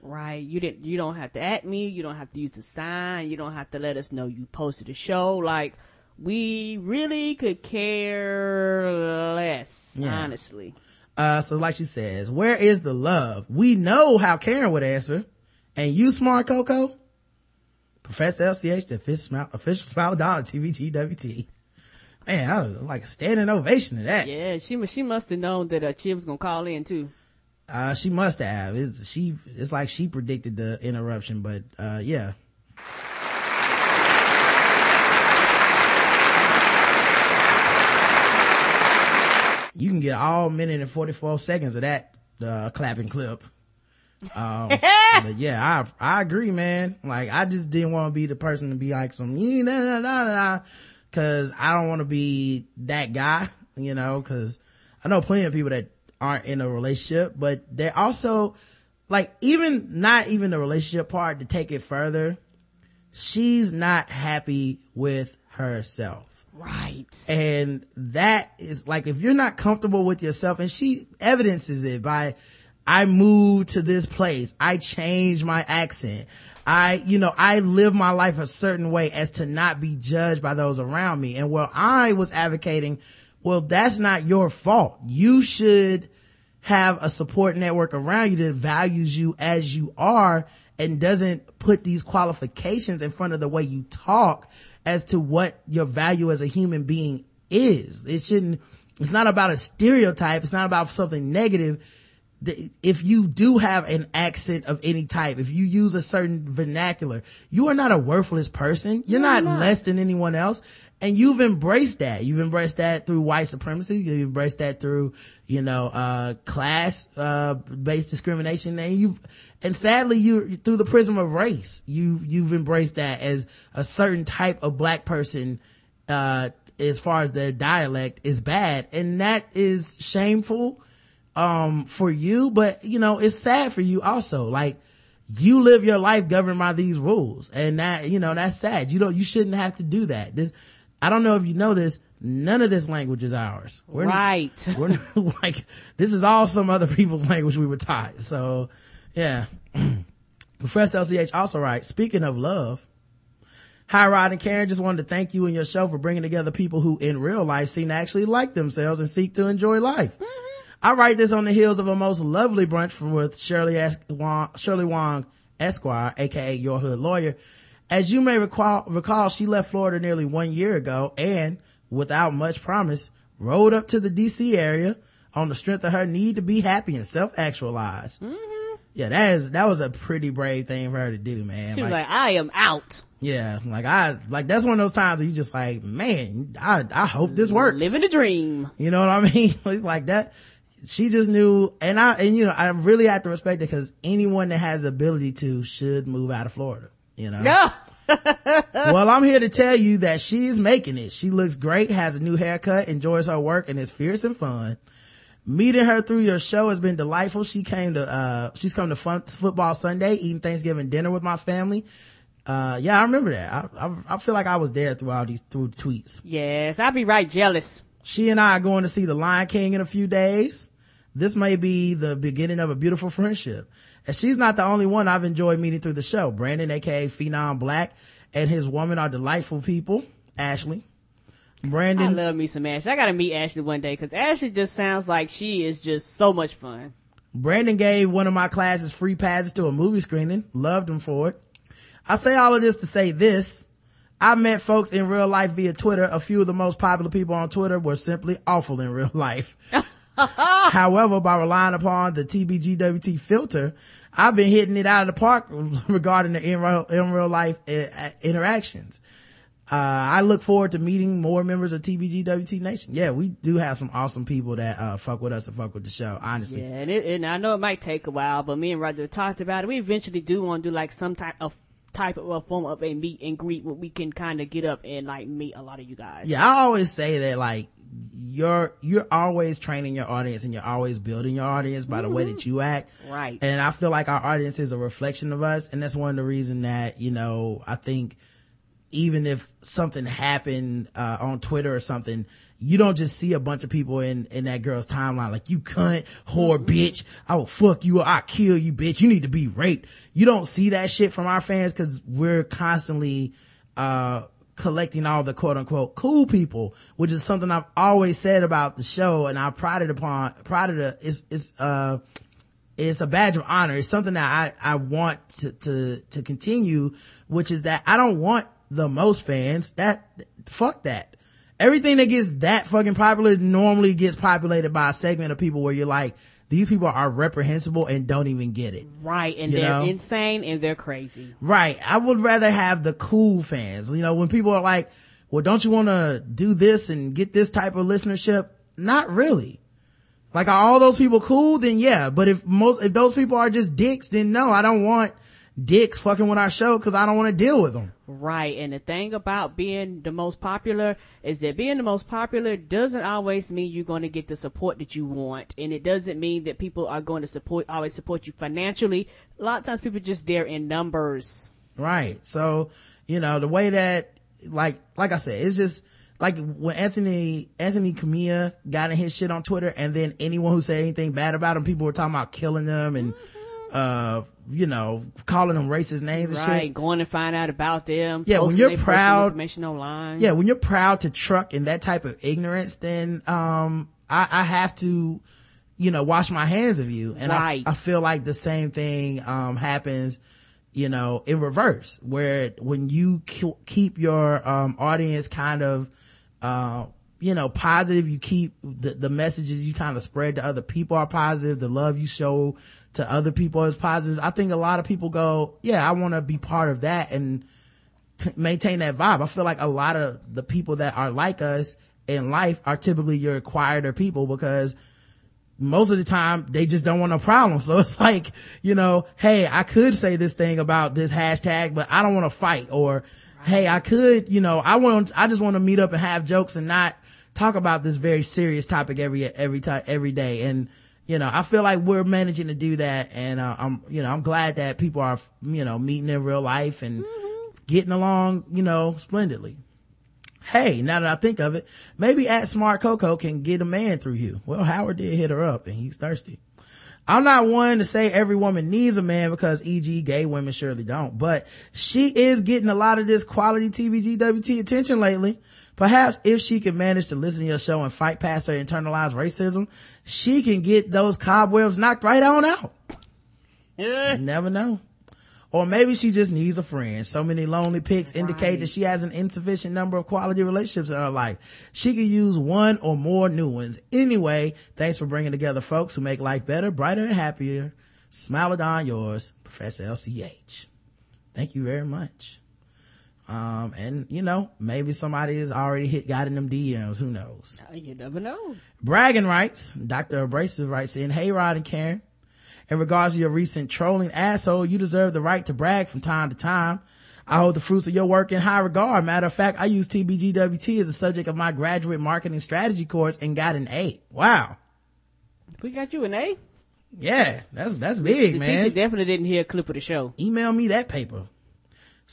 Right. You didn't, you don't have to at me. You don't have to use the sign. You don't have to let us know you posted a show. Like, we really could care less, Yeah. honestly. Uh, so like she says, where is the love? We know how Karen would answer. And you smart Coco? Professor LCH, the official smile, official smile dollar TBGWT. Man, I was like a standing ovation to that. Yeah, she she must have known that uh, Chip was gonna call in too. Uh, she must have. It's, she, it's like she predicted the interruption, but, uh, yeah. You can get all minute and 44 seconds of that, uh, clapping clip. Um, but yeah, I, I agree, man. Like, I just didn't want to be the person to be like some, "Ee, da, da, da, da, da," cause I don't want to be that guy, you know, cause I know plenty of people that aren't in a relationship, but they're also like, even not even the relationship part to take it further, she's not happy with herself. Right. And that is like, if you're not comfortable with yourself, and she evidences it by, I moved to this place. I changed my accent. I, you know, I live my life a certain way as to not be judged by those around me. And while I was advocating, well, that's not your fault. You should have a support network around you that values you as you are and doesn't put these qualifications in front of the way you talk as to what your value as a human being is. It shouldn't, it's not about a stereotype. It's not about something negative. If you do have an accent of any type, if you use a certain vernacular, you are not a worthless person. You're not, less than anyone else. And you've embraced that. You've embraced that through white supremacy. You've embraced that through, you know, uh, class, uh, based discrimination. And you've, and sadly, you, through the prism of race, you've, you've embraced that as a certain type of black person, uh, as far as their dialect is bad. And that is shameful, um, for you. But, you know, it's sad for you also. Like, you live your life governed by these rules. And that, you know, that's sad. You don't, you shouldn't have to do that. This, I don't know if you know this, none of this language is ours. We're, Right. We're like, this is all some other people's language we were taught. So, yeah. Professor LCH also writes, speaking of love, Hi Rod and Karen, just wanted to thank you and your show for bringing together people who in real life seem to actually like themselves and seek to enjoy life. I write this on the heels of a most lovely brunch with Shirley, es- Wong, Shirley Wong Esquire, aka Your Hood Lawyer. As you may recall, recall, she left Florida nearly one year ago and without much promise, rode up to the DC area on the strength of her need to be happy and self-actualize. Mm-hmm. Yeah, that is, that was a pretty brave thing for her to do, man. She was like, I am out. Yeah, like I, like that's one of those times where you just like, man, I, I hope this works. Living the dream. You know what I mean? Like, like that. She just knew, and I, and you know, I really have to respect it because anyone that has the ability to should move out of Florida. You know? No. well, I'm here to tell you that she's making it. She looks great, has a new haircut, enjoys her work, and is fierce and fun. Meeting her through your show has been delightful. She came to, uh, she's come to fun, football Sunday, eating Thanksgiving dinner with my family. Uh, yeah, I remember that. I, I, I feel like I was there through all these, through tweets. Yes, I'd be right jealous. She and I are going to see The Lion King in a few days. This may be the beginning of a beautiful friendship. And she's not the only one I've enjoyed meeting through the show. Brandon, aka Phenom Black, and his woman are delightful people. Ashley. Brandon. I love me some Ashley. I gotta meet Ashley one day because Ashley just sounds like she is just so much fun. Brandon gave one of my classes free passes to a movie screening. Loved him for it. I say all of this to say this. I met folks in real life via Twitter. A few of the most popular people on Twitter were simply awful in real life. However, by relying upon the TBGWT filter, I've been hitting it out of the park regarding the in real, in real life uh, interactions. Uh, I look forward to meeting more members of TBGWT Nation. Yeah, we do have some awesome people that, uh, fuck with us and fuck with the show, honestly. Yeah, and, it, and I know it might take a while, but me and Roger talked about it. We eventually do want to do like some type of type of a form of a meet and greet where we can kind of get up and like meet a lot of you guys. Yeah, I always say that like you're you're always training your audience and you're always building your audience by mm-hmm. the way that you act. Right. And I feel like our audience is a reflection of us, and that's one of the reasons that you know I think even if something happened uh, on Twitter or something, you don't just see a bunch of people in in that girl's timeline like you cunt, whore, mm-hmm. bitch. I will fuck you. I kill you, bitch. You need to be raped. You don't see that shit from our fans because we're constantly uh collecting all the quote unquote cool people, which is something I've always said about the show and I prided upon, prided it. it's, it's, uh, it's a badge of honor. It's something that I, I want to, to, to continue, which is that I don't want the most fans. That, fuck that. Everything that gets that fucking popular normally gets populated by a segment of people where you're like, these people are reprehensible and don't even get it. Right. And they're know? insane and they're crazy. Right. I would rather have the cool fans. You know, when people are like, well, don't you want to do this and get this type of listenership? Not really. Like, are all those people cool? Then yeah. But if most, if those people are just dicks, then no, I don't want dicks fucking with our show because I don't want to deal with them. Right. And the thing about being the most popular is that being the most popular doesn't always mean you're going to get the support that you want. And it doesn't mean that people are going to support, always support you financially. A lot of times people just there in numbers. Right. So, you know, the way that, like, like I said, it's just, like when Anthony Anthony Cumia got in his shit on Twitter, and then anyone who said anything bad about him, people were talking about killing them and mm-hmm. uh you know, calling them racist names and right, shit. going to find out about them. Yeah, when you're proud, information online. Yeah, when you're proud to truck in that type of ignorance, then um, I, I have to, you know, wash my hands of you. And right. I, I feel like the same thing um, happens, you know, in reverse, where when you keep your um, audience kind of. Uh, you know, positive. You keep the, the messages you kind of spread to other people are positive. The love you show to other people is positive. I think a lot of people go, yeah, I want to be part of that and maintain that vibe. I feel like a lot of the people that are like us in life are typically your quieter people because most of the time they just don't want a problem. So it's like, you know, hey, I could say this thing about this hashtag, but I don't want to fight or, hey, I could, you know, I want, I just want to meet up and have jokes and not talk about this very serious topic every, every time, every day. And, you know, I feel like we're managing to do that. And, uh, I'm, you know, I'm glad that people are, you know, meeting in real life and mm-hmm. getting along, you know, splendidly. Hey, now that I think of it, maybe at Smart Coco can get a man through you. Well, Howard did hit her up and he's thirsty. I'm not one to say every woman needs a man because e.g. gay women surely don't, but she is getting a lot of this quality TBGWT attention lately. Perhaps if she can manage to listen to your show and fight past her internalized racism, she can get those cobwebs knocked right on out. Yeah. Never know. Or maybe she just needs a friend. So many lonely pics right. indicate that she has an insufficient number of quality relationships in her life. She could use one or more new ones. Anyway, thanks for bringing together folks who make life better, brighter, and happier. Smilodon yours, Professor LCH. Thank you very much. Um, and you know, maybe somebody has already hit, got in them DMs. Who knows? You never know. Bragging rights. Dr. Abrasive writes in, Hey Rod and Karen, in regards to your recent trolling asshole, you deserve the right to brag from time to time. I hold the fruits of your work in high regard. Matter of fact, I use TBGWT as a subject of my graduate marketing strategy course and got an A. Wow. We got you an A? Yeah, that's, that's big, the man. The teacher definitely didn't hear a clip of the show. Email me that paper.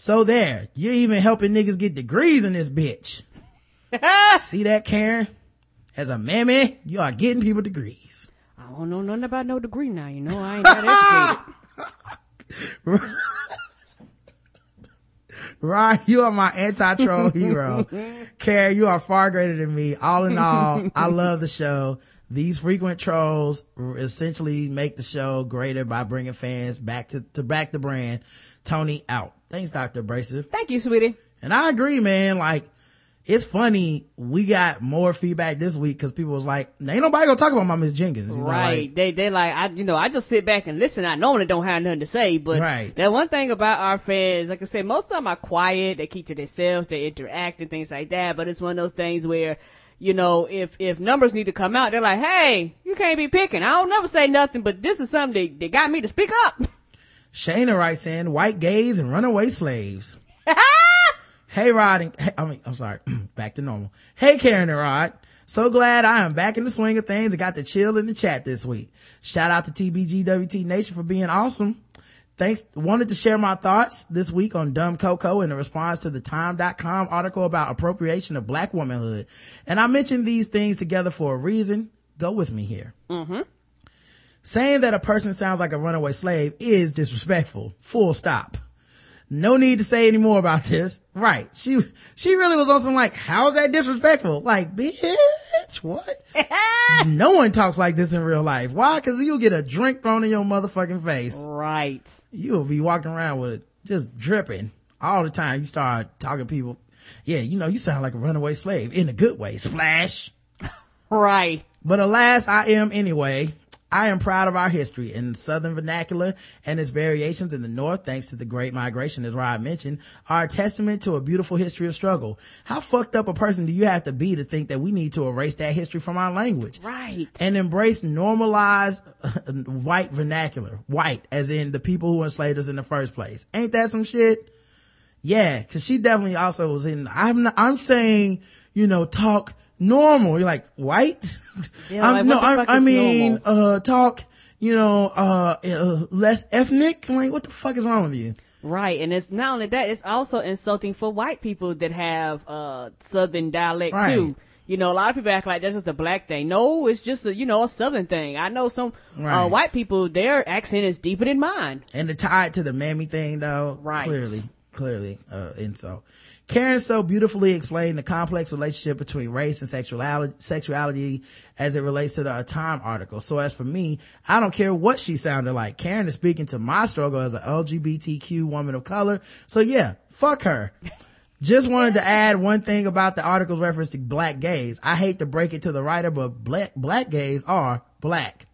So there, you're even helping niggas get degrees in this bitch. See that, Karen? As a mammy, you are getting people degrees. I don't know nothing about no degree now, you know, I ain't that educated. Right, you are my anti-troll hero. Karen, you are far greater than me. All in all, I love the show. These frequent trolls essentially make the show greater by bringing fans back to, to back the brand. Tony out. Thanks, Dr. Abrasive. Thank you, sweetie. And I agree, man. Like, it's funny. We got more feedback this week because people was like, ain't nobody gonna talk about my Miss Jenkins. You know, Right. like- they they like I you know, I just sit back and listen. I normally don't have nothing to say, but Right. that one thing about our fans, like I said, most of them are quiet, they keep to themselves, they interact and things like that, but it's one of those things where you know, if, if numbers need to come out, they're like, hey, you can't be picking. I don't never say nothing, but this is something that, that got me to speak up. Shayna writes in, white gays and runaway slaves. hey Rod and, hey, I mean, I'm sorry, back to normal. Hey Karen and Rod. So glad I am back in the swing of things and got to chill in the chat this week. Shout out to TBGWT Nation for being awesome. Thanks. Wanted to share my thoughts this week on Dumb Coco in response to the time.com article about appropriation of black womanhood. And I mentioned these things together for a reason. Go with me here. Mm-hmm. Saying that a person sounds like a runaway slave is disrespectful. Full stop. No need to say any more about this. Right. She, she really was on some like, how's that disrespectful? Like, bitch, what? no one talks like this in real life. Why? Cause you'll get a drink thrown in your motherfucking face. Right. You'll be walking around with it just dripping all the time. You start talking to people. Yeah, you know, you sound like a runaway slave in a good way. Splash. Right. But alas, I am anyway. I am proud of our history in Southern vernacular and its variations in the North, thanks to the Great Migration, as Rod mentioned, are a testament to a beautiful history of struggle. How fucked up a person do you have to be to think that we need to erase that history from our language? Right. And embrace normalized white vernacular. White, as in the people who enslaved us in the first place. Ain't that some shit? Yeah, cause she definitely also was in, I'm not, I'm saying, you know, talk normal. You're like, white? Yeah, I'm- like, no, what the I, fuck I is mean, uh, talk, you know, uh, uh, less ethnic. I'm like, what the fuck is wrong with you? Right, and it's not only that, it's also insulting for white people that have uh southern dialect Right. too. You know, a lot of people act like that's just a black thing. No, it's just a you know a southern thing. I know some Right. uh, white people, their accent is deeper than mine. And to tie it to the mammy thing though, Right. clearly, clearly, uh, insult. Karen so beautifully explained the complex relationship between race and sexuality, sexuality as it relates to the Time article. So as for me, I don't care what she sounded like. Karen is speaking to my struggle as an LGBTQ woman of color. So yeah, fuck her. Just wanted to add one thing about the article's reference to black gays. I hate to break it to the writer, but black, black gays are black.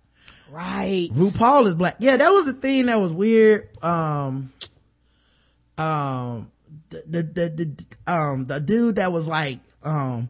Right. RuPaul is black. Yeah, that was the thing that was weird. Um, um, the, the, the, um, the dude that was like, um,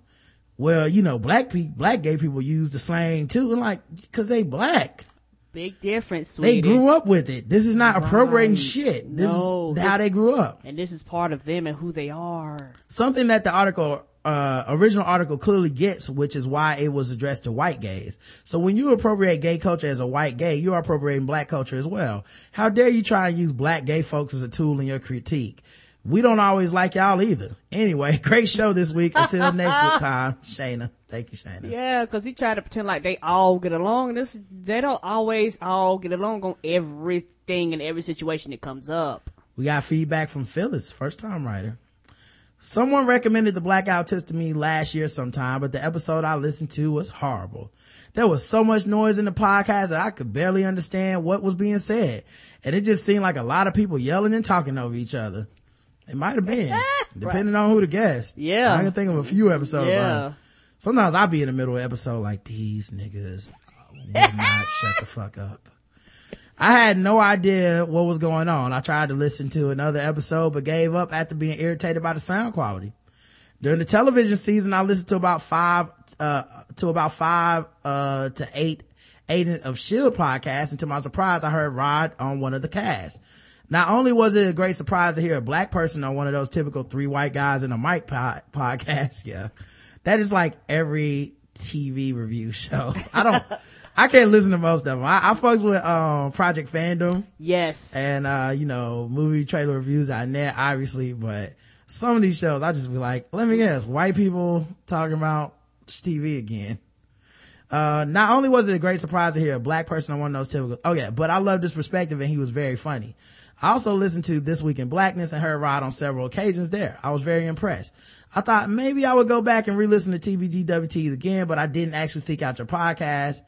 well, you know, black people, black gay people use the slang too, and like, cause they black. Big difference, They grew up with it. This is not appropriating shit. This No, is how this- they grew up. and this is part of them and who they are. Something that the article, uh, original article clearly gets, which is why it was addressed to white gays. So when you appropriate gay culture as a white gay, you are appropriating black culture as well. How dare you try and use black gay folks as a tool in your critique? We don't always like y'all either. Anyway, great show this week. Until next time, Shayna. Thank you, Shayna. Yeah, because he tried to pretend like they all get along, this they don't always all get along on everything and every situation that comes up. We got feedback from Phyllis, first time writer. Someone recommended the Black Guy Tips to me last year sometime, but the episode I listened to was horrible. There was so much noise in the podcast that I could barely understand what was being said. And it just seemed like a lot of people yelling and talking over each other. It might have been, depending on who the guest. Yeah. I can think of a few episodes. Yeah. like- sometimes I'll be in the middle of the episode like, these niggas will not shut the fuck up. I had no idea what was going on. I tried to listen to another episode, but gave up after being irritated by the sound quality. During the television season, I listened to about five, uh, to about five, uh, to eight, Agents of Shield podcasts. And to my surprise, I heard Rod on one of the casts. Not only was it a great surprise to hear a black person on one of those typical three white guys in a mic pod, podcast. Yeah. That is like every TV review show. I don't, I can't listen to most of them. I, I fucks with, um, Project Fandom Yes. and, uh, you know, movie trailer reviews on net, obviously, but some of these shows, I just be like, let me guess, white people talking about TV again. Uh, not only was it a great surprise to hear a black person on one of those typical, oh yeah, but I loved his perspective and he was very funny. I also listened to This Week in Blackness and heard Rod on several occasions there. I was very impressed. I thought maybe I would go back and re-listen to TBGWTs again, but I didn't actually seek out your podcast,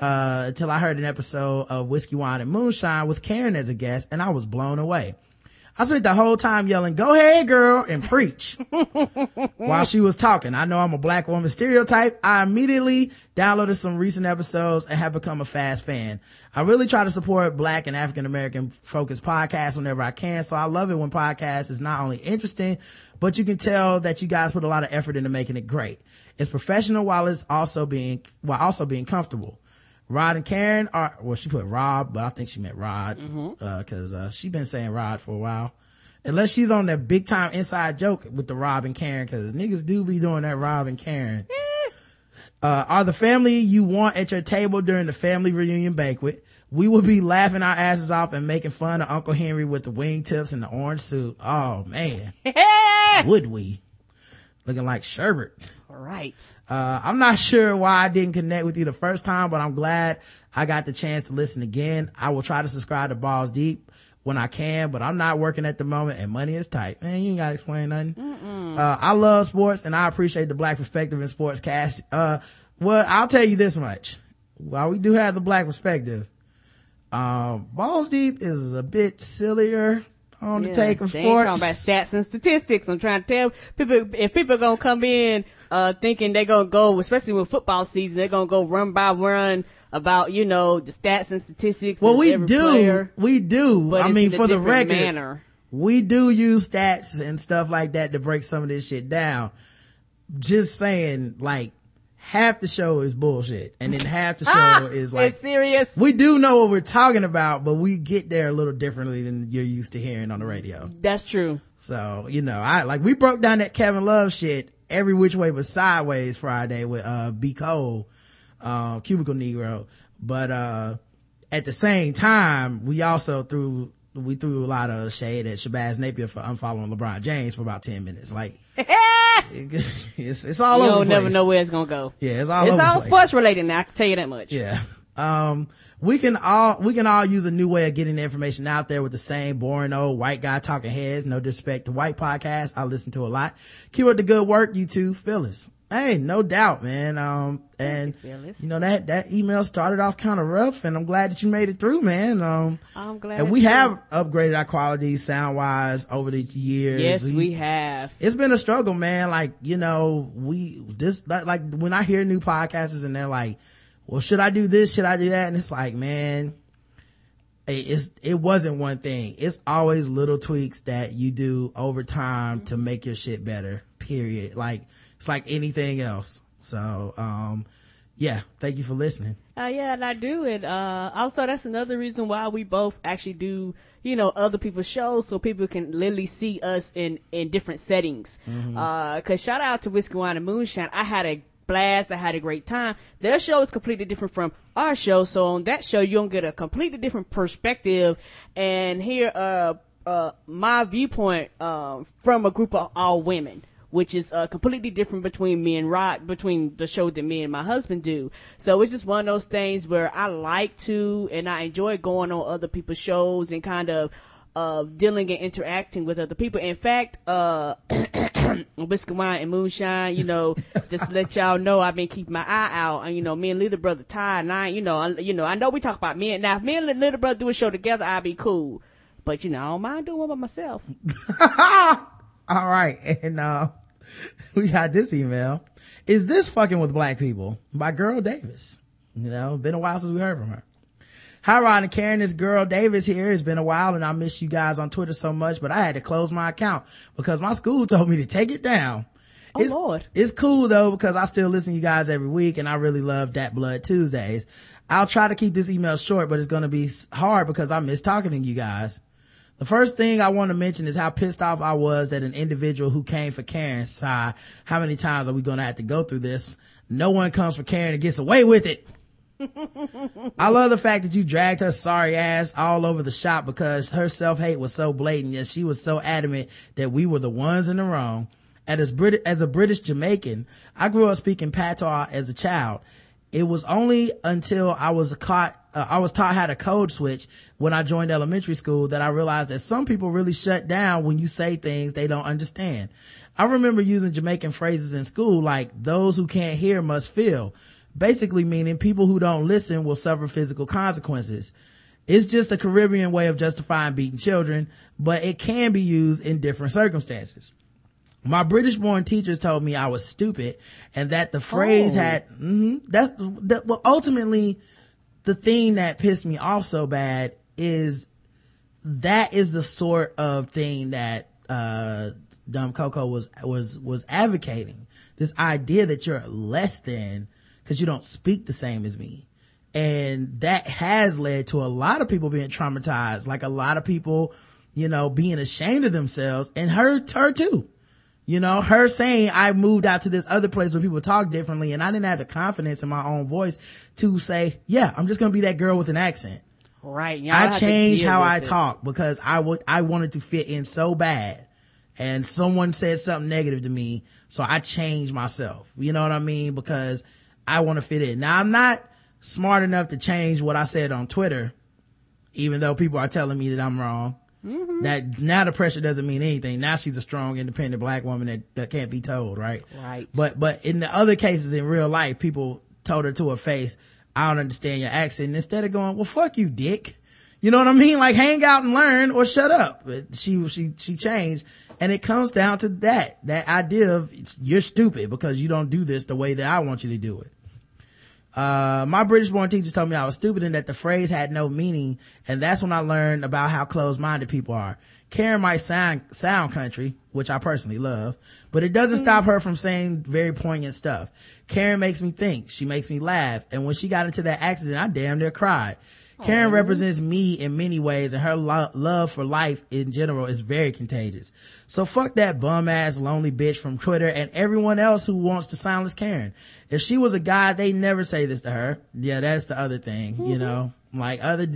uh, until I heard an episode of Whiskey, Wine, and Moonshine with Karen as a guest and I was blown away. I spent the whole time yelling, go ahead, girl, and preach while she was talking. I know I'm a black woman stereotype. I immediately downloaded some recent episodes and have become a fast fan. I really try to support black and African American focused podcasts whenever I can. So I love it when podcasts is not only interesting, but you can tell that you guys put a lot of effort into making it great. It's professional while it's also being, while also being comfortable. Rod and Karen are, well, she put Rob, but I think she meant Rod, uh, cause, uh, she been saying Rod for a while. Unless she's on that big time inside joke with the Rob and Karen, cause niggas do be doing that Rob and Karen. Uh, are the family you want at your table during the family reunion banquet. We will be laughing our asses off and making fun of Uncle Henry with the wingtips and the orange suit. Oh man. Would we? Looking like sherbet. Right. Uh, I'm not sure why I didn't connect with you the first time, but I'm glad I got the chance to listen again. I will try to subscribe to Balls Deep when I can, but I'm not working at the moment and money is tight. Man, you ain't gotta explain nothing. Uh, I love sports and I appreciate the black perspective in sports cast. Uh, well, I'll tell you this much. While we do have the black perspective, um, Balls Deep is a bit sillier on the Yeah, take of sports. they ain't talking about stats and statistics. I'm trying to tell people if people gonna come in uh thinking they're gonna go, especially with football season, they're gonna go run by run about you know the stats and statistics. Well, we do, player, we do. but I mean, for the record, manner. we do use stats and stuff like that to break some of this shit down. Just saying, like, half the show is bullshit, and then half the show Ah, is like, serious. we do know what we're talking about, but we get there a little differently than you're used to hearing on the radio. That's true. So, you know, I, like, we broke down that Kevin Love shit every which way but sideways Friday with, uh, B. Cole, uh, Cubicle Negro. But, uh, at the same time, we also threw, we threw a lot of shade at Shabazz Napier for unfollowing LeBron James for about 10 minutes. Like, it's, it's all you over don't the never know where it's gonna go. Yeah, it's all it's all sports related now. I can tell you that much. Yeah. Um, we can all, we can all use a new way of getting the information out there with the same boring old white guy talking heads. No disrespect to white podcasts. I listen to a lot. Keep up the good work, you two, Phyllis. Hey, no doubt, man. Um, and you, you know, that, that email started off kind of rough and I'm glad that you made it through, man. Um, I'm glad. and we too. have upgraded our quality sound wise over the years. Yes, we have. it's been a struggle, man. Like, you know, we, this, like, like when I hear new podcasters and they're like, well, should I do this? Should I do that? And it's like, man, it- it's, it wasn't one thing. It's always little tweaks that you do over time to make your shit better, period. Like, it's like anything else. So, um, yeah, thank you for listening. Uh, yeah, and I do. And, uh, also that's another reason why we both actually do, you know, other people's shows so people can literally see us in, in different settings. Uh, cause shout out to Whiskey Wine and Moonshine. I had a blast. I had a great time. Their show is completely different from our show. So on that show, you'll get a completely different perspective and hear, uh, uh, my viewpoint, um, from a group of all women which is uh, completely different between me and Rod, between the show that me and my husband do. So it's just one of those things where I like to and I enjoy going on other people's shows and kind of uh, dealing and interacting with other people. In fact, uh, Whiskey Wine and Moonshine, you know, just to let y'all know, I've been keeping my eye out. And, you know, me and little brother Ty and I, you know, I, you know, I know we talk about me and now if me and little brother do a show together, I'll be cool. But, you know, I don't mind doing one by myself. All right. And, uh, we got this email. Is this fucking with black people by Girl Davis? You know, been a while since we heard from her. Hi, Ron and Karen. This girl Davis here. It's been a while and I miss you guys on Twitter so much, but I had to close my account because my school told me to take it down. Oh, it's, Lord. It's cool though because I still listen to you guys every week and I really love that Blood Tuesdays. I'll try to keep this email short, but it's going to be hard because I miss talking to you guys. The first thing I want to mention is how pissed off I was that an individual who came for Karen sighed, how many times are we going to have to go through this? No one comes for Karen and gets away with it. I love the fact that you dragged her sorry ass all over the shop because her self-hate was so blatant, yet she was so adamant that we were the ones in the wrong. As Brit- as a British Jamaican, I grew up speaking patois as a child. It was only until I was caught, uh, I was taught how to code switch when I joined elementary school that I realized that some people really shut down when you say things they don't understand. I remember using Jamaican phrases in school like, those who can't hear must feel. Basically meaning people who don't listen will suffer physical consequences. It's just a Caribbean way of justifying beating children, but it can be used in different circumstances. My British born teachers told me I was stupid and that the phrase Oh. had, mhm, that's, that, well, ultimately, the thing that pissed me off so bad is that is the sort of thing that, uh, Dumb Coco was, was, was advocating. This idea that you're less than because you don't speak the same as me. And that has led to a lot of people being traumatized, like a lot of people, you know, being ashamed of themselves and her, her too. You know, her saying I moved out to this other place where people talk differently and I didn't have the confidence in my own voice to say, yeah, I'm just going to be that girl with an accent. Right. Y'all I changed how I it. talk because I would, I wanted to fit in so bad. And someone said something negative to me. So I changed myself. You know what I mean? Because I want to fit in. Now I'm not smart enough to change what I said on Twitter, even though people are telling me that I'm wrong. Mm-hmm. That now the pressure doesn't mean anything. Now she's a strong, independent black woman that, that can't be told, right? Right. But, but in the other cases in real life, people told her to her face, I don't understand your accent. And instead of going, well, fuck you, dick. You know what I mean? Like hang out and learn or shut up. But she, she, she changed. And it comes down to that, that idea of you're stupid because you don't do this the way that I want you to do it. Uh, my British born teachers told me I was stupid and that the phrase had no meaning. And that's when I learned about how closed minded people are. Karen might sound, sound country, which I personally love, but it doesn't stop her from saying very poignant stuff. Karen makes me think. She makes me laugh. And when she got into that accident, I damn near cried. Karen oh. represents me in many ways and her lo- love for life in general is very contagious. So fuck that bum ass lonely bitch from Twitter and everyone else who wants to silence Karen. If she was a guy, they never say this to her. Yeah, that's the other thing, you mm-hmm. know, like other,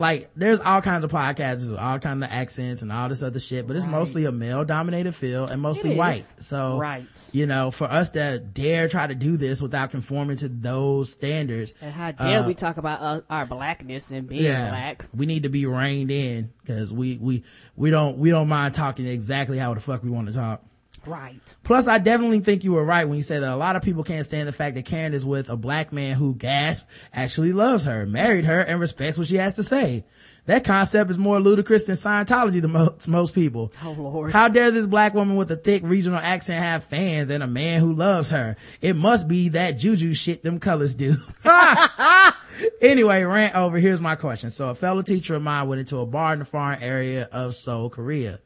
like there's all kinds of podcasts with all kinds of accents and all this other shit, but it's mostly a male dominated field and mostly white. So, Right. you know, for us to dare try to do this without conforming to those standards, And how dare uh, we talk about uh, our blackness and being black? we need to be reined in because we, we, we don't, we don't mind talking exactly how the fuck we want to talk. Right. Plus, I definitely think you were right when you said that a lot of people can't stand the fact that Karen is with a black man who, gasp, actually loves her, married her, and respects what she has to say. That concept is more ludicrous than Scientology to most, most people. Oh, Lord. How dare this black woman with a thick regional accent have fans and a man who loves her? It must be that juju shit them colors do. anyway, rant over. Here's my question. So a fellow teacher of mine went into a bar in the foreign area of Seoul, Korea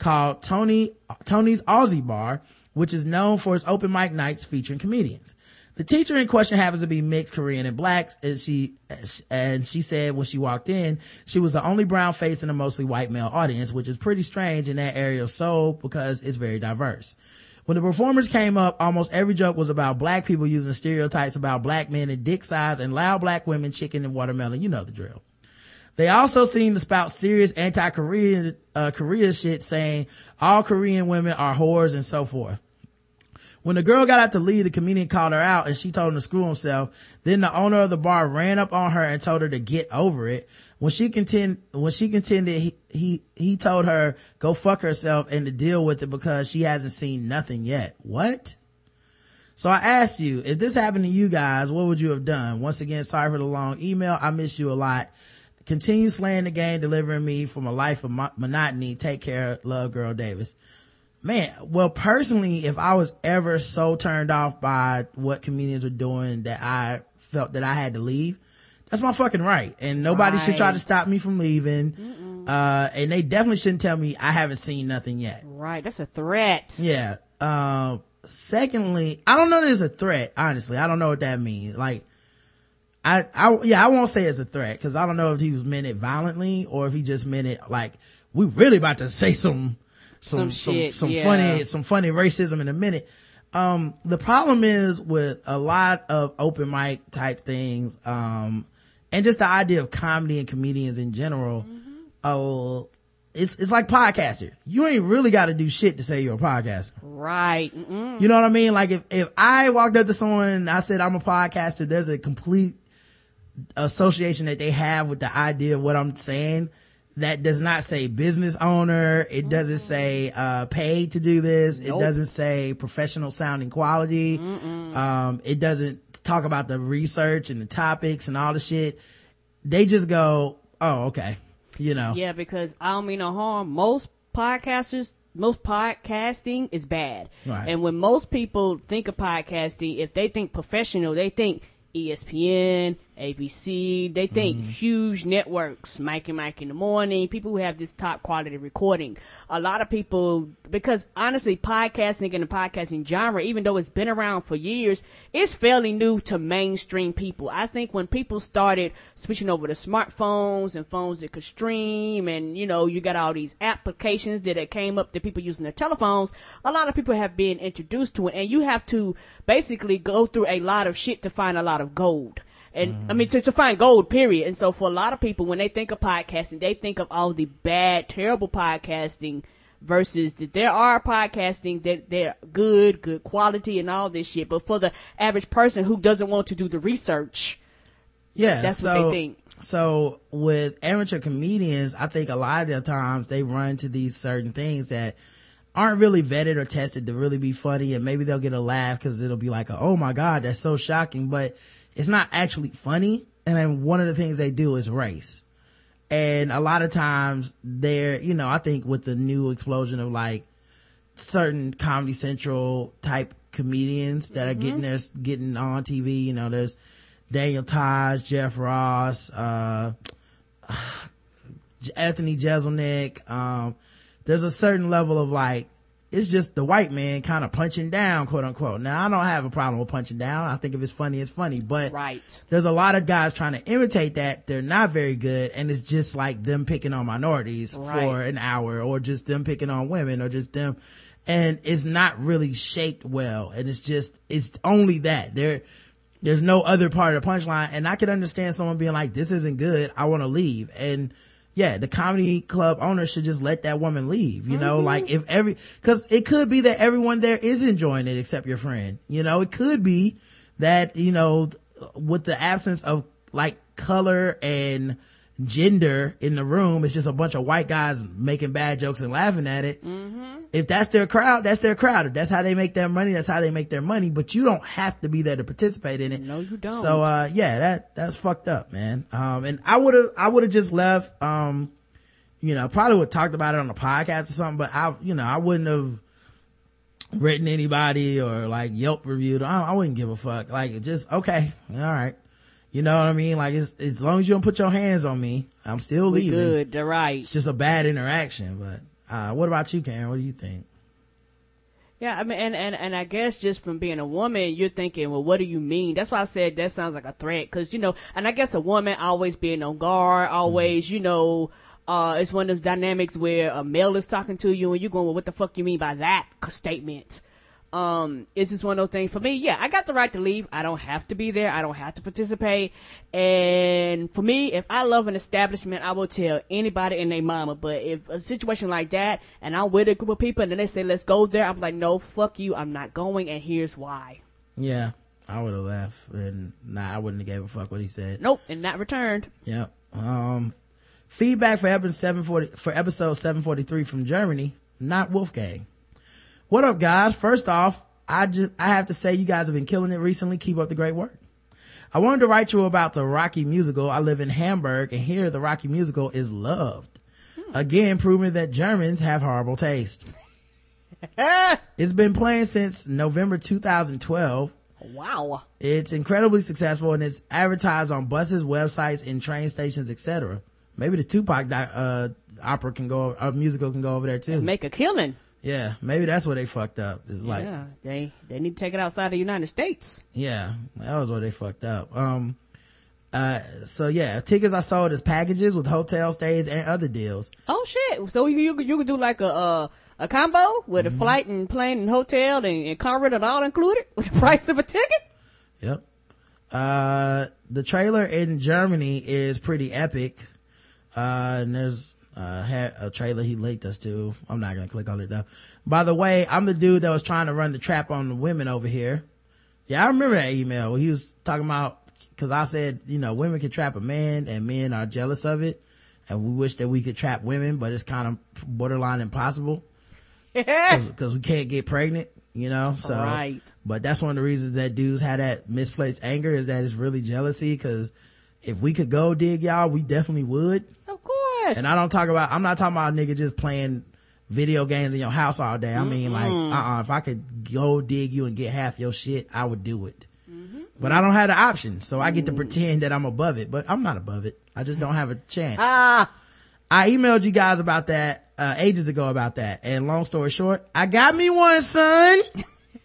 called Tony, Tony's Aussie Bar, which is known for its open mic nights featuring comedians. The teacher in question happens to be mixed Korean and black, and she, and she said when she walked in, she was the only brown face in a mostly white male audience, which is pretty strange in that area of Seoul because it's very diverse. When the performers came up, almost every joke was about black people using stereotypes about black men and dick size and loud black women, chicken and watermelon. You know the drill. They also seemed to spout serious anti-Korean, uh, Korea shit saying all Korean women are whores and so forth. When the girl got out to leave, the comedian called her out and she told him to screw himself. Then the owner of the bar ran up on her and told her to get over it. When she contend, when she contended, he, he, he told her go fuck herself and to deal with it because she hasn't seen nothing yet. What? So I asked you, if this happened to you guys, what would you have done? Once again, sorry for the long email. I miss you a lot. Continue slaying the game, delivering me from a life of mo- monotony. Take care. Love, girl Davis. Man, well, personally, if I was ever so turned off by what comedians were doing that I felt that I had to leave, that's my fucking right. And nobody should try to stop me from leaving. Uh, and they definitely shouldn't tell me I haven't seen nothing yet. Right. That's a threat. Yeah. Um, secondly, I don't know that it's a threat, honestly. I don't know what that means. Like, I, I, yeah, I won't say it's a threat because I don't know if he was meant it violently or if he just meant it like, we really about to say some, some, Some some, shit, some yeah. funny, some funny racism in a minute. Um, the problem is with a lot of open mic type things, um, and just the idea of comedy and comedians in general, uh, it's, it's like podcaster. You ain't really got to do shit to say you're a podcaster. Right. Mm-mm. You know what I mean? Like if, if I walked up to someone and I said I'm a podcaster, there's a complete association that they have with the idea of what I'm saying that does not say business owner. It doesn't say, uh, paid to do this. It doesn't say professional sounding quality. Um, it doesn't talk about the research and the topics and all the shit. They just go, Oh, okay. You know. Yeah, because I don't mean no harm. Most podcasters, most podcasting is bad. Right. And when most people think of podcasting, if they think professional, they think ESPN, ABC, they think Mm-hmm. huge networks, Mike and Mike in the morning, people who have this top quality recording. A lot of people, because honestly, podcasting and the podcasting genre, even though it's been around for years, it's fairly new to mainstream people. I think when people started switching over to smartphones and phones that could stream and, you know, you got all these applications that came up that people using their telephones, a lot of people have been introduced to it and you have to basically go through a lot of shit to find a lot of gold. And mm-hmm. I mean, to, to find gold, period. And so for a lot of people, when they think of podcasting, they think of all the bad, terrible podcasting versus that there are podcasting that they're good, good quality and all this shit. But for the average person who doesn't want to do the research, Yeah. That's so, what they think. So with amateur comedians, I think a lot of the times they run to these certain things that aren't really vetted or tested to really be funny and maybe they'll get a laugh because it'll be like, oh my God, that's so shocking, but it's not actually funny. And then one of the things they do is race. And a lot of times they're, you know, I think with the new explosion of like certain Comedy Central type comedians that are getting their, getting on TV, you know, there's Daniel Tosh, Jeff Ross, uh, Anthony Jeselnik. Um, there's a certain level of like, it's just the white man kind of punching down, quote unquote. Now, I don't have a problem with punching down. I think if it's funny, it's funny, but right. there's a lot of guys trying to imitate that. They're not very good. And it's just like them picking on minorities for an hour or just them picking on women or just them. And it's not really shaped well. And it's just, it's only that there, there's no other part of the punchline. And I could understand someone being like, this isn't good. I want to leave. And yeah, the comedy club owner should just let that woman leave, you know, like mm-hmm. if every, cause it could be that everyone there is enjoying it except your friend, you know, it could be that, you know, with the absence of like color and gender in the room, it's just a bunch of white guys making bad jokes and laughing at it. Mm-hmm. If that's their crowd, that's their crowd. If that's how they make their money, that's how they make their money, but you don't have to be there to participate in it. No, you don't. So, uh, yeah, that, that's fucked up, man. Um, and I would have, I would have just left, um, you know, probably would have talked about it on the podcast or something, but I, you know, I wouldn't have written anybody or like Yelp reviewed. I, I wouldn't give a fuck. Like, it just, okay, all right. You know what I mean? Like, it's, as long as you don't put your hands on me, I'm still We leaving. good. They're right. It's just a bad interaction, but, uh, what about you, Karen? What do you think? Yeah, I mean, and, and, and I guess just from being a woman, you're thinking, well, what do you mean? That's why I said that sounds like a threat. Cause, you know, and I guess a woman always being on guard, always, you know, uh, it's one of those dynamics where a male is talking to you and you're going, well, what the fuck you mean by that statement? Um, it's just one of those things for me. Yeah, I got the right to leave. I don't have to be there. I don't have to participate. And for me, if I love an establishment, I will tell anybody and their mama. But if a situation like that and I'm with a group of people and then they say, let's go there, I'm like, no, fuck you. I'm not going. And here's why. Yeah, I would have left and nah, I wouldn't have gave a fuck what he said. Nope. And not returned. Yep. Um, feedback for episode 740, for episode 743 from Germany, not Wolfgang. What up guys? First off, I just, I have to say you guys have been killing it recently. Keep up the great work. I wanted to write you about the Rocky musical. I live in Hamburg and here the Rocky musical is loved. Again, proving that Germans have horrible taste. it's been playing since November 2012. Wow. It's incredibly successful and it's advertised on buses, websites, and train stations, etc. Maybe the Tupac uh, opera can go, uh, musical can go over there too. Make a killing. Yeah, maybe that's where they fucked up. It's like, yeah. They, they need to take it outside the United States. yeah, that was where they fucked up. Um, uh, so yeah, tickets are sold as packages with hotel stays and other deals. Oh shit! So you you could- you could do like a uh, a combo with a flight and plane and hotel and, and car rental all included with the price of a ticket. Yep. Uh, the trailer in Germany is pretty epic. Uh, and there's, uh, ha- a trailer he linked us to. I'm not gonna click on it though. By the way, I'm the dude that was trying to run the trap on the women over here. Yeah, I remember that email. He was talking about, cause I said, you know, women can trap a man and men are jealous of it. And we wish that we could trap women, but it's kind of borderline impossible because we can't get pregnant, you know. So, Right. but that's one of the reasons that dudes have that misplaced anger is that it's really jealousy because if we could go dig y'all, we definitely would. Course. And I don't talk about, I'm not talking about a nigga just playing video games in your house all day. I mean, like, uh-uh, if I could go dig you and get half your shit, I would do it. But I don't have the option, so I get to pretend that I'm above it, but I'm not above it. I just don't have a chance. ah, I emailed you guys about that, uh, ages ago about that. And long story short, I got me one, son.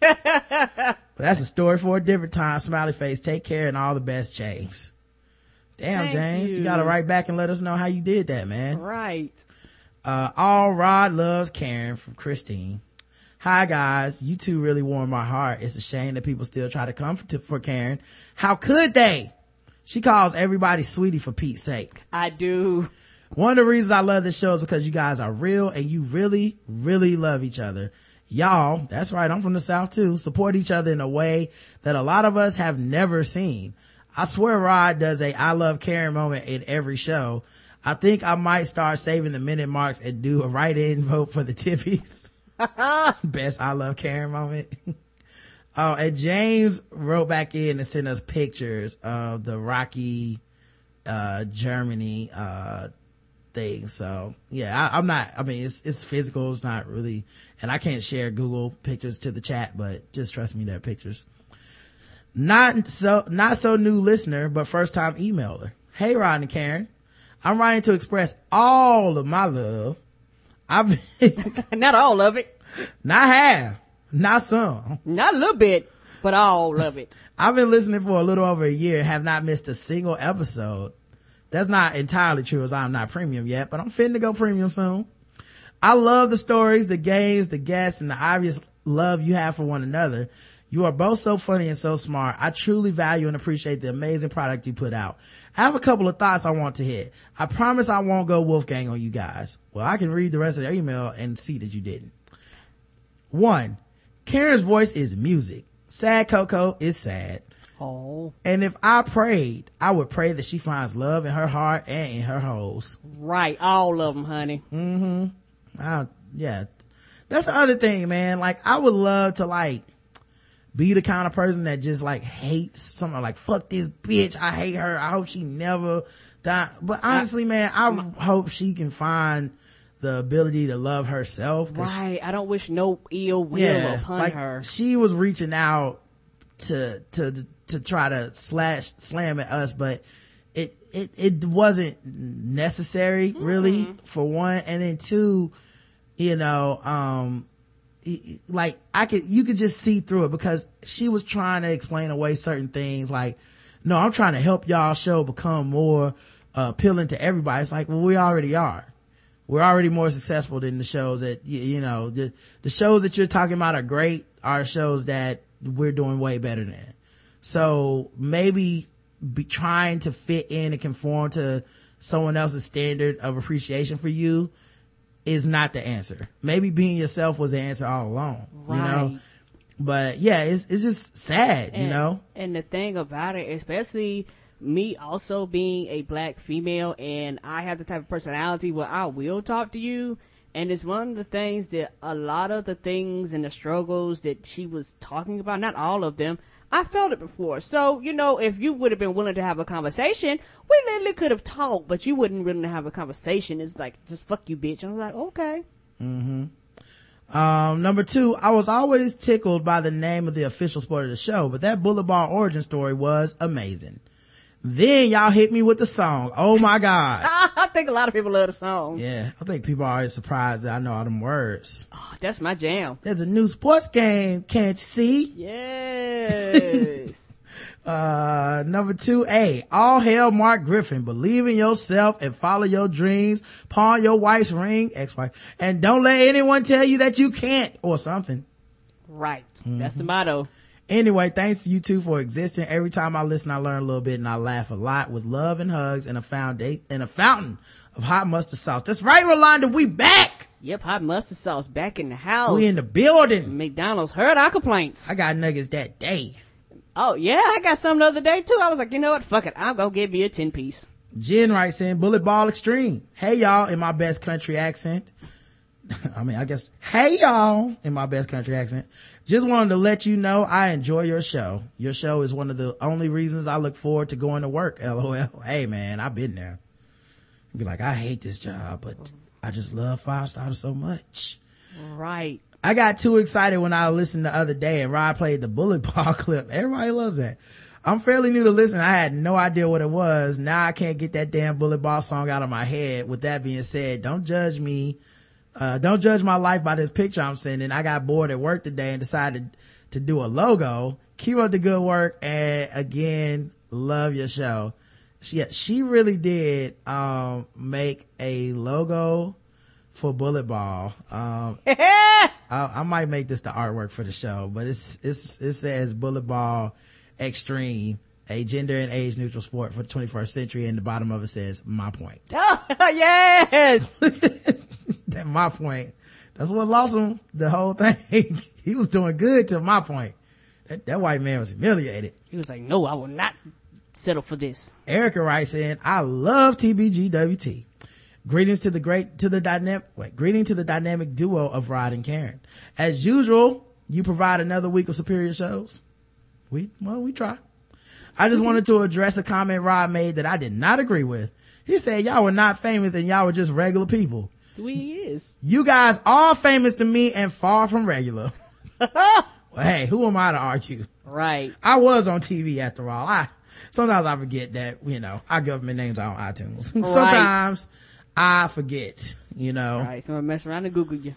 That's a story for a different time. Smiley face. Take care and all the best, James. Damn, Thank James. You. you. gotta write back and let us know how you did that, man. right. Uh, all Rod loves Karen from Christine. Hi guys, you two really warm my heart. It's a shame that people still try to come for, for Karen. How could they? She calls everybody sweetie for Pete's sake. I do. One of the reasons I love this show is because you guys are real and you really, really love each other. Y'all, that's right, I'm from the South too, support each other in a way that a lot of us have never seen. I swear Rod does a I love Karen moment in every show. I think I might start saving the minute marks and do a write-in vote for the Tippies. Best I love Karen moment. oh, and James wrote back in and sent us pictures of the Rocky, uh, Germany, uh, thing. So yeah, I, I'm not, I mean, it's, it's physical. It's not really, and I can't share Google pictures to the chat, but just trust me, they're pictures. Not so, not so new listener, but first time emailer. Hey, Rod and Karen. I'm writing to express all of my love. I've been, Not all of it. not half, not some. Not a little bit, but all of it. I've been listening for a little over a year and have not missed a single episode. That's not entirely true as I'm not premium yet, but I'm fitting to go premium soon. I love the stories, the games, the guests, and the obvious love you have for one another. You are both so funny and so smart. I truly value and appreciate the amazing product you put out. I have a couple of thoughts I want to hit. I promise I won't go Wolfgang on you guys. Well, I can read the rest of the email and see that you didn't. One, Karen's voice is music. Sad Coco is sad. Oh, And if I prayed, I would pray that she finds love in her heart and in her holes. right. All of them, honey. Mm-hmm. I, yeah. That's the other thing, man. Like, I would love to like, be the kind of person that just like hates something like, fuck this bitch. I hate her. I hope she never die. But honestly, man, I hope she can find the ability to love herself. Right. I don't wish no ill will upon like her. she was reaching out to to to try to slash slam at us, but it it it wasn't necessary really for one, and then two, you know, um, like I could you could just see through it because she was trying to explain away certain things. Like, no, I'm trying to help y'all show become more uh, appealing to everybody. It's like, well, we already are. We're already more successful than the shows that you, you know the the shows that you're talking about are great are shows that we're doing way better than. So maybe be trying to fit in and conform to someone else's standard of appreciation for you is not the answer maybe being yourself was the answer all along you know Right. but yeah it's it's just sad you know And the thing about it, especially me also being a black female and I have the type of personality where I will talk to you. And it's one of the things that a lot of the things and the struggles that she was talking about, not all of them, I felt it before. So, you know, if you would have been willing to have a conversation, we literally could have talked, but you wouldn't to have a conversation. It's like, just fuck you, bitch. And I'm like, okay. Mm-hmm. Um, number two, I was always tickled by the name of the official sport of the show, but that Bullet Ball origin story was amazing. Then y'all hit me with the song. Oh my God. I think a lot of people love the song. Yeah, I think people are always surprised that I know all them words. Oh, that's my jam. There's a new sports game, can't you see? Yes. Uh, number two, A, all hail Mark Griffin. Believe in yourself and follow your dreams. Pawn your wife's ring, ex-wife, and don't let anyone tell you that you can't or something. right. That's the motto. Anyway, thanks to you two for existing. Every time I listen, I learn a little bit and I laugh a lot with love and hugs and a fountain and a fountain of hot mustard sauce. That's right, Rolanda. We back. Yep, hot mustard sauce back in the house. We in the building. McDonald's heard our complaints. I got nuggets that day. oh yeah, I got some the other day too. I was like, you know what? Fuck it. I'm gonna give you a 10 piece. Jen writes in Bullet Ball Extreme. Hey y'all, in my best country accent. I mean, I guess, hey y'all, in my best country accent. Just wanted to let you know I enjoy your show. Your show is one of the only reasons I look forward to going to work. LOL. Hey man, I've been there. Be like, I hate this job, but I just love Five Stars so much. Right. I got too excited when I listened the other day and Rod played the bullet ball clip. Everybody loves that. I'm fairly new to listen. I had no idea what it was. Now I can't get that damn bullet ball song out of my head. With that being said, don't judge me. Uh, don't judge my life by this picture I'm sending. I got bored at work today and decided to do a logo. Keep up the good work. And again, love your show. She, she really did, um, make a logo for bullet ball. Um, I, I might make this the artwork for the show, but it's, it's, it says bullet ball extreme, a gender and age neutral sport for the 21st century. And the bottom of it says my point. Oh, yes. That my point. That's what lost him the whole thing. he was doing good to my point. That, that white man was humiliated. He was like, no, I will not settle for this. Erica writes in, I love TBGWT. Greetings to the great, to the dynamic, wait, greeting to the dynamic duo of Rod and Karen. As usual, you provide another week of superior shows. We, well, we try. I just wanted to address a comment Rod made that I did not agree with. He said y'all were not famous and y'all were just regular people. We is. You guys are famous to me and far from regular. well, hey, who am I to argue? Right. I was on TV after all. I, sometimes I forget that, you know, our government names are on iTunes. sometimes I forget, you know. Right. So I mess around and Google you.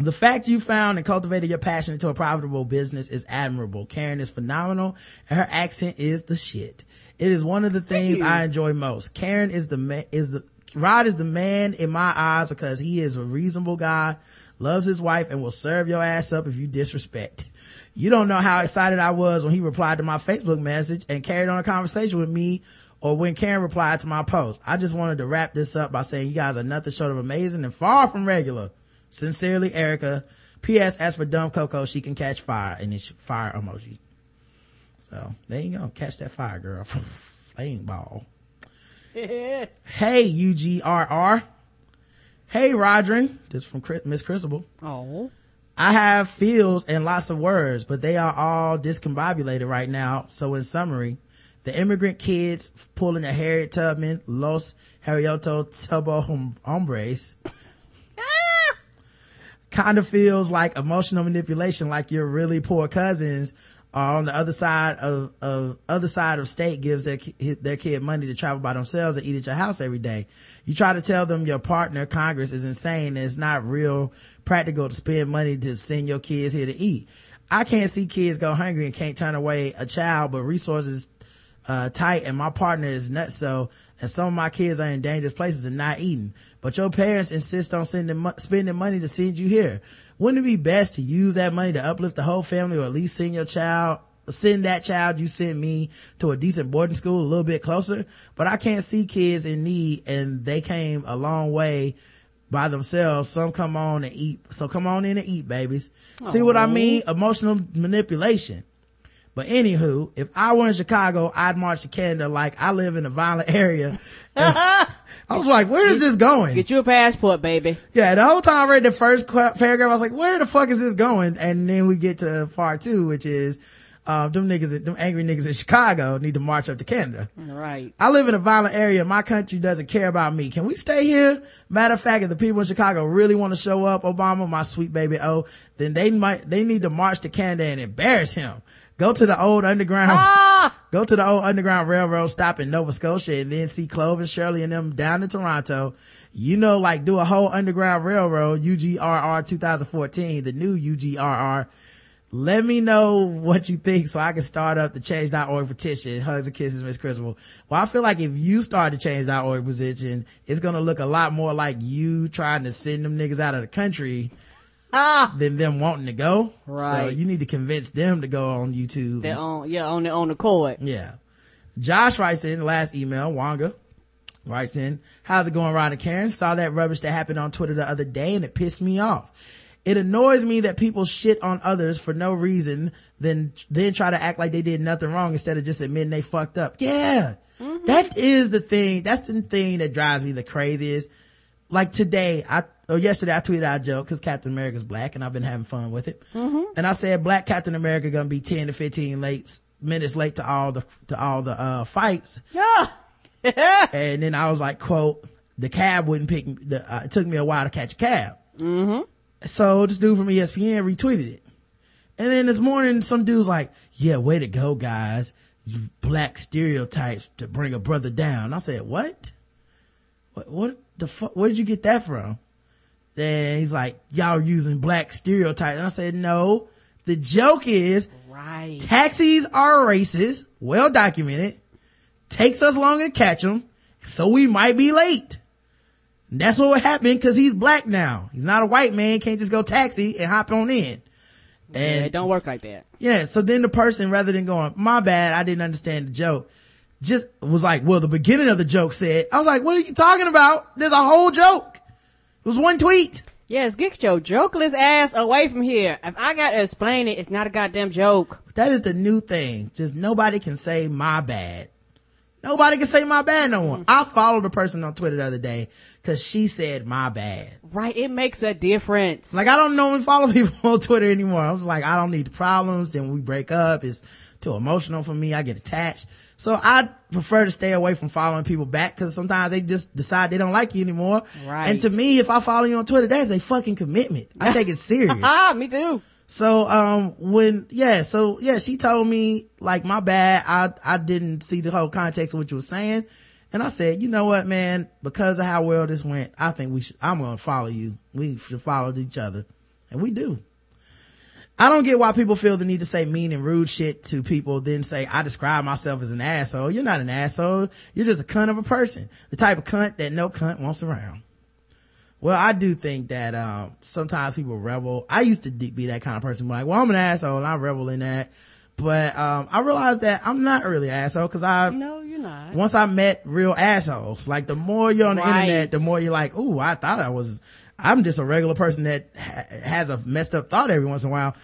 The fact you found and cultivated your passion into a profitable business is admirable. Karen is phenomenal and her accent is the shit. It is one of the things I enjoy most. Karen is the ma- is the Rod is the man in my eyes because he is a reasonable guy, loves his wife, and will serve your ass up if you disrespect. You don't know how excited I was when he replied to my Facebook message and carried on a conversation with me or when Karen replied to my post. I just wanted to wrap this up by saying you guys are nothing short of amazing and far from regular. Sincerely, Erica. P.S. As for dumb Coco, she can catch fire and it's fire emoji. So there you go. Catch that fire, girl. Flame ball. hey, UGRR. Hey, Rodrin. This from Miss Crucible. Oh. I have feels and lots of words, but they are all discombobulated right now. So in summary, the immigrant kids pulling a Harriet Tubman, Los Harrioto Tubo Hombres ah! kind of feels like emotional manipulation, like your really poor cousins on the other side of, of other side of state gives their, their kid money to travel by themselves and eat at your house every day. You try to tell them your partner, Congress, is insane and it's not real practical to spend money to send your kids here to eat. I can't see kids go hungry and can't turn away a child, but resources, uh, tight and my partner is nuts. So, and some of my kids are in dangerous places and not eating, but your parents insist on sending, spending money to send you here. Wouldn't it be best to use that money to uplift the whole family or at least send your child, send that child you sent me to a decent boarding school a little bit closer? But I can't see kids in need and they came a long way by themselves. Some come on and eat. So come on in and eat, babies. Aww. See what I mean? Emotional manipulation. But anywho, if I were in Chicago, I'd march to Canada like I live in a violent area. I was like, where is this going? Get you a passport, baby. Yeah, the whole time I read the first paragraph, I was like, where the fuck is this going? And then we get to part two, which is, uh, them niggas, them angry niggas in Chicago need to march up to Canada. Right. I live in a violent area. My country doesn't care about me. Can we stay here? Matter of fact, if the people in Chicago really want to show up, Obama, my sweet baby O, then they might, they need to march to Canada and embarrass him. Go to the old underground, ah! go to the old underground railroad stop in Nova Scotia and then see Clovis, Shirley and them down in Toronto. You know, like do a whole underground railroad, UGRR 2014, the new UGRR. Let me know what you think so I can start up the change.org petition. Hugs and kisses, Miss Crucible. Well, I feel like if you start the change.org petition, it's going to look a lot more like you trying to send them niggas out of the country. Than them wanting to go. Right. So you need to convince them to go on YouTube. They're on, yeah, on the, on the court. Yeah. Josh writes in last email, Wanga writes in, how's it going, Ron and Karen? Saw that rubbish that happened on Twitter the other day and it pissed me off. It annoys me that people shit on others for no reason, then, then try to act like they did nothing wrong instead of just admitting they fucked up. Yeah. Mm-hmm. That is the thing. That's the thing that drives me the craziest like today, I, or yesterday I tweeted out a joke because Captain America's black and I've been having fun with it. Mm-hmm. And I said black Captain America gonna be 10 to 15 late, minutes late to all the, to all the, uh, fights. Yeah. and then I was like, quote, the cab wouldn't pick me, the, uh, it took me a while to catch a cab. Mm-hmm. So this dude from ESPN retweeted it. And then this morning, some dude's like, yeah, way to go, guys. You black stereotypes to bring a brother down. I said, what? What, what the fuck? Where did you get that from? Then he's like, y'all using black stereotypes. And I said, no. The joke is, Right. taxis are racist, well documented, takes us longer to catch them, so we might be late. And that's what happened because he's black now. He's not a white man, can't just go taxi and hop on in. yeah, it don't work like that. yeah, so then the person, rather than going, my bad, I didn't understand the joke, just was like, well, the beginning of the joke said, I was like, what are you talking about? There's a whole joke. It was one tweet. Yes, get your jokeless ass away from here. If I gotta explain it, it's not a goddamn joke. That is the new thing. Just nobody can say my bad. Nobody can say my bad no more. I followed a person on Twitter the other day cause she said my bad. Right, it makes a difference. Like I don't normally follow people on Twitter anymore. I was like, I don't need the problems. Then we break up. It's too emotional for me. I get attached. So I prefer to stay away from following people back because sometimes they just decide they don't like you anymore. Right. And to me, if I follow you on Twitter, that's a fucking commitment. I take it serious. ah, me too. So, um, when, yeah, so, yeah, she told me, like, my bad. I, I didn't see the whole context of what you were saying. And I said, you know what, man, because of how well this went, I think we should, I'm going to follow you. We should follow each other. And we do. I don't get why people feel the need to say mean and rude shit to people, then say, I describe myself as an asshole. You're not an asshole. You're just a cunt of a person. The type of cunt that no cunt wants around. Well, I do think that, um, sometimes people revel. I used to be that kind of person, like, well, I'm an asshole and I revel in that. But, um, I realized that I'm not really an asshole because I, No, you're not. once I met real assholes, like the more you're on the Right. internet, the more you're like, ooh, I thought I was, I'm just a regular person that ha- has a messed up thought every once in a while.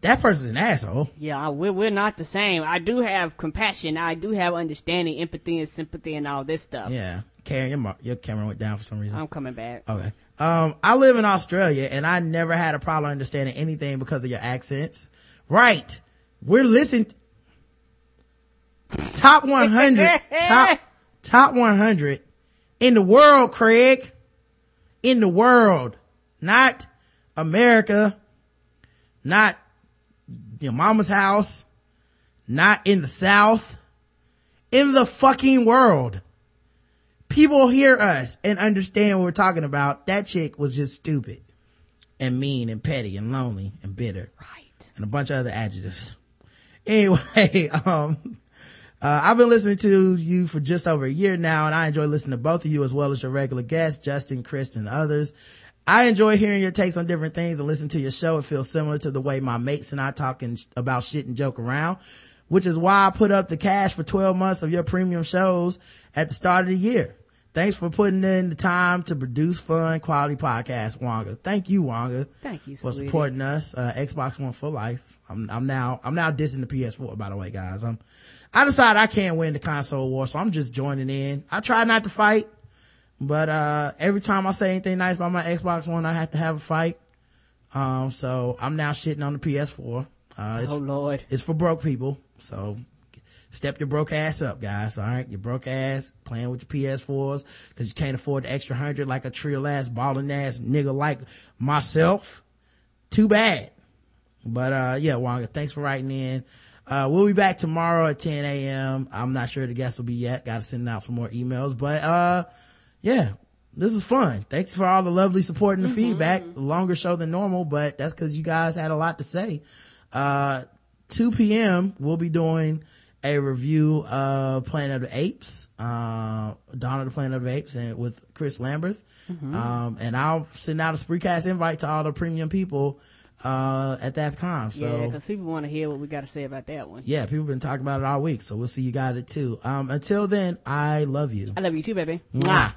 That person's an asshole. Yeah, we're, we're not the same. I do have compassion. I do have understanding, empathy, and sympathy, and all this stuff. Yeah. Karen, your, mo- your camera went down for some reason. I'm coming back. Okay. Um, I live in Australia and I never had a problem understanding anything because of your accents. Right. We're listening. Top 100. top, top 100 in the world, Craig. In the world. Not America. Not your mama's house. Not in the South. In the fucking world people hear us and understand what we're talking about. That chick was just stupid and mean and petty and lonely and bitter. Right. And a bunch of other adjectives. Anyway, um, uh, I've been listening to you for just over a year now and I enjoy listening to both of you as well as your regular guests, Justin, Chris, and others. I enjoy hearing your takes on different things and listen to your show. It feels similar to the way my mates and I talk and sh- about shit and joke around, which is why I put up the cash for 12 months of your premium shows at the start of the year. Thanks for putting in the time to produce fun, quality podcast, Wonga. Thank you, Wonga. Thank you, for sweetie. supporting us. Uh, Xbox One for life. I'm, I'm now, I'm now dissing the PS4, by the way, guys. I'm, I decided I can't win the console war, so I'm just joining in. I try not to fight, but, uh, every time I say anything nice about my Xbox One, I have to have a fight. Um, so I'm now shitting on the PS4. Uh, it's, Oh Lord. it's for broke people. So step your broke ass up, guys. All right. Your broke ass playing with your PS4s because you can't afford the extra hundred like a trill ass, balling ass nigga like myself. Too bad. But, uh, yeah, Wonga, thanks for writing in. Uh, we'll be back tomorrow at 10 a.m. I'm not sure the guests will be yet. Got to send out some more emails, but, uh, yeah, this is fun. Thanks for all the lovely support and the feedback. Longer show than normal, but that's because you guys had a lot to say. Uh, 2 p.m. we'll be doing a review of Planet of the Apes, uh, Dawn of the Planet of the Apes and with Chris Lambert. Um, and I'll send out a Spreecast invite to all the premium people, uh, at that time. So yeah, because people want to hear what we got to say about that one. yeah, people been talking about it all week. So we'll see you guys at two. Um, until then, I love you. I love you too, baby. Mwah.